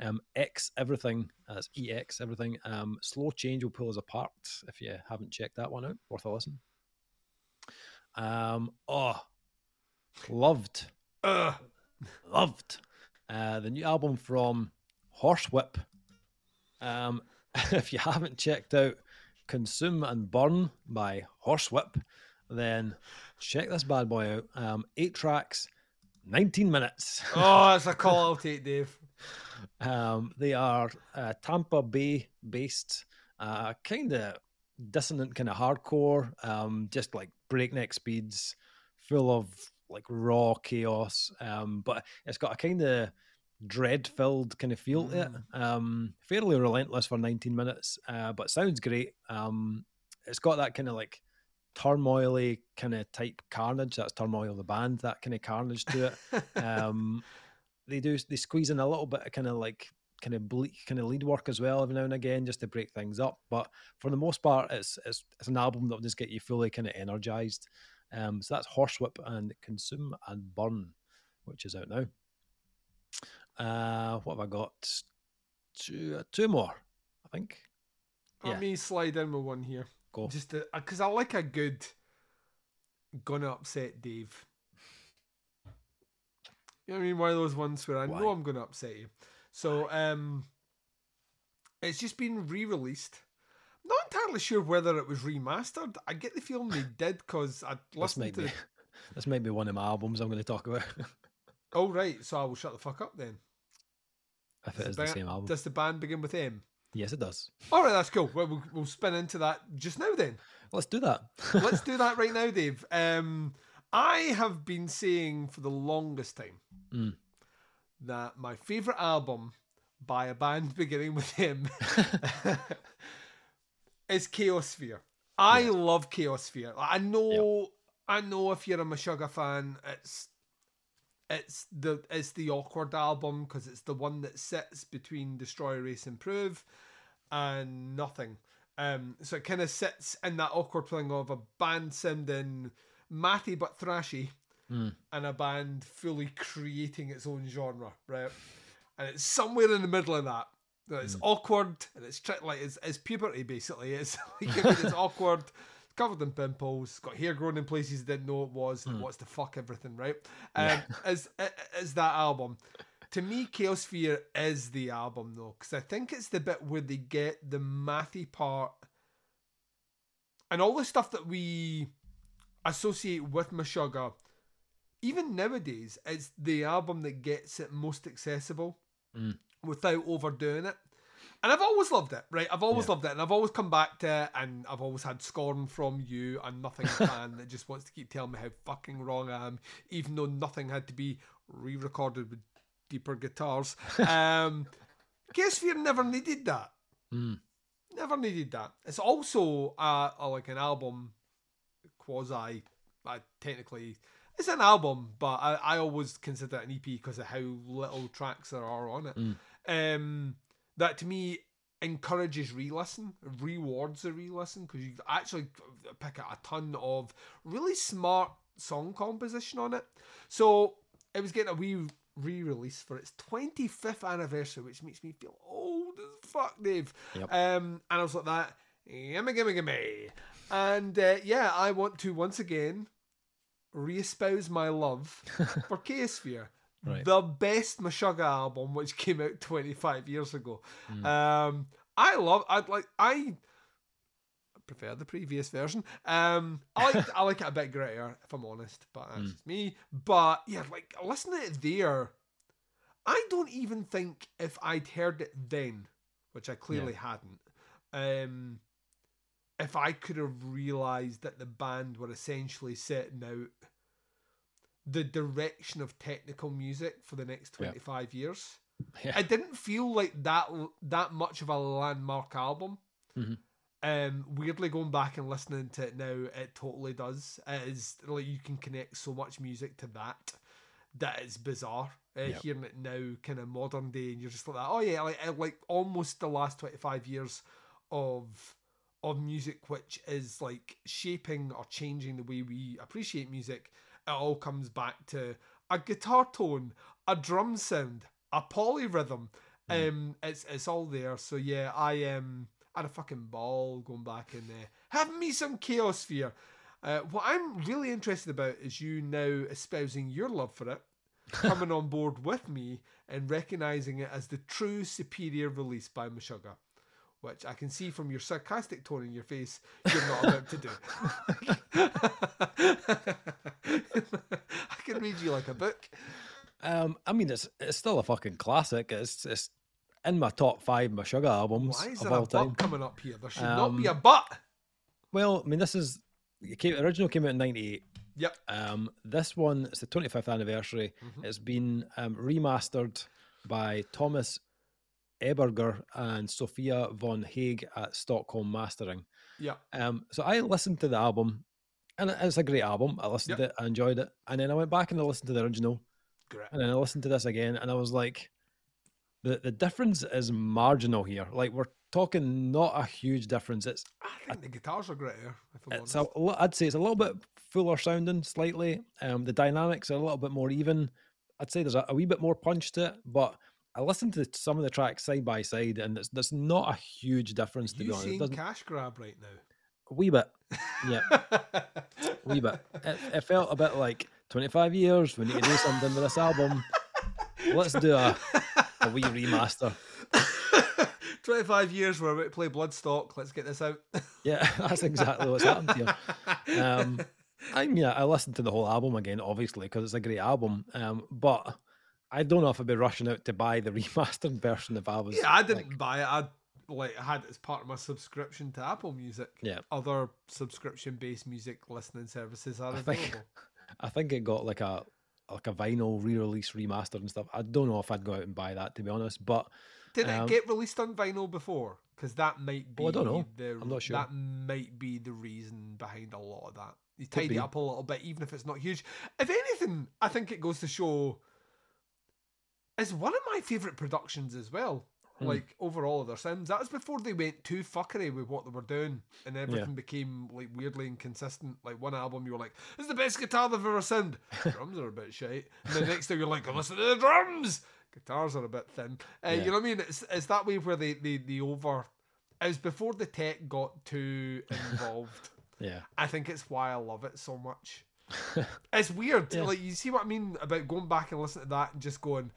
Hmm.
Um, Ex everything, that's EX everything. Um, Slow change will pull us apart. If you haven't checked that one out, worth a listen. Um, oh, loved,
Ugh.
loved uh, the new album from Horsewhip. Um, if you haven't checked out Consume and Burn by Horsewhip, then check this bad boy out. Um, eight tracks, 19 minutes.
Oh, that's a call I'll take, Dave.
Um, they are uh, Tampa Bay based, uh, kind of dissonant, kind of hardcore, um, just like breakneck speeds, full of like raw chaos. Um, but it's got a kind of dread filled kind of feel to it. Um, fairly relentless for 19 minutes, uh, but sounds great. Um, it's got that kind of like turmoily kind of type carnage. That's turmoil the band, that kind of carnage to it um, they do they squeeze in a little bit of kind of like kind of bleak kind of lead work as well every now and again just to break things up. But for the most part, it's it's, it's an album that will just get you fully kind of energized. Um, so that's Horsewhip and Consume and Burn, which is out now. Uh, what have I got? Two, uh, two more, I think.
Let
Yeah.
me slide in with one here.
Go.
Just because I like a good gonna upset Dave. You know what I mean? One of those ones where I know I'm gonna upset you. So um it's just been re-released. Not entirely sure whether it was remastered. I get the feeling they did because I listened to
this might be one of my albums I'm going to talk about.
Oh right, so I will shut the fuck up then.
if it
Does
is the
ba-
same album,
Does the band begin with M?
yes, it does.
All right, that's cool. Well, we'll, we'll spin into that just now then.
Let's do that.
Let's do that right now, Dave. Um, I have been saying for the longest time
Mm.
that my favorite album by a band beginning with him is Chaosphere. I
Yes.
love Chaosphere. Like, I know, I know. If you're a Meshuggah fan, it's it's the it's the awkward album because it's the one that sits between Destroy, Erase, Improve and nothing. Um, so it kind of sits in that awkward thing of a band sounding mathy but thrashy,
Mm.
and a band fully creating its own genre, right? And it's somewhere in the middle of that. It's awkward and it's tri- like it's, it's puberty basically. It's like I mean, it's awkward, it's covered in pimples, got hair growing in places didn't know it was, and it wants to fuck everything, right? Um, is is that album? To me, Chaosphere is the album though, because I think it's the bit where they get the mathy part and all the stuff that we associate with Meshuggah. Even nowadays, it's the album that gets it most accessible
Mm.
Without overdoing it. And I've always loved it, right? I've always
Yeah.
loved it, and I've always come back to it, and I've always had scorn from you and nothing fan that just wants to keep telling me how fucking wrong I am, even though nothing had to be re-recorded with deeper guitars. Um, Chaosphere never needed that.
Mm.
Never needed that. It's also uh, like an album, quasi, uh, technically, it's an album, but I, I always consider it an EP because of how little tracks there are on it.
Mm.
Um, that to me encourages re-listen, rewards a re-listen because you actually pick out a ton of really smart song composition on it. So it was getting a wee re-release for its 25th anniversary, which makes me feel old as fuck, Dave.
Yep.
Um, and I was like that, gimme, gimme, gimme. And uh, yeah, I want to once again re-espouse my love for Chaosphere.
Right.
The best Meshuggah album, which came out 25 years ago.
Mm.
Um, I love. I'd like. I prefer the previous version. Um, I like. I like it a bit grittier, if I'm honest. But that's
Mm.
just me. But yeah, like listening to it there, I don't even think if I'd heard it then, which I clearly hadn't. Um, if I could have realized that the band were essentially setting out the direction of technical music for the next
Yeah.
25 years
Yeah.
it didn't feel like that that much of a landmark album.
Mhm.
Um, weirdly, going back and listening to it now, it totally does. It is like you can connect so much music to that that is bizarre. Uh,
Yep.
Hearing it now, kind of modern day, and you're just like, oh yeah, like like almost the last twenty five years of of music, which is like shaping or changing the way we appreciate music. It all comes back to a guitar tone, a drum sound, a polyrhythm.
Mm.
Um, it's it's all there. So yeah, I um I had a fucking ball going back in there. having me some Chaosphere. Uh, what I'm really interested about is you now espousing your love for it, coming on board with me, and recognizing it as the true superior release by Meshuggah. Which I can see from your sarcastic tone in your face, you're not about to do. I can read you like a book.
Um, I mean, it's it's still a fucking classic. It's it's in my top five Meshuggah albums
Why is
of
there a
all time.
butt coming up here? There should not be a
Um,
butt.
Well, I mean, this is came, original came out in '98.
Yep.
Um, this one is the 25th anniversary.
Mhm.
It's been um, remastered by Thomas Eberger and Sophia von Haig at Stockholm Mastering.
Yeah.
Um, so I listened to the album, and it's a great album. I listened to it, I enjoyed it, and then I went back and I listened to the original,
Great.
and then I listened to this again, and I was like, the the difference is marginal here. Like we're talking not a huge difference. It's
I think the guitars are greater.
It's
honest.
a, I'd say it's a little bit fuller sounding slightly. Um, the dynamics are a little bit more even. I'd say there's a, a wee bit more punch to it, but I listened to some of the tracks side by side, and it's, there's not a huge difference to
you
be honest.
Cash grab right now?
a wee bit, yeah, wee bit. It, it felt a bit like 25 years. We need to do something with this album. Let's do a, a wee remaster.
25 years we're about to play Bloodstock. Let's get this out.
Yeah, that's exactly what's happened here. Um, I mean, I listened to the whole album again, obviously, because it's a great album. Um, but I don't know if I'd be rushing out to buy the remastered version if I was.
yeah, I didn't
like-
buy it. I like had it as part of my subscription to Apple Music.
Yeah.
Other subscription-based music listening services are
I
available.
think- I think it got like a like a vinyl re-release remastered and stuff. I don't know if I'd go out and buy that to be honest, but
Did
Um,
it get released on vinyl before? Because that might be.
Oh, I don't know.
The,
I'm not sure.
That might be the reason behind a lot of that. You tidy it up a little bit, even if it's not huge. If anything, I think it goes to show. It's one of my favorite productions as well. mm. like overall of their sins. That was before they went too fuckery with what they were doing, and everything yeah. became like weirdly inconsistent. Like one album, you were like, "This is the best guitar they've ever signed." drums are a bit shite, and the next thing you're like, "Listen to the drums." Guitars are a bit thin. Uh, yeah. You know what I mean? It's, it's that way where they, they, they over. It was before the tech got too involved.
yeah.
I think it's why I love it so much. it's weird. Yeah. Like you see what I mean about going back and listening to that and just going,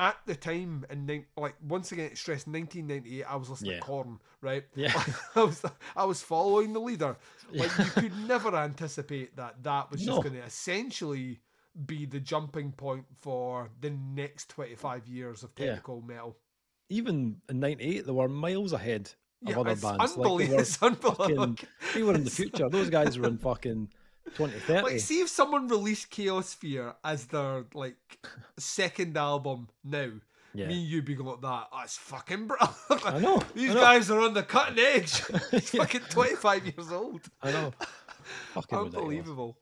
at the time in like once again stress 1998 I was listening yeah. to Korn right
yeah
I was I was following the leader like you could never anticipate that that was just no. going to essentially be the jumping point for the next 25 years of technical yeah. metal
even in 98 they were miles ahead of
yeah,
other
it's
bands
unbelievable. like they were, it's unbelievable.
Fucking, they were in the future those guys were in fucking 2030.
Like, see if someone released Chaosphere as their like second album now. Yeah. Me and you be like that. That's fucking bro.
I know.
These
I know.
guys are on the cutting edge. He's yeah. fucking 25 years old.
I know.
Fucking Unbelievable.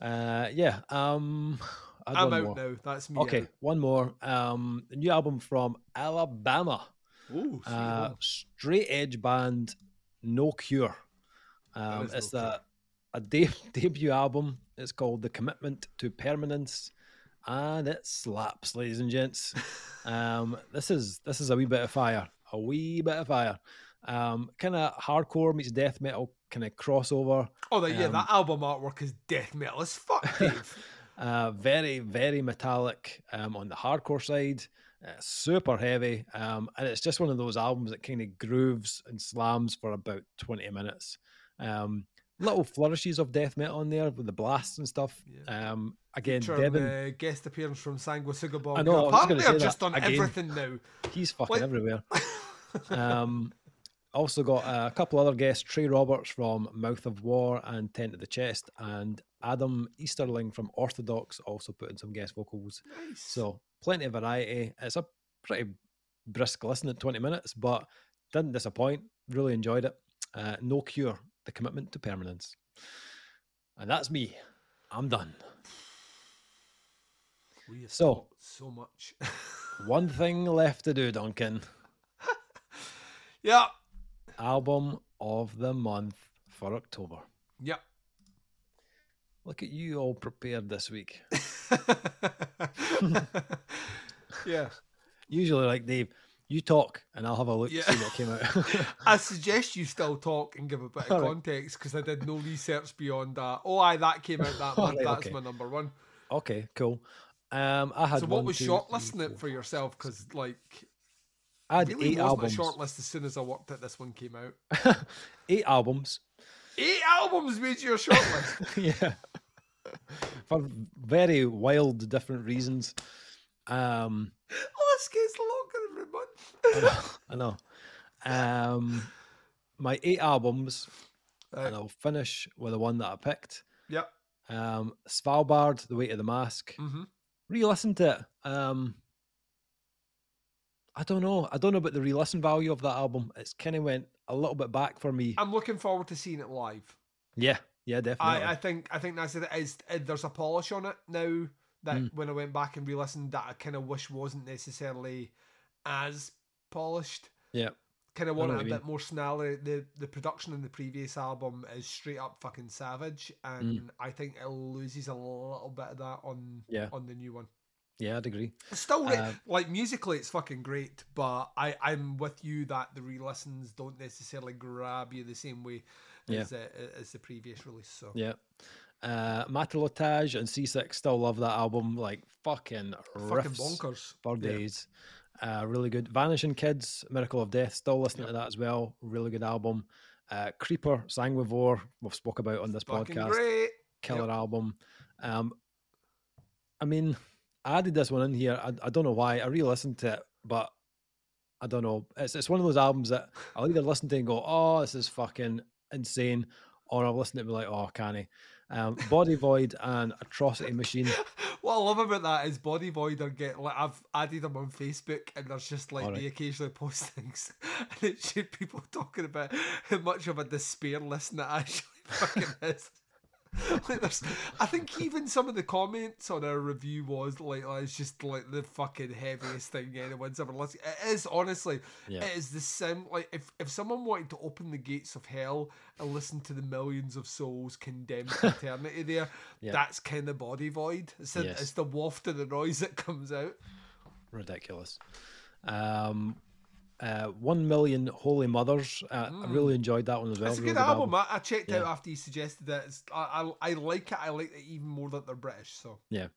Uh, yeah. Um,
I'm out
more.
now. That's me.
Okay,
out.
one more. Um, new album from Alabama.
Ooh,
uh, straight edge band, No Cure. Um, it's no the a de- debut album. It's called The Commitment to Permanence, and it slaps, ladies and gents. um, this is this is a wee bit of fire, a wee bit of fire. Um, kind of hardcore meets death metal, kind of crossover.
Oh, the, yeah, um, that album artwork is death metal as fuck, Dave.
uh, very, very metallic um, on the hardcore side. Uh, super heavy, um, and it's just one of those albums that kind of grooves and slams for about twenty minutes. Um, little flourishes of death metal on there with the blasts and stuff. Yeah. Um, again, Featuring, Devin
uh, guest appearance from Sanguisugabogg.
I know.
Apparently,
they're
just on
again,
everything now.
He's fucking like... everywhere. um, also got a couple other guests: Trey Roberts from Mouth of War and Tent of the Chest, and Adam Easterling from Orthodox also put in some guest vocals.
Nice.
So plenty of variety. It's a pretty brisk listen at 20 minutes, but didn't disappoint. Really enjoyed it. Uh, no cure the commitment to permanence. And that's me. I'm done. We have so,
so much.
one thing left to do, Duncan.
yeah.
Album of the month for October.
Yep.
Look at you all prepared this week.
yeah.
Usually, like Dave, you talk and I'll have a look yeah. see what came out.
I suggest you still talk and give a bit of All context because right. I did no research beyond that. Oh, aye, that came out that month. Right, That's okay. my number one.
Okay, cool. Um, I had
so what was shortlisting it for yourself? Because like,
I had really eight albums.
A shortlist as soon as I worked at this one came out.
eight albums.
Eight albums made your shortlist.
yeah, for very wild, different reasons. Um,
oh, this gets month.
I know. I know. Um, my eight albums, right. and I'll finish with the one that I picked.
Yep.
Um, Svalbard, The Weight of the Mask.
Mm-hmm.
Re-listened to it. Um, I don't know. I don't know about the re-listen value of that album. It's kind of went a little bit back for me.
I'm looking forward to seeing it live.
Yeah, yeah, definitely.
I, I think I think that's it. Is there's a polish on it now that mm. when I went back and re-listened, that I kind of wish wasn't necessarily as polished.
Yeah.
Kind of wanted a bit more snarly. The the production in the previous album is straight up fucking savage, and mm. I think it loses a little bit of that on
yeah.
on the new one.
Yeah, I'd agree.
Still, uh, like musically, it's fucking great, but I I'm with you that the re-listens don't necessarily grab you the same way
yeah.
as, uh, as the previous release. So
yeah, uh, Matelotage and C6 still love that album. Like fucking,
fucking bonkers
for days. Uh, really good. Vanishing Kids, Miracle of Death, still listening yep. to that as well. Really good album. Uh, Creeper, Sanguivore, we've spoke about on this
fucking
podcast.
Great.
Killer yep. album. Um, I mean, I added this one in here. I, I don't know why. I re-listened to it, but I don't know. It's it's one of those albums that I'll either listen to and go, "Oh, this is fucking insane," or I'll listen to it and be like, "Oh, canny." Um, Body Void and Atrocity Machine.
what I love about that is Body Void are get like I've added them on Facebook and there's just like right. they occasionally post things and it's people talking about how much of a despair list that actually fucking is. Like there's, I think even some of the comments on our review was like, oh, it's just like the fucking heaviest thing anyone's ever listened. It is honestly,
Yeah.
it is the sim. Like if if someone wanted to open the gates of hell and listen to the millions of souls condemned to eternity, there,
Yeah.
that's kind of body void. It's, the,
Yes.
it's the waft of the noise that comes out.
ridiculous. Um, uh, one million holy mothers. Uh, I really enjoyed that one as well.
It's a
Really
good album. I, I checked out after you suggested it. It's, I, I I like it. I like it even more that they're British. So
Yeah.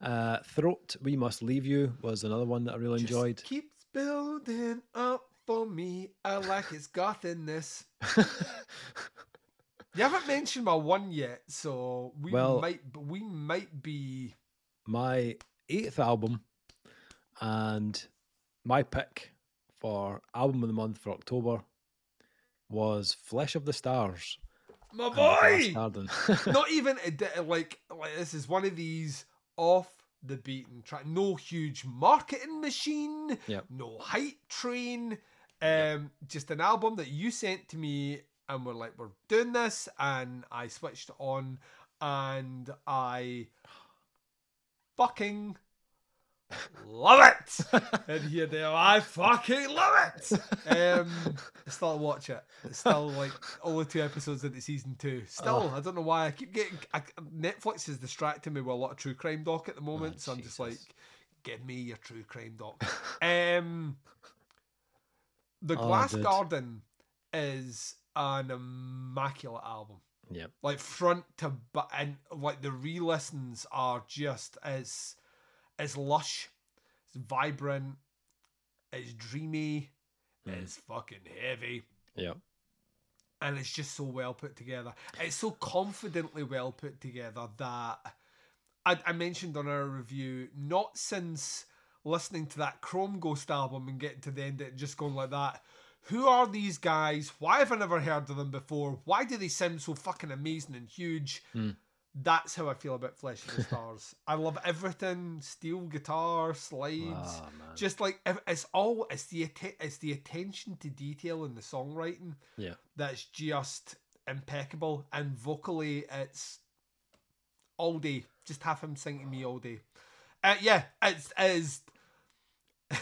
Uh, Throat, We Must Leave You was another one that I really
Just
enjoyed.
keeps building up for me. I like its gothiness. You haven't mentioned my one yet, so we
Well-
might we might be
my eighth album and my pick for album of the month for October was Flesh of the Stars.
my boy. Not even like like this is one of these off the beaten track. No huge marketing machine.
Yep.
No hype train. Um, just an album that you sent to me, and we're like, we're doing this, and I switched on, and I fucking love it. and here they are. I fucking love it. Um, still watch it. It's still like only two episodes into season two. Still, I don't know why I keep getting. I, Netflix is distracting me with a lot of true crime doc at the moment, so I'm just like, give me your true crime doc. um, the
Oh,
Glass
dude.
Garden is an immaculate album
yeah.
like front to back, and like the re-listens are just as as lush, it's vibrant, it's dreamy,
Mm.
it's fucking heavy,
Yeah.
and it's just so well put together. It's so confidently well put together that I, I mentioned on our review, not since listening to that Chrome Ghost album and getting to the end, of it just going like that. Who are these guys? Why have I never heard of them before? Why do they sound so fucking amazing and huge?
Mm.
That's how I feel about Flesh of the Stars. I love everything: steel guitar, slides,
man.
just like it's all it's the it's the attention to detail in the songwriting
yeah.
that's just impeccable and vocally it's all day just have him sing to me all day uh, yeah it's it is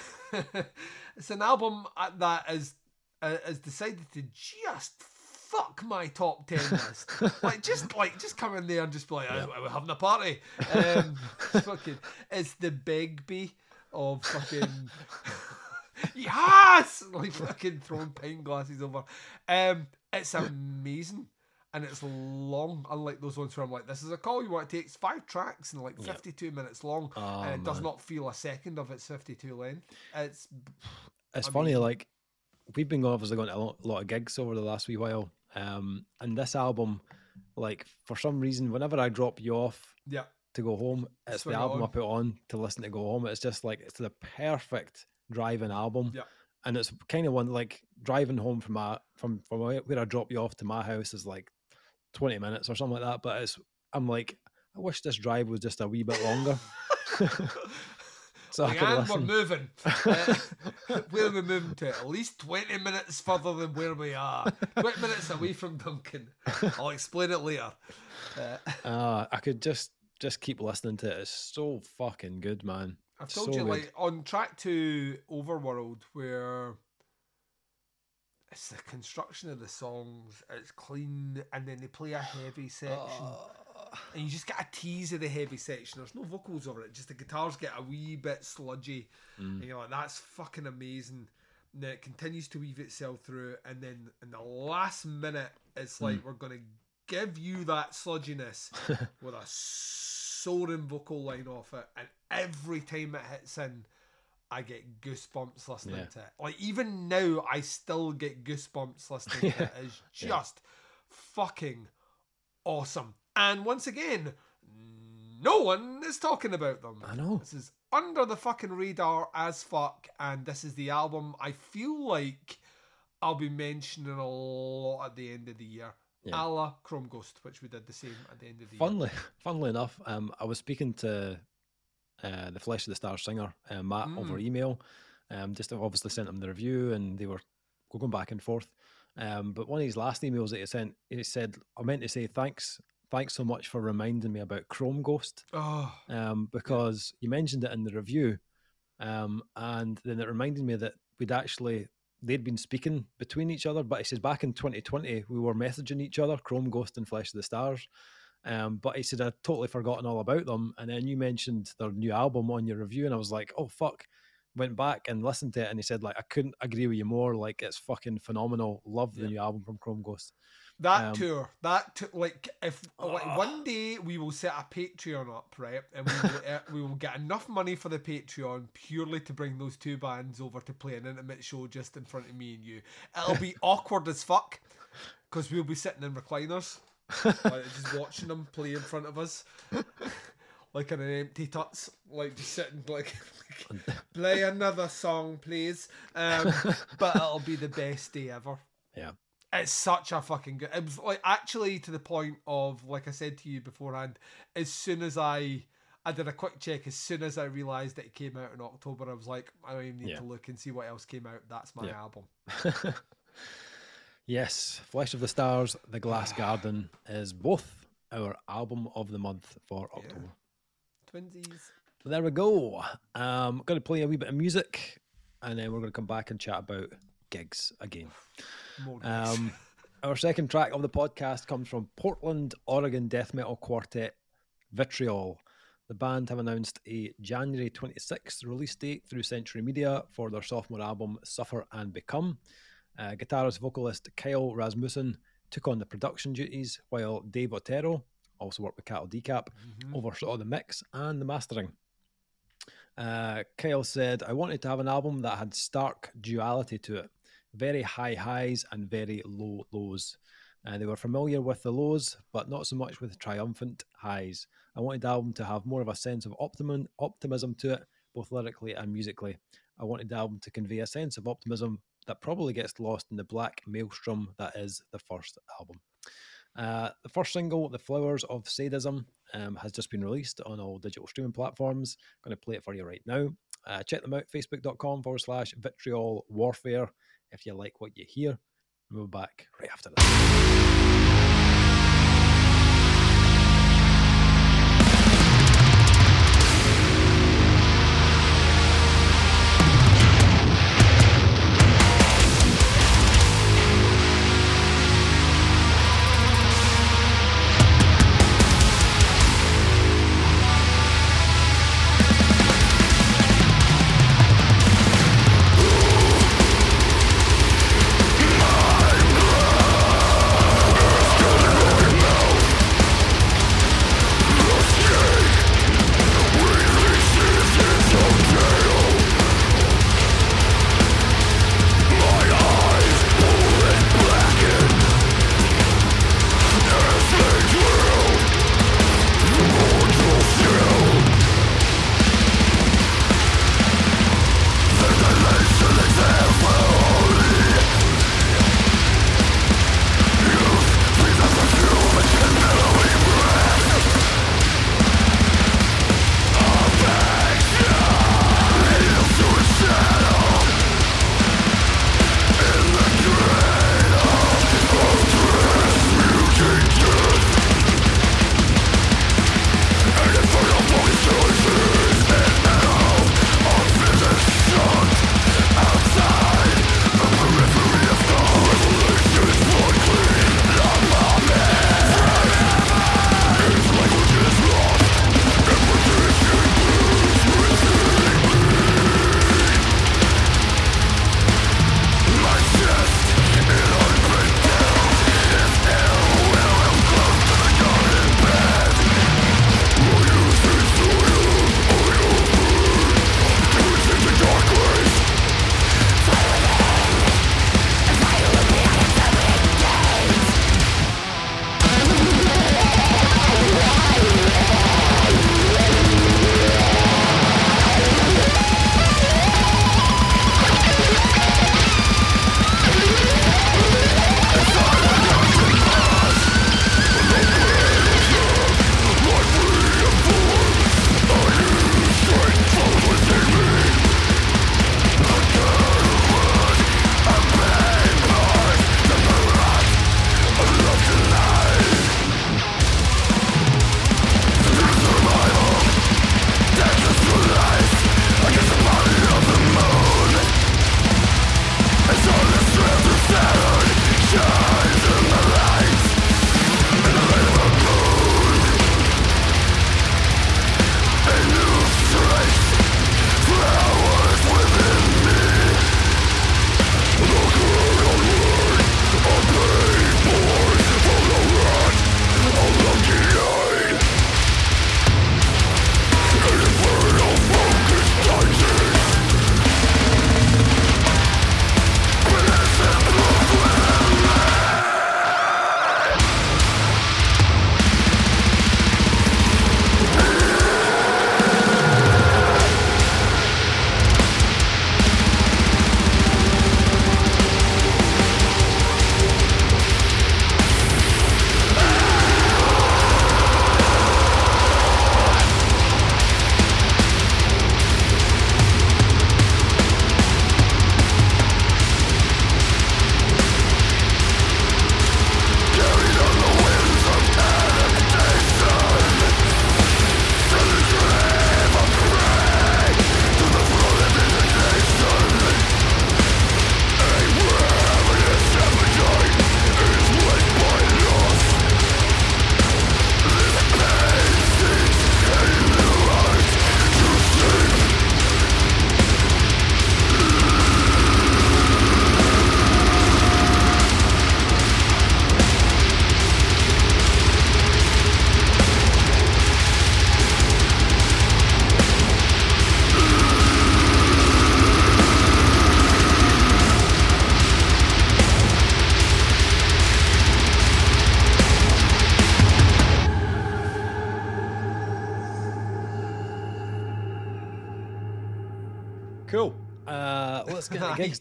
it's an album uh, that is uh, has decided to just fuck my top 10 list. Like just like just come in there and just be like
Yeah.
"Oh, we're having a party. Um it's fucking it's the big B of fucking yes! Like fucking throwing pint glasses over. Um it's amazing and it's long unlike those ones where i'm like this is a call you want to take. It's five tracks and like
Yeah.
52 minutes long
Oh,
and it does not feel a second of its 52 length. It's
It's
I
funny,
mean-
like we've been obviously going to a lot, lot of gigs over the last wee while, um, and this album, like for some reason, whenever I drop you off
yeah
to go home, it's
Swing
the album I put on to listen to go home. It's just like it's the perfect driving album,
Yeah.
and it's kind of one like driving home from my from from where where I drop you off to my house is like twenty minutes or something like that. But it's I'm like I wish this drive was just a wee bit longer. So I
Like,
could
and we're moving. Uh, where are we moving to? At least 20 minutes further than where we are. 20 minutes away from Duncan. I'll explain it later. Uh,
Uh, I could just just keep listening to it. It's so fucking good, man.
I've told
So
you,
good.
like, on track to Overworld, where it's the construction of the songs, it's clean, and then they play a heavy section.
Oh.
And you just get a tease of the heavy section. There's no vocals over it, just the guitars get a wee bit sludgy.
Mm.
And you're like, that's fucking amazing. And it continues to weave itself through, and then in the last minute, it's like we're gonna give you that sludginess with a soaring vocal line off it, and every time it hits in, I get goosebumps listening
Yeah.
to it. Like even now, I still get goosebumps listening to it. It's
Yeah.
just fucking awesome. And once again, no one is talking about them.
I know.
This is under the fucking radar as fuck, and this is the album I feel like I'll be mentioning a lot at the end of the year.
Yeah.
A la Chrome Ghost, which we did the same at the end of the year.
Funnily, funnily enough, um, I was speaking to uh, the Flesh of the Star singer, uh, Matt, over
Mm.
email. Um, just obviously sent him the review, and they were going back and forth. Um, but one of his last emails that he sent, he said, "I meant to say thanks thanks so much for reminding me about Chrome Ghost
Oh,
um, because you mentioned it in the review, um, and then it reminded me that we'd actually they'd been speaking between each other. But he says back in 2020 we were messaging each other, Chrome Ghost and Flesh of the Stars. Um, but he said I'd totally forgotten all about them, and then you mentioned their new album on your review, and I was like, oh fuck. Went back and listened to it, and he said like I couldn't agree with you more. Like it's fucking phenomenal. Love the
Yeah.
new album from Chrome Ghost.
That
Um,
tour, that tour, like if like
Ah.
one day we will set a Patreon up, right, and we will, uh, we will get enough money for the Patreon purely to bring those two bands over to play an intimate show just in front of me and you. It'll be awkward as fuck because we'll be sitting in recliners, like, just watching them play in front of us. Like in an empty tuts, like just sitting like, play another song, please. Um, but it'll be the best day ever.
Yeah.
It's such a fucking good. It was like actually to the point of like I said to you beforehand. As soon as I I did a quick check, as soon as I realised that it came out in October, I was like, I don't even need
Yeah.
to look and see what else came out. That's my
Yeah.
album.
yes, Flesh of the Stars, The Glass Garden is both our album of the month for
Yeah.
October.
Twinsies.
But there we go. Um, going to play a wee bit of music, and then we're going to come back and chat about gigs again. Um, our second track of the podcast comes from Portland, Oregon death metal quartet Vitriol. The band have announced a January 26th release date through Century Media for their sophomore album Suffer and Become. Uh, guitarist vocalist Kyle Rasmussen took on the production duties, while Dave Otero, also worked with Cattle Decap,
Mhm.
oversaw the mix and the mastering. Uh, Kyle said, I wanted to have an album that had stark duality to it very high highs and very low lows. Uh, they were familiar with the lows, but not so much with triumphant highs. I wanted the album to have more of a sense of optimum, optimism to it, both lyrically and musically. I wanted the album to convey a sense of optimism that probably gets lost in the black maelstrom that is the first album. Uh, the first single, The Flowers of Sadism, um, has just been released on all digital streaming platforms. I'm going to play it for you right now. Uh, check them out, facebook.com forward slash vitriol warfare, if you like what you hear. We'll be back right after this.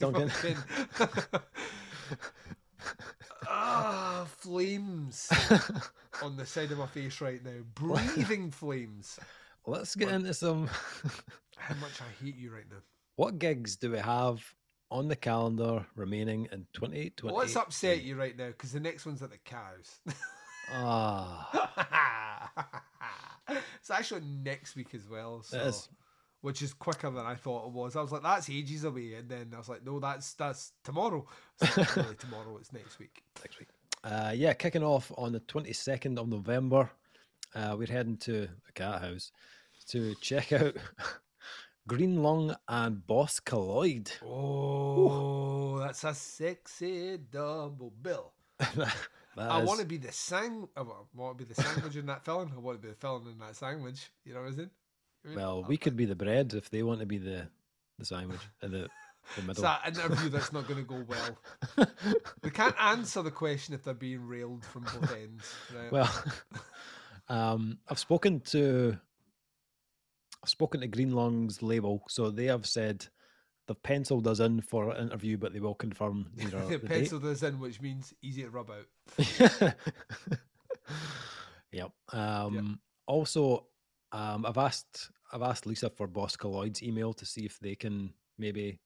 Let's get the gigs, Duncan.
fucking- ah, flames on the side of my face right now. Breathing flames.
let's get into some.
How much I hate you right now.
What gigs do we have on the calendar remaining in 2020?
What's upset you right now? Because the next one's at the cows.
Ah,
it's actually next week as well. So,
it is.
Which is quicker than I thought it was. I was like, that's ages away, and then I was like, no, that's that's tomorrow. It's really tomorrow. It's next week.
next week. Uh, yeah, kicking off on the 22nd of November. Uh, we're heading to the Cathouse to check out Green Lung and Boss Keloid.
Oh, that's a sexy double bill. I
is-
want to be the sang. I want to be the sandwich in that film. I want to be the film in that sandwich. You know what I'm saying?
Well, we could be the bread if they want to be the the sandwich in the, the
It's that interview that's not going to go well. We can't answer the question if they're being railed from both ends. Right?
Well, um, I've spoken to I've spoken to Green Lung's label, so they have said they've penciled us in for an interview, but they will confirm either
the
the
pencil this in, which means easy to rub out.
date. yep. Um, Also, um, I've asked I've asked Lisa for Boss Keloid's email to see if they can maybe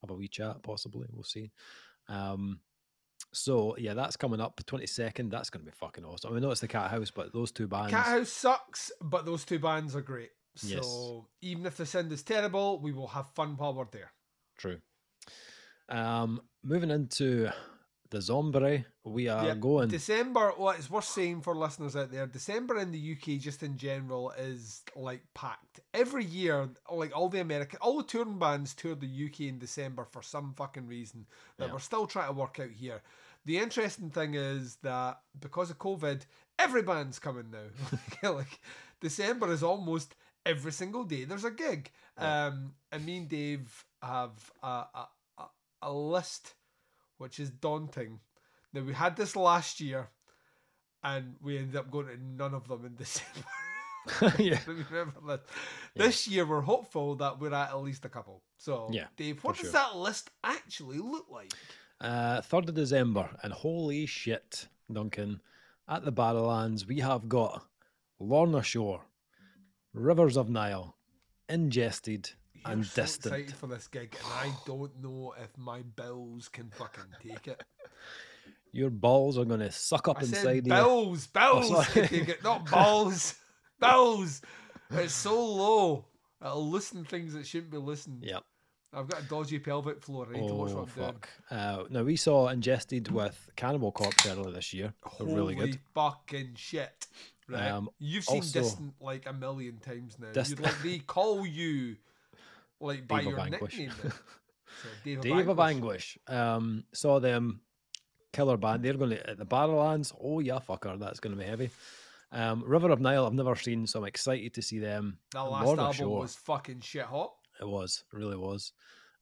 have a wee chat. Possibly, we'll see. Um, so yeah, that's coming up twenty second. That's going to be fucking awesome. I mean, know it's the Cathouse, but those two bands.
Cathouse sucks, but those two bands are great. So
Yes.
even if the sound is terrible, we will have fun while we're there.
True. Um, moving into the Zombie, we are
Yeah,
going.
December, what it's worth saying for listeners out there, December in the UK just in general is like packed. Every year, like all the American, all the touring bands tour the UK in December for some fucking reason that
Yeah.
we're still trying to work out here. The interesting thing is that because of COVID, every band's coming now. like December is almost every single day there's a gig.
Yeah.
Um, and me and Dave have a, a, a list which is daunting. Now we had this last year, and we ended up going to none of them in December.
yeah.
Remember that?
Yeah.
This year we're hopeful that we're at at least a couple. So,
Yeah,
Dave, what does
sure.
that list actually look like?
Uh, 3rd of December, and holy shit, Duncan, at the Barrowlands, we have got Lorna Shore, Rivers of Nihil, Ingested,
You're
and
so
Distant.
excited for this gig, and I don't know if my bills can fucking take it.
Your balls are to suck up
I
inside
said
you.
bills, bills can take it, not balls, bills. It's so low. It'll listen things that shouldn't be listened.
Yep.
I've got a dodgy pelvic floor. I need to watch
Oh,
what I'm doing.
fuck. Uh, now, we saw Ingested with Cannibal Corpse earlier this year. They're really
Holy
good.
fucking shit. Right.
Um,
You've seen
also-
Distant like a million times now.
Dist-
You'd like they call you like by
Dave of
your
Anguish.
nickname. So Dave, of
Dave of
Anguish.
Anguish. Um, saw them killer band. They're going to at the Barrowlands. Oh yeah, fucker, that's going to be heavy. Um, River of Nihil, I've never seen, so I'm excited to see them.
That last
Lorna
album
Shore,
was fucking shit hot.
It was, it really was.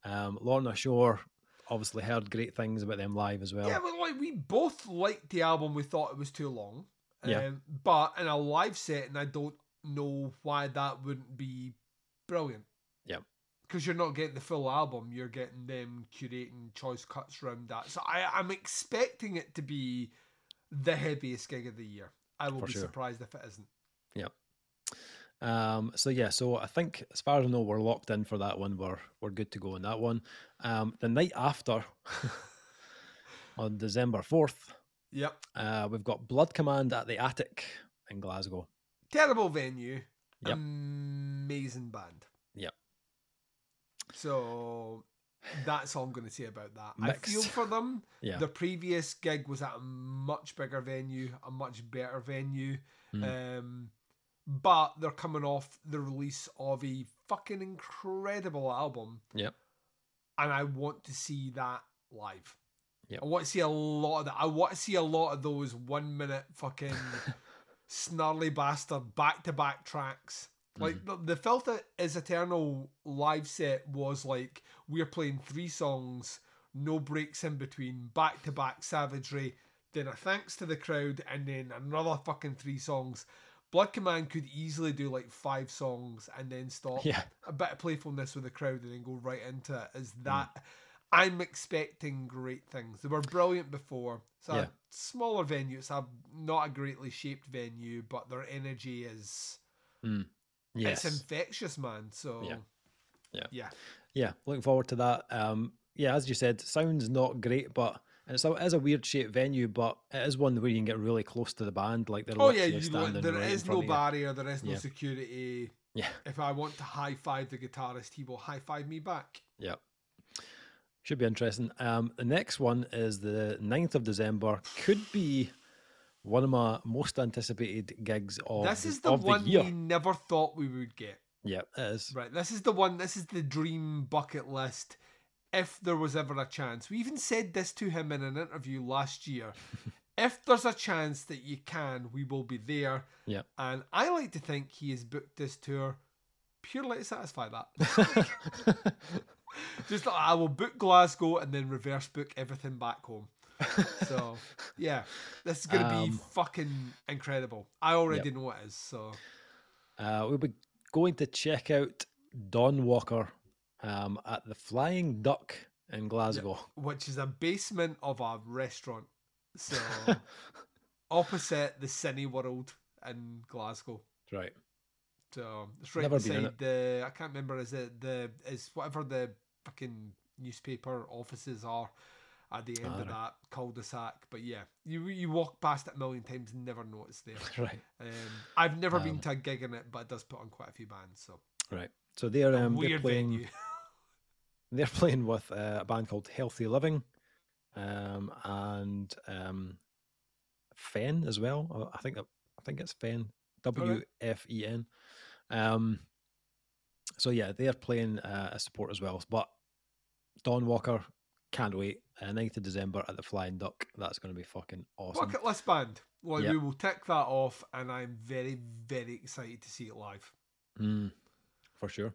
Um, Lorna Shore, obviously heard great things about them live as well.
Yeah, but like we both liked the album. We thought it was too long.
Yeah.
Um, but in a live setting, I don't know why that wouldn't be brilliant.
Yeah.
Because you're not getting the full album, you're getting them curating choice cuts around that. So I, I'm expecting it to be the heaviest gig of the year. I will
For
be
sure.
surprised if it isn't. Yeah.
Um, so yeah, so I think as far as I know, we're locked in for that one. We're we're good to go on that one. Um, the night after, on December fourth,
Yep.
uh, we've got Blood Command at the Attic in Glasgow.
Terrible venue.
Yep.
Amazing band. So that's all I'm going to say about that. I feel for them.
Yeah,
The previous gig was at a much bigger venue, a much better venue.
Mm.
Um, but they're coming off the release of a fucking incredible album.
Yep.
And I want to see that live.
Yep.
I want to see a lot of that. I want to see a lot of those one minute fucking snarly bastard back to back tracks. Like mm-hmm. the, the Filth is Eternal live set was like we're playing three songs, no breaks in between, back to back savagery, then a thanks to the crowd, and then another fucking three songs. Blood Command could easily do like five songs and then stop.
Yeah.
A bit of playfulness with the crowd and then go right into it. Is mm. that I'm expecting great things. They were brilliant before. It's a
Yeah.
smaller venue. It's a not a greatly shaped venue, but their energy is mm.
Yes.
it's infectious, man. So
Yeah. Yeah.
yeah.
yeah, looking forward to that. Um, yeah, as you said, sounds not great, but and it's a, it is a weird shaped venue, but it is one where you can get really close to the band. Like they're
Oh yeah, you,
standing
there
right
is no barrier. There is no
Yeah.
security.
Yeah,
If I want to high five the guitarist, he will high five me back.
yeah. Should be interesting. Um, the next one is the 9th of December. Could be one of my most anticipated gigs of
this is the
of
one
the year.
we never thought we would get.
Yeah, it is.
Right, this is the one. This is the dream bucket list. If there was ever a chance, we even said this to him in an interview last year. if there's a chance that you can, we will be there.
Yeah.
And I like to think he has booked this tour purely to satisfy that. Just I will book Glasgow and then reverse book everything back home. So yeah, this is gonna be
Um,
fucking incredible. I already know it is. So
Uh, we'll be going to check out Don Walker um, at the Flying Duck in Glasgow.
which is a basement of a restaurant. So opposite the Cineworld in Glasgow.
Right.
So it's right
Never
beside the I can't remember is it the is whatever the fucking newspaper offices are at the end
Ah,
of
right.
that cul-de-sac. But yeah, you you walk past it a million times and never know it's there.
Right.
Um, I've never been
Um,
to a gig in it, but it does put on quite a few bands. So
Right. So they're um, they're playing they're playing with uh, a band called Healthy Living, um, and um, Fen as well. Uh, I think I think it's Fen. W F E N. Um. So yeah, they're playing uh, a support as well. But Don Walker can't wait. Uh, 9th of December at the Flying Duck. That's going to be fucking awesome.
Bucket list band. Well,
Yep.
we will tick that off, and I'm very, very excited to see it live.
Mm, for sure.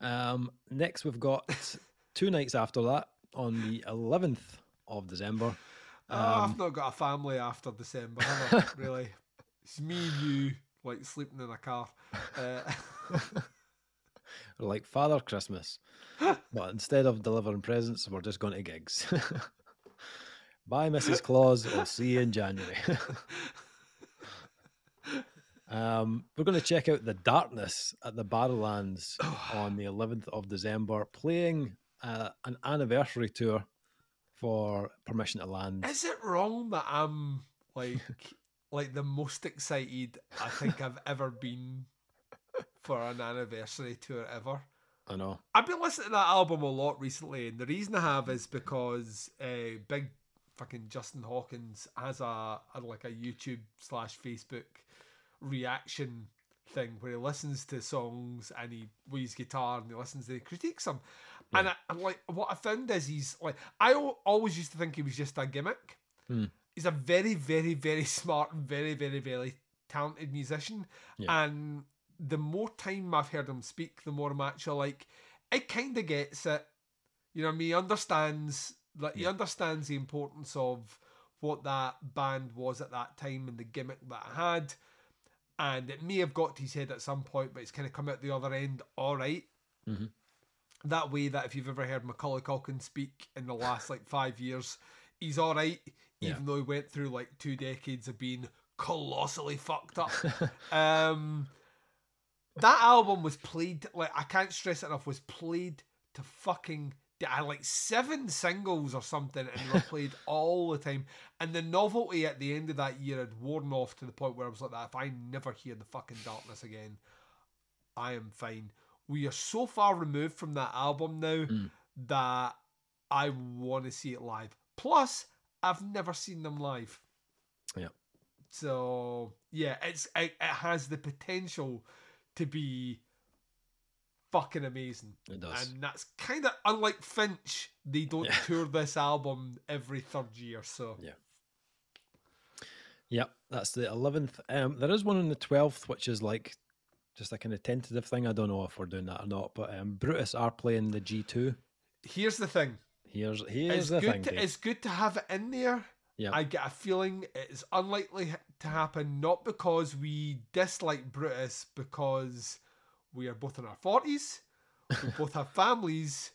Um, next, we've got two nights after that on the 11th of December.
Ah,
Um,
I've not got a family after December, have I? really. It's me and you, like sleeping in a car. Uh,
like Father Christmas, but instead of delivering presents, we're just going to gigs. Bye, Mrs. Claus. We'll see you in January. um, we're going to check out the Darkness at the Barrowlands on the 11th of December, playing uh, an anniversary tour for Permission to Land.
is it wrong that I'm like, like the most excited I think I've ever been for an anniversary tour ever?
I know.
I've been listening to that album a lot recently, and the reason I have is because uh, big fucking Justin Hawkins has a, a like a YouTube slash Facebook reaction thing where he listens to songs and he with his guitar and he listens and he critiques them. And I, like what I found is he's like I always used to think he was just a gimmick.
Hmm.
He's a very very very smart very very very talented musician,
Yeah.
and the more time I've heard him speak, the more I'm actually like, it kind of gets it. You know, I mean, he understands like he understands the importance of what that band was at that time and the gimmick that it had. And it may have got to his head at some point, but it's kind of come out the other end all right.
Mhm.
That way, that if you've ever heard Macaulay Culkin speak in the last like five years, he's all right,
Yeah.
even though he went through like two decades of being colossally fucked up. um, that album was played like I can't stress it enough. Was played to fucking. I like seven singles or something, and they were played all the time. And the novelty at the end of that year had worn off to the point where I was like, "That if I never hear the fucking darkness again, I am fine." We are so far removed from that album now
Mm.
that I want to see it live. Plus, I've never seen them live.
Yeah.
So yeah, it's it, it has the potential to be fucking amazing.
It does.
And that's kind of unlike Finch. They don't
Yeah.
tour this album every third year, so
Yeah. Yep, that's the 11th. Um, there is one on the 12th, which is like just a kind of tentative thing. I don't know if we're doing that or not, but um, Brutus are playing the G2.
here's the thing.
Here's here's
It's
the
good.
thing.
To, it's good to have it in there.
Yeah.
I get a feeling it is unlikely to happen, not because we dislike Brutus, because we are both in our 40s, we both have families.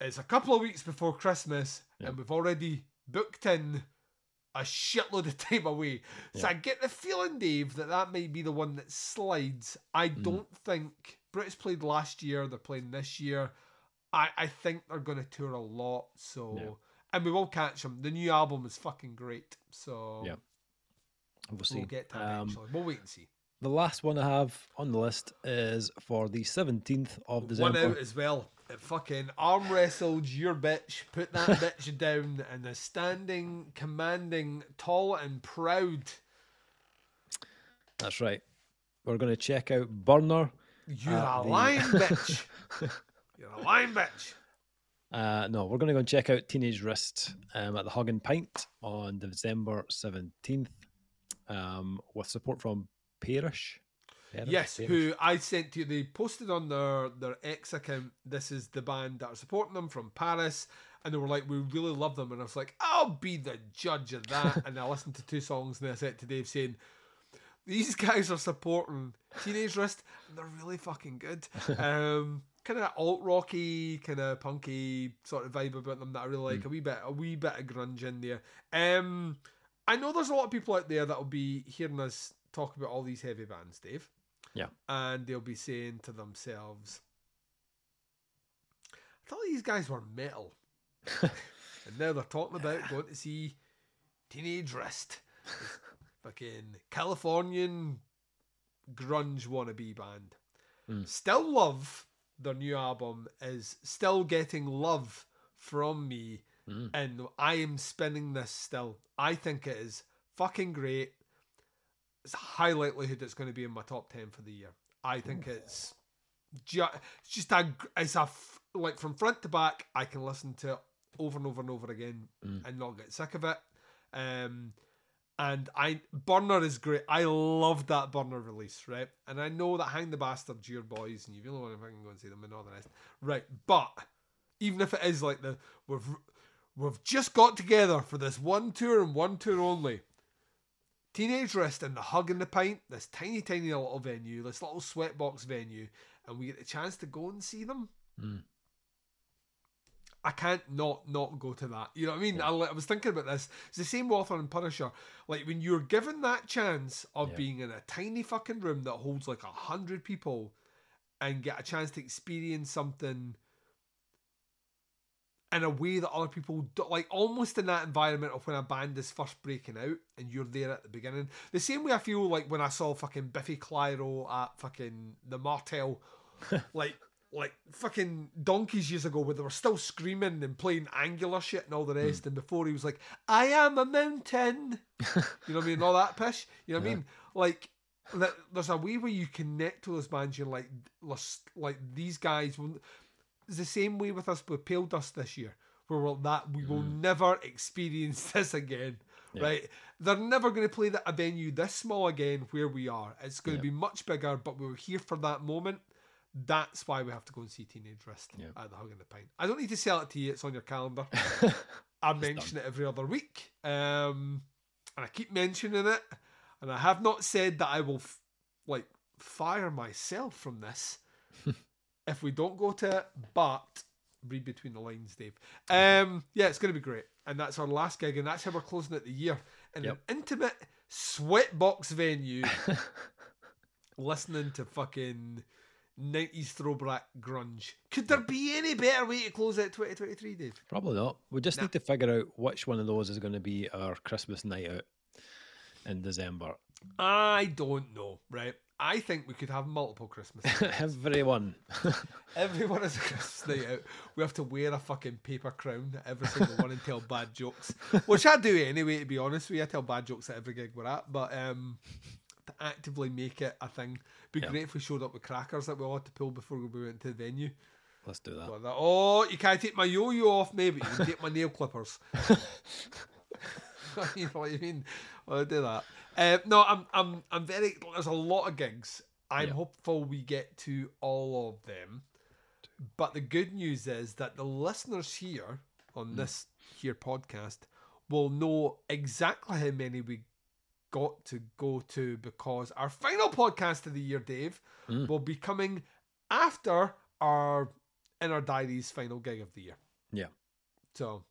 It's a couple of weeks before Christmas, and we've already booked in a shitload of time away. So. I get the feeling, Dave, that that may be the one that slides. I
Mm.
don't think Brutus played last year, they're playing this year. I, I think they're going to tour a lot, so.
Yeah.
And we will catch them. The new album is fucking great, so
Yeah. We'll see.
we'll get to
Um,
eventually. We'll wait and see.
the last one I have on the list is for the 17th of December.
One out as well. It fucking arm wrestled your bitch, put that bitch down, and is standing, commanding, tall and proud.
That's right. We're going to check out Burner.
You're
Uh,
a
the-
lying bitch. You're a lying bitch.
Uh, no, we're going to go and check out Teenage Wrist um, at the Hug and Pint on December 17th um, with support from Parish. Parish?
Yes,
Parish?
who I sent to you. They posted on their their X account. This is the band that are supporting them from Paris, and they were like, "We really love them." And I was like, "I'll be the judge of that." and I listened to two songs, and I said to Dave saying, "These guys are supporting Teenage Wrist, and they're really fucking good." Um, kind of alt rocky, kind of punky sort of vibe about them that I really like. A wee bit, a wee bit of grunge in there. Um, I know there's a lot of people out there that will be hearing us talk about all these heavy bands, Dave
Yeah.
and they'll be saying to themselves, I thought these guys were metal. and now they're talking about going to see Teenage Wrist. Fucking Californian grunge wannabe band.
Mm.
Still love their new album is still getting love from me
Mm.
and I am spinning this still. I think it is fucking great. It's high likelihood it's going to be in my top ten for the year. I think it's ju- it's just a it's a f- like from front to back. I can listen to it over and over and over again
Mm.
and not get sick of it. Um, and I Burner is great. I love that Burner release, right? And I know that Hang the Bastards, your boys, and you really want to fucking go and see them and all the rest, right? But even if it is like the we've we've just got together for this one tour and one tour only. Teenage Wrist and the Hug and the Pint, this tiny, tiny little venue, this little sweatbox venue, and we get the chance to go and see them.
Mm.
I can't not not go to that. You know what I mean? I, I was thinking about this. It's the same Author and Punisher. Like when you're given that chance of
Yeah.
being in a tiny fucking room that holds like a hundred people and get a chance to experience something in a way that other people do, like almost in that environment of when a band is first breaking out and you're there at the beginning. The same way I feel like when I saw fucking Biffy Clyro at fucking the Martel, like like fucking donkeys years ago where they were still screaming and playing angular shit and all the rest hmm. and before he was like, I am a mountain. you know what I mean? All that pish. You know what I mean? Like there's a way where you connect to those bands. You're like, "Let's- like these guys. It's the same way with us with Pale Dust this year, where we're that we will never experience this again.
Yeah.
Right? They're never going to play that a venue this small again where we are. It's going
Yeah.
to be much bigger, but we were here for that moment. That's why we have to go and see Teenage Wrist
Yeah.
at the Hug and the Pint. I don't need to sell it to you; it's on your calendar. I mention it every other week, um, and I keep mentioning it. And I have not said that I will f- like fire myself from this if we don't go to it. But read between the lines, Dave. Um, yeah, it's going to be great, and that's our last gig, and that's how we're closing out the year in
Yep.
an intimate sweatbox venue, listening to fucking. 90s throwback grunge. Could there be any better way to close out 2023, Dave?
Probably not. We just
Nah.
need to figure out which one of those is going to be our Christmas night out in December.
I don't know, right? I think we could have multiple Christmas. nights.
Everyone.
Everyone has a Christmas night out. We have to wear a fucking paper crown at every single one and tell bad jokes, which I do anyway. To be honest with you, I tell bad jokes at every gig we're at. But um, to actively make it a thing, be
Yeah.
great if we showed up with crackers that we all had to pull before we went to the venue.
Let's do that.
Like oh, you can't take my yo-yo off, maybe you can take my nail clippers. you know what I mean? I'll do that. Uh, no, I'm, I'm, I'm very. There's a lot of gigs. I'm
Yeah.
hopeful we get to all of them. But the good news is that the listeners here on
Mm.
this here podcast will know exactly how many we got to go to because our final podcast of the year, Dave,
Mm.
will be coming after our in our diaries final gig of the year.
Yeah.
So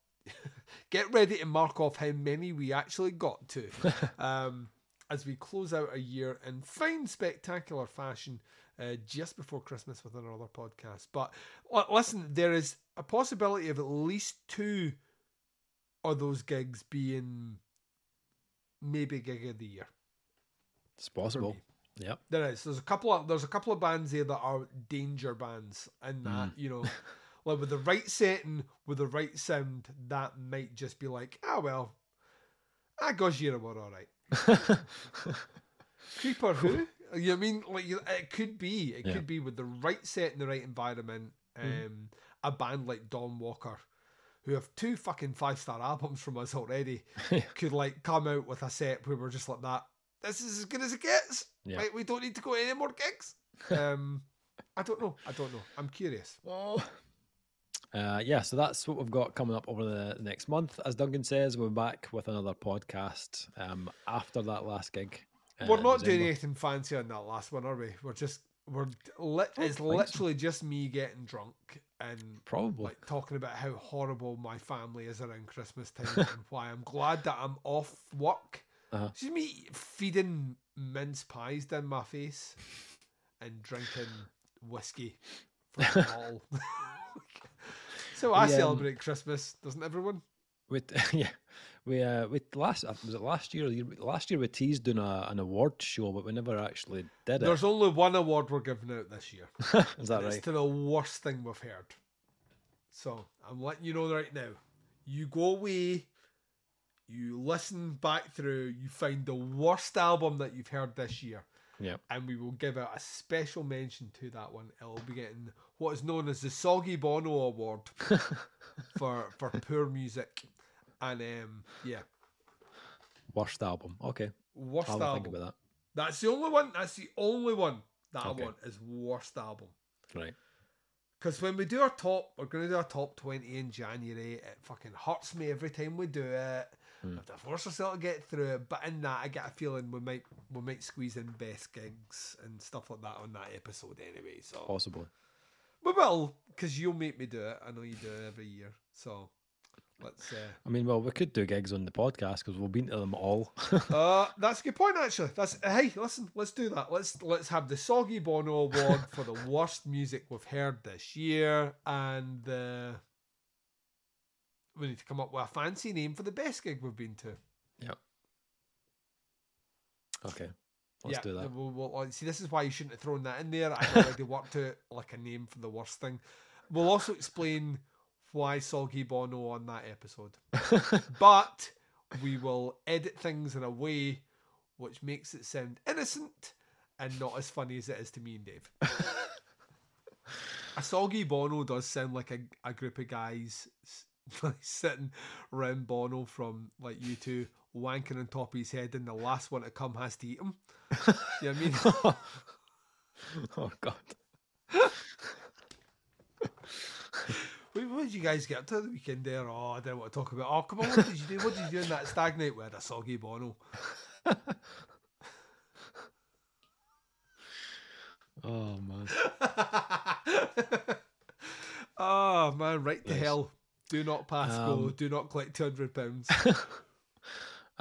get ready to mark off how many we actually got to um, as we close out a year in fine, spectacular fashion uh, just before Christmas with another podcast. But l- listen, there is a possibility of at least two of those gigs being maybe gig of the year.
It's possible. Yep.
There is. There's a couple of there's a couple of bands here that are danger bands, and that
Mm.
you know, like with the right setting, with the right sound, that might just be like, ah well, ah Gojira were all right. Creeper who? You know I mean? Like you- it could be, it
Yeah.
could be with the right set in the right environment. Um,
Mhm.
a band like Dawn Walker, who have two fucking five star albums from us already, could like come out with a set where we're just like that. This is as good as it gets.
Yeah.
Right? We don't need to go any more gigs. Um, I don't know. I don't know. I'm curious.
Oh. Uh, yeah, so that's what we've got coming up over the next month. As Duncan says, we're back with another podcast um, after that last gig. uh,
We're not doing anything fancy on that last one, are we? We're just we're li- it's
think so.
literally just me getting drunk and
Probably.
like talking about how horrible my family is around Christmas time and why I'm glad that I'm off work.
Uh-huh.
It's just me feeding mince pies down my face and drinking whiskey the bottle. so I
The, um,
celebrate Christmas, doesn't everyone?
With yeah, we uh, we last uh, was it last year? or the year- Last year we teased doing a, an award show, but we never actually did it.
There's only one award we're giving out this year.
Is that
and It's to the worst thing we've heard. So I'm letting you know right now. You go away, you listen back through, you find the worst album that you've heard this year,
Yeah.
and we will give out a special mention to that one. It'll be getting what is known as the Soggy Bono Award for for poor music. And um yeah,
Worst album. Okay,
worst
I'll
album.
think about that.
That's the only one. That's the only one that
Okay.
I want is worst album.
Right.
Because when we do our top, we're going to do our top 20 in January. It fucking hurts me every time we do it. We have to force ourselves to get through it. But in that, I get a feeling we might we might squeeze in best gigs and stuff like that on that episode anyway. So
Possibly.
We will, because you'll make me do it. I know you do it every year. So let's. Uh,
I mean, well, we could do gigs on the podcast because we've been to them all.
uh, that's a good point, actually. That's hey, listen, let's do that. Let's let's have the Soggy Bono Award for the worst music we've heard this year, and uh, we need to come up with a fancy name for the best gig we've been to. Yeah.
Okay. Let's do that.
We'll, we'll- uh, see, this is why you shouldn't have thrown that in there. I already worked out like a name for the worst thing. We'll also explain why Soggy Bono on that episode, but we will edit things in a way which makes it sound innocent and not as funny as it is to me and Dave. a Soggy Bono does sound like a, a group of guys like sitting around Bono from like you two wanking on top of his head and the last one to come has to eat him. You know what I mean?
oh God.
What, what did you guys get up to the weekend there? Oh, I don't want to talk about. Oh, come on, what did you do? What did you do in that stag night? We had a soggy Bono.
Oh man.
oh man, right to
Nice.
hell. Do not pass go.
Um,
Do not collect two hundred pounds.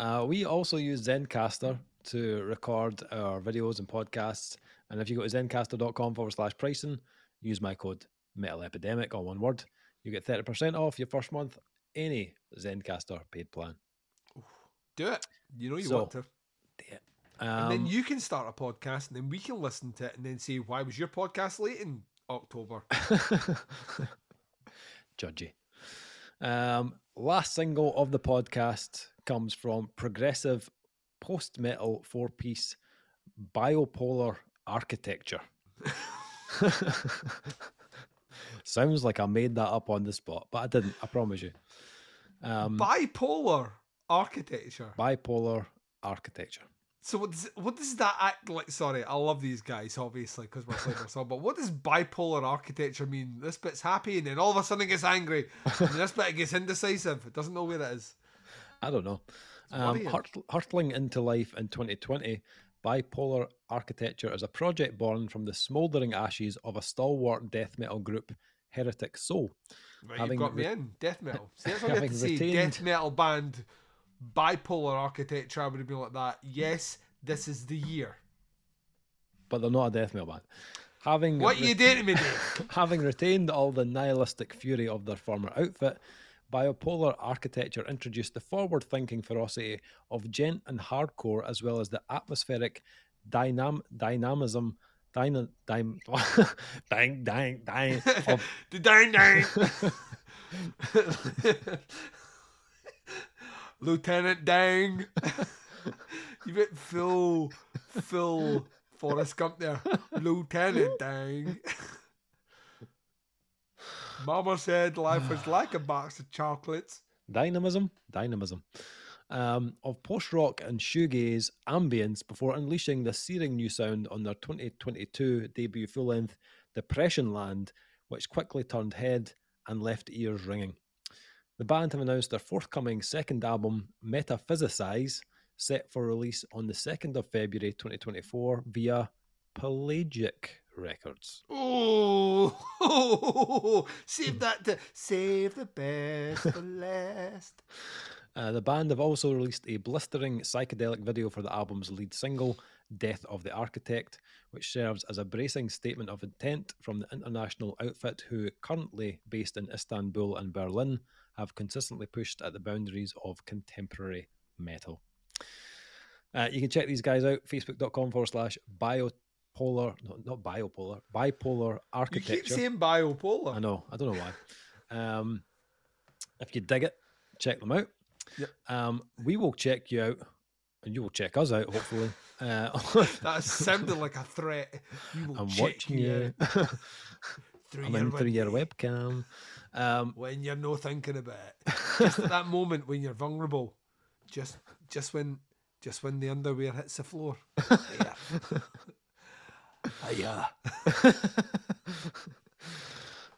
Uh, we also use Zencastr to record our videos and podcasts. And if you go to zencastr.com forward slash pricing, use my code Metal Epidemic, all one word. You get 30% off your first month, any Zencastr paid plan.
Do it. You know you
So,
want to.
Um,
And then you can start a podcast, and then we can listen to it, and then say, "Why was your podcast late in October?"
Judgy. Um, last single of the podcast comes from progressive post metal four piece biopolar architecture. Sounds like I made that up on the spot, but I didn't, I promise you. Um,
Bipolar architecture.
bipolar architecture.
So what does, what does that act like? Sorry, I love these guys, obviously, because we're playing song. But what does bipolar architecture mean? This bit's happy, and then all of a sudden it gets angry, and this bit it gets indecisive. It doesn't know where it is.
I don't know. Um, hurt- hurtling into life in 2020, bipolar architecture is a project born from the smouldering ashes of a stalwart death metal group, Heretic Soul.
Right,
having
you've got me in death metal. See, that's what I had
having retained-
Death metal band, bipolar architecture. I would have been like that. Yes, this is the year.
But they're not a death metal band. Having
What
re-
you doing to me, Dave?
Having retained all the nihilistic fury of their former outfit, Biopolar architecture introduced the forward thinking ferocity of djent and hardcore, as well as the atmospheric dynam- dynamism. Dyna- dang, dang, dang, of,
dang dang. Lieutenant Dang. you went full, full Forrest Gump there. Lieutenant Dang. Mama said life was like a box of chocolates.
dynamism, dynamism, um, of post rock and shoegaze ambience before unleashing the searing new sound on their 2022 debut full length Depressionland, which quickly turned head and left ears ringing. The band have announced their forthcoming second album, Metaphysicize, set for release on the 2nd of February 2024 via Pelagic Records.
Oh, save that to save the best for last.
Uh, the band have also released a blistering psychedelic video for the album's lead single, Death of the Architect, which serves as a bracing statement of intent from the international outfit who, currently based in Istanbul and Berlin, have consistently pushed at the boundaries of contemporary metal. Uh, you can check these guys out, facebook.com forward slash biopolar, no, not biopolar, bipolar architecture.
You keep saying biopolar.
I know. I don't know why. Um, if you dig it, check them out.
Yep.
Um, we will check you out, and you will check us out. Hopefully, uh,
That sounded like a threat. You will
I'm
check
watching you.
through
I'm
your
in through your webcam. Um,
when you're no thinking about it. Just at that moment when you're vulnerable. Just just when just when the underwear hits the floor. Yeah. Yeah.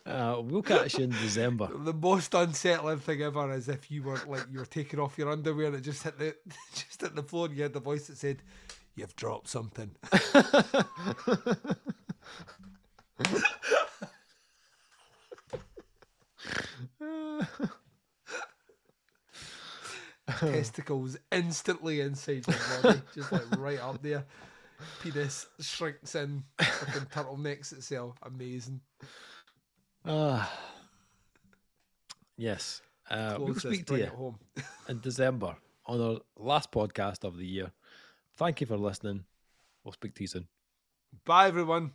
uh, we'll catch you in December.
The most unsettling thing ever is if you were like you were taking off your underwear and it just hit the just hit the floor and you had the voice that said, You've dropped something. Testicles instantly inside your body, just like right up there. Penis shrinks in, fucking turtlenecks itself. Amazing.
Ah, yes. Uh, we'll speak to you
it home.
in December on our last podcast of the year. Thank you for listening. We'll speak to you soon.
Bye everyone.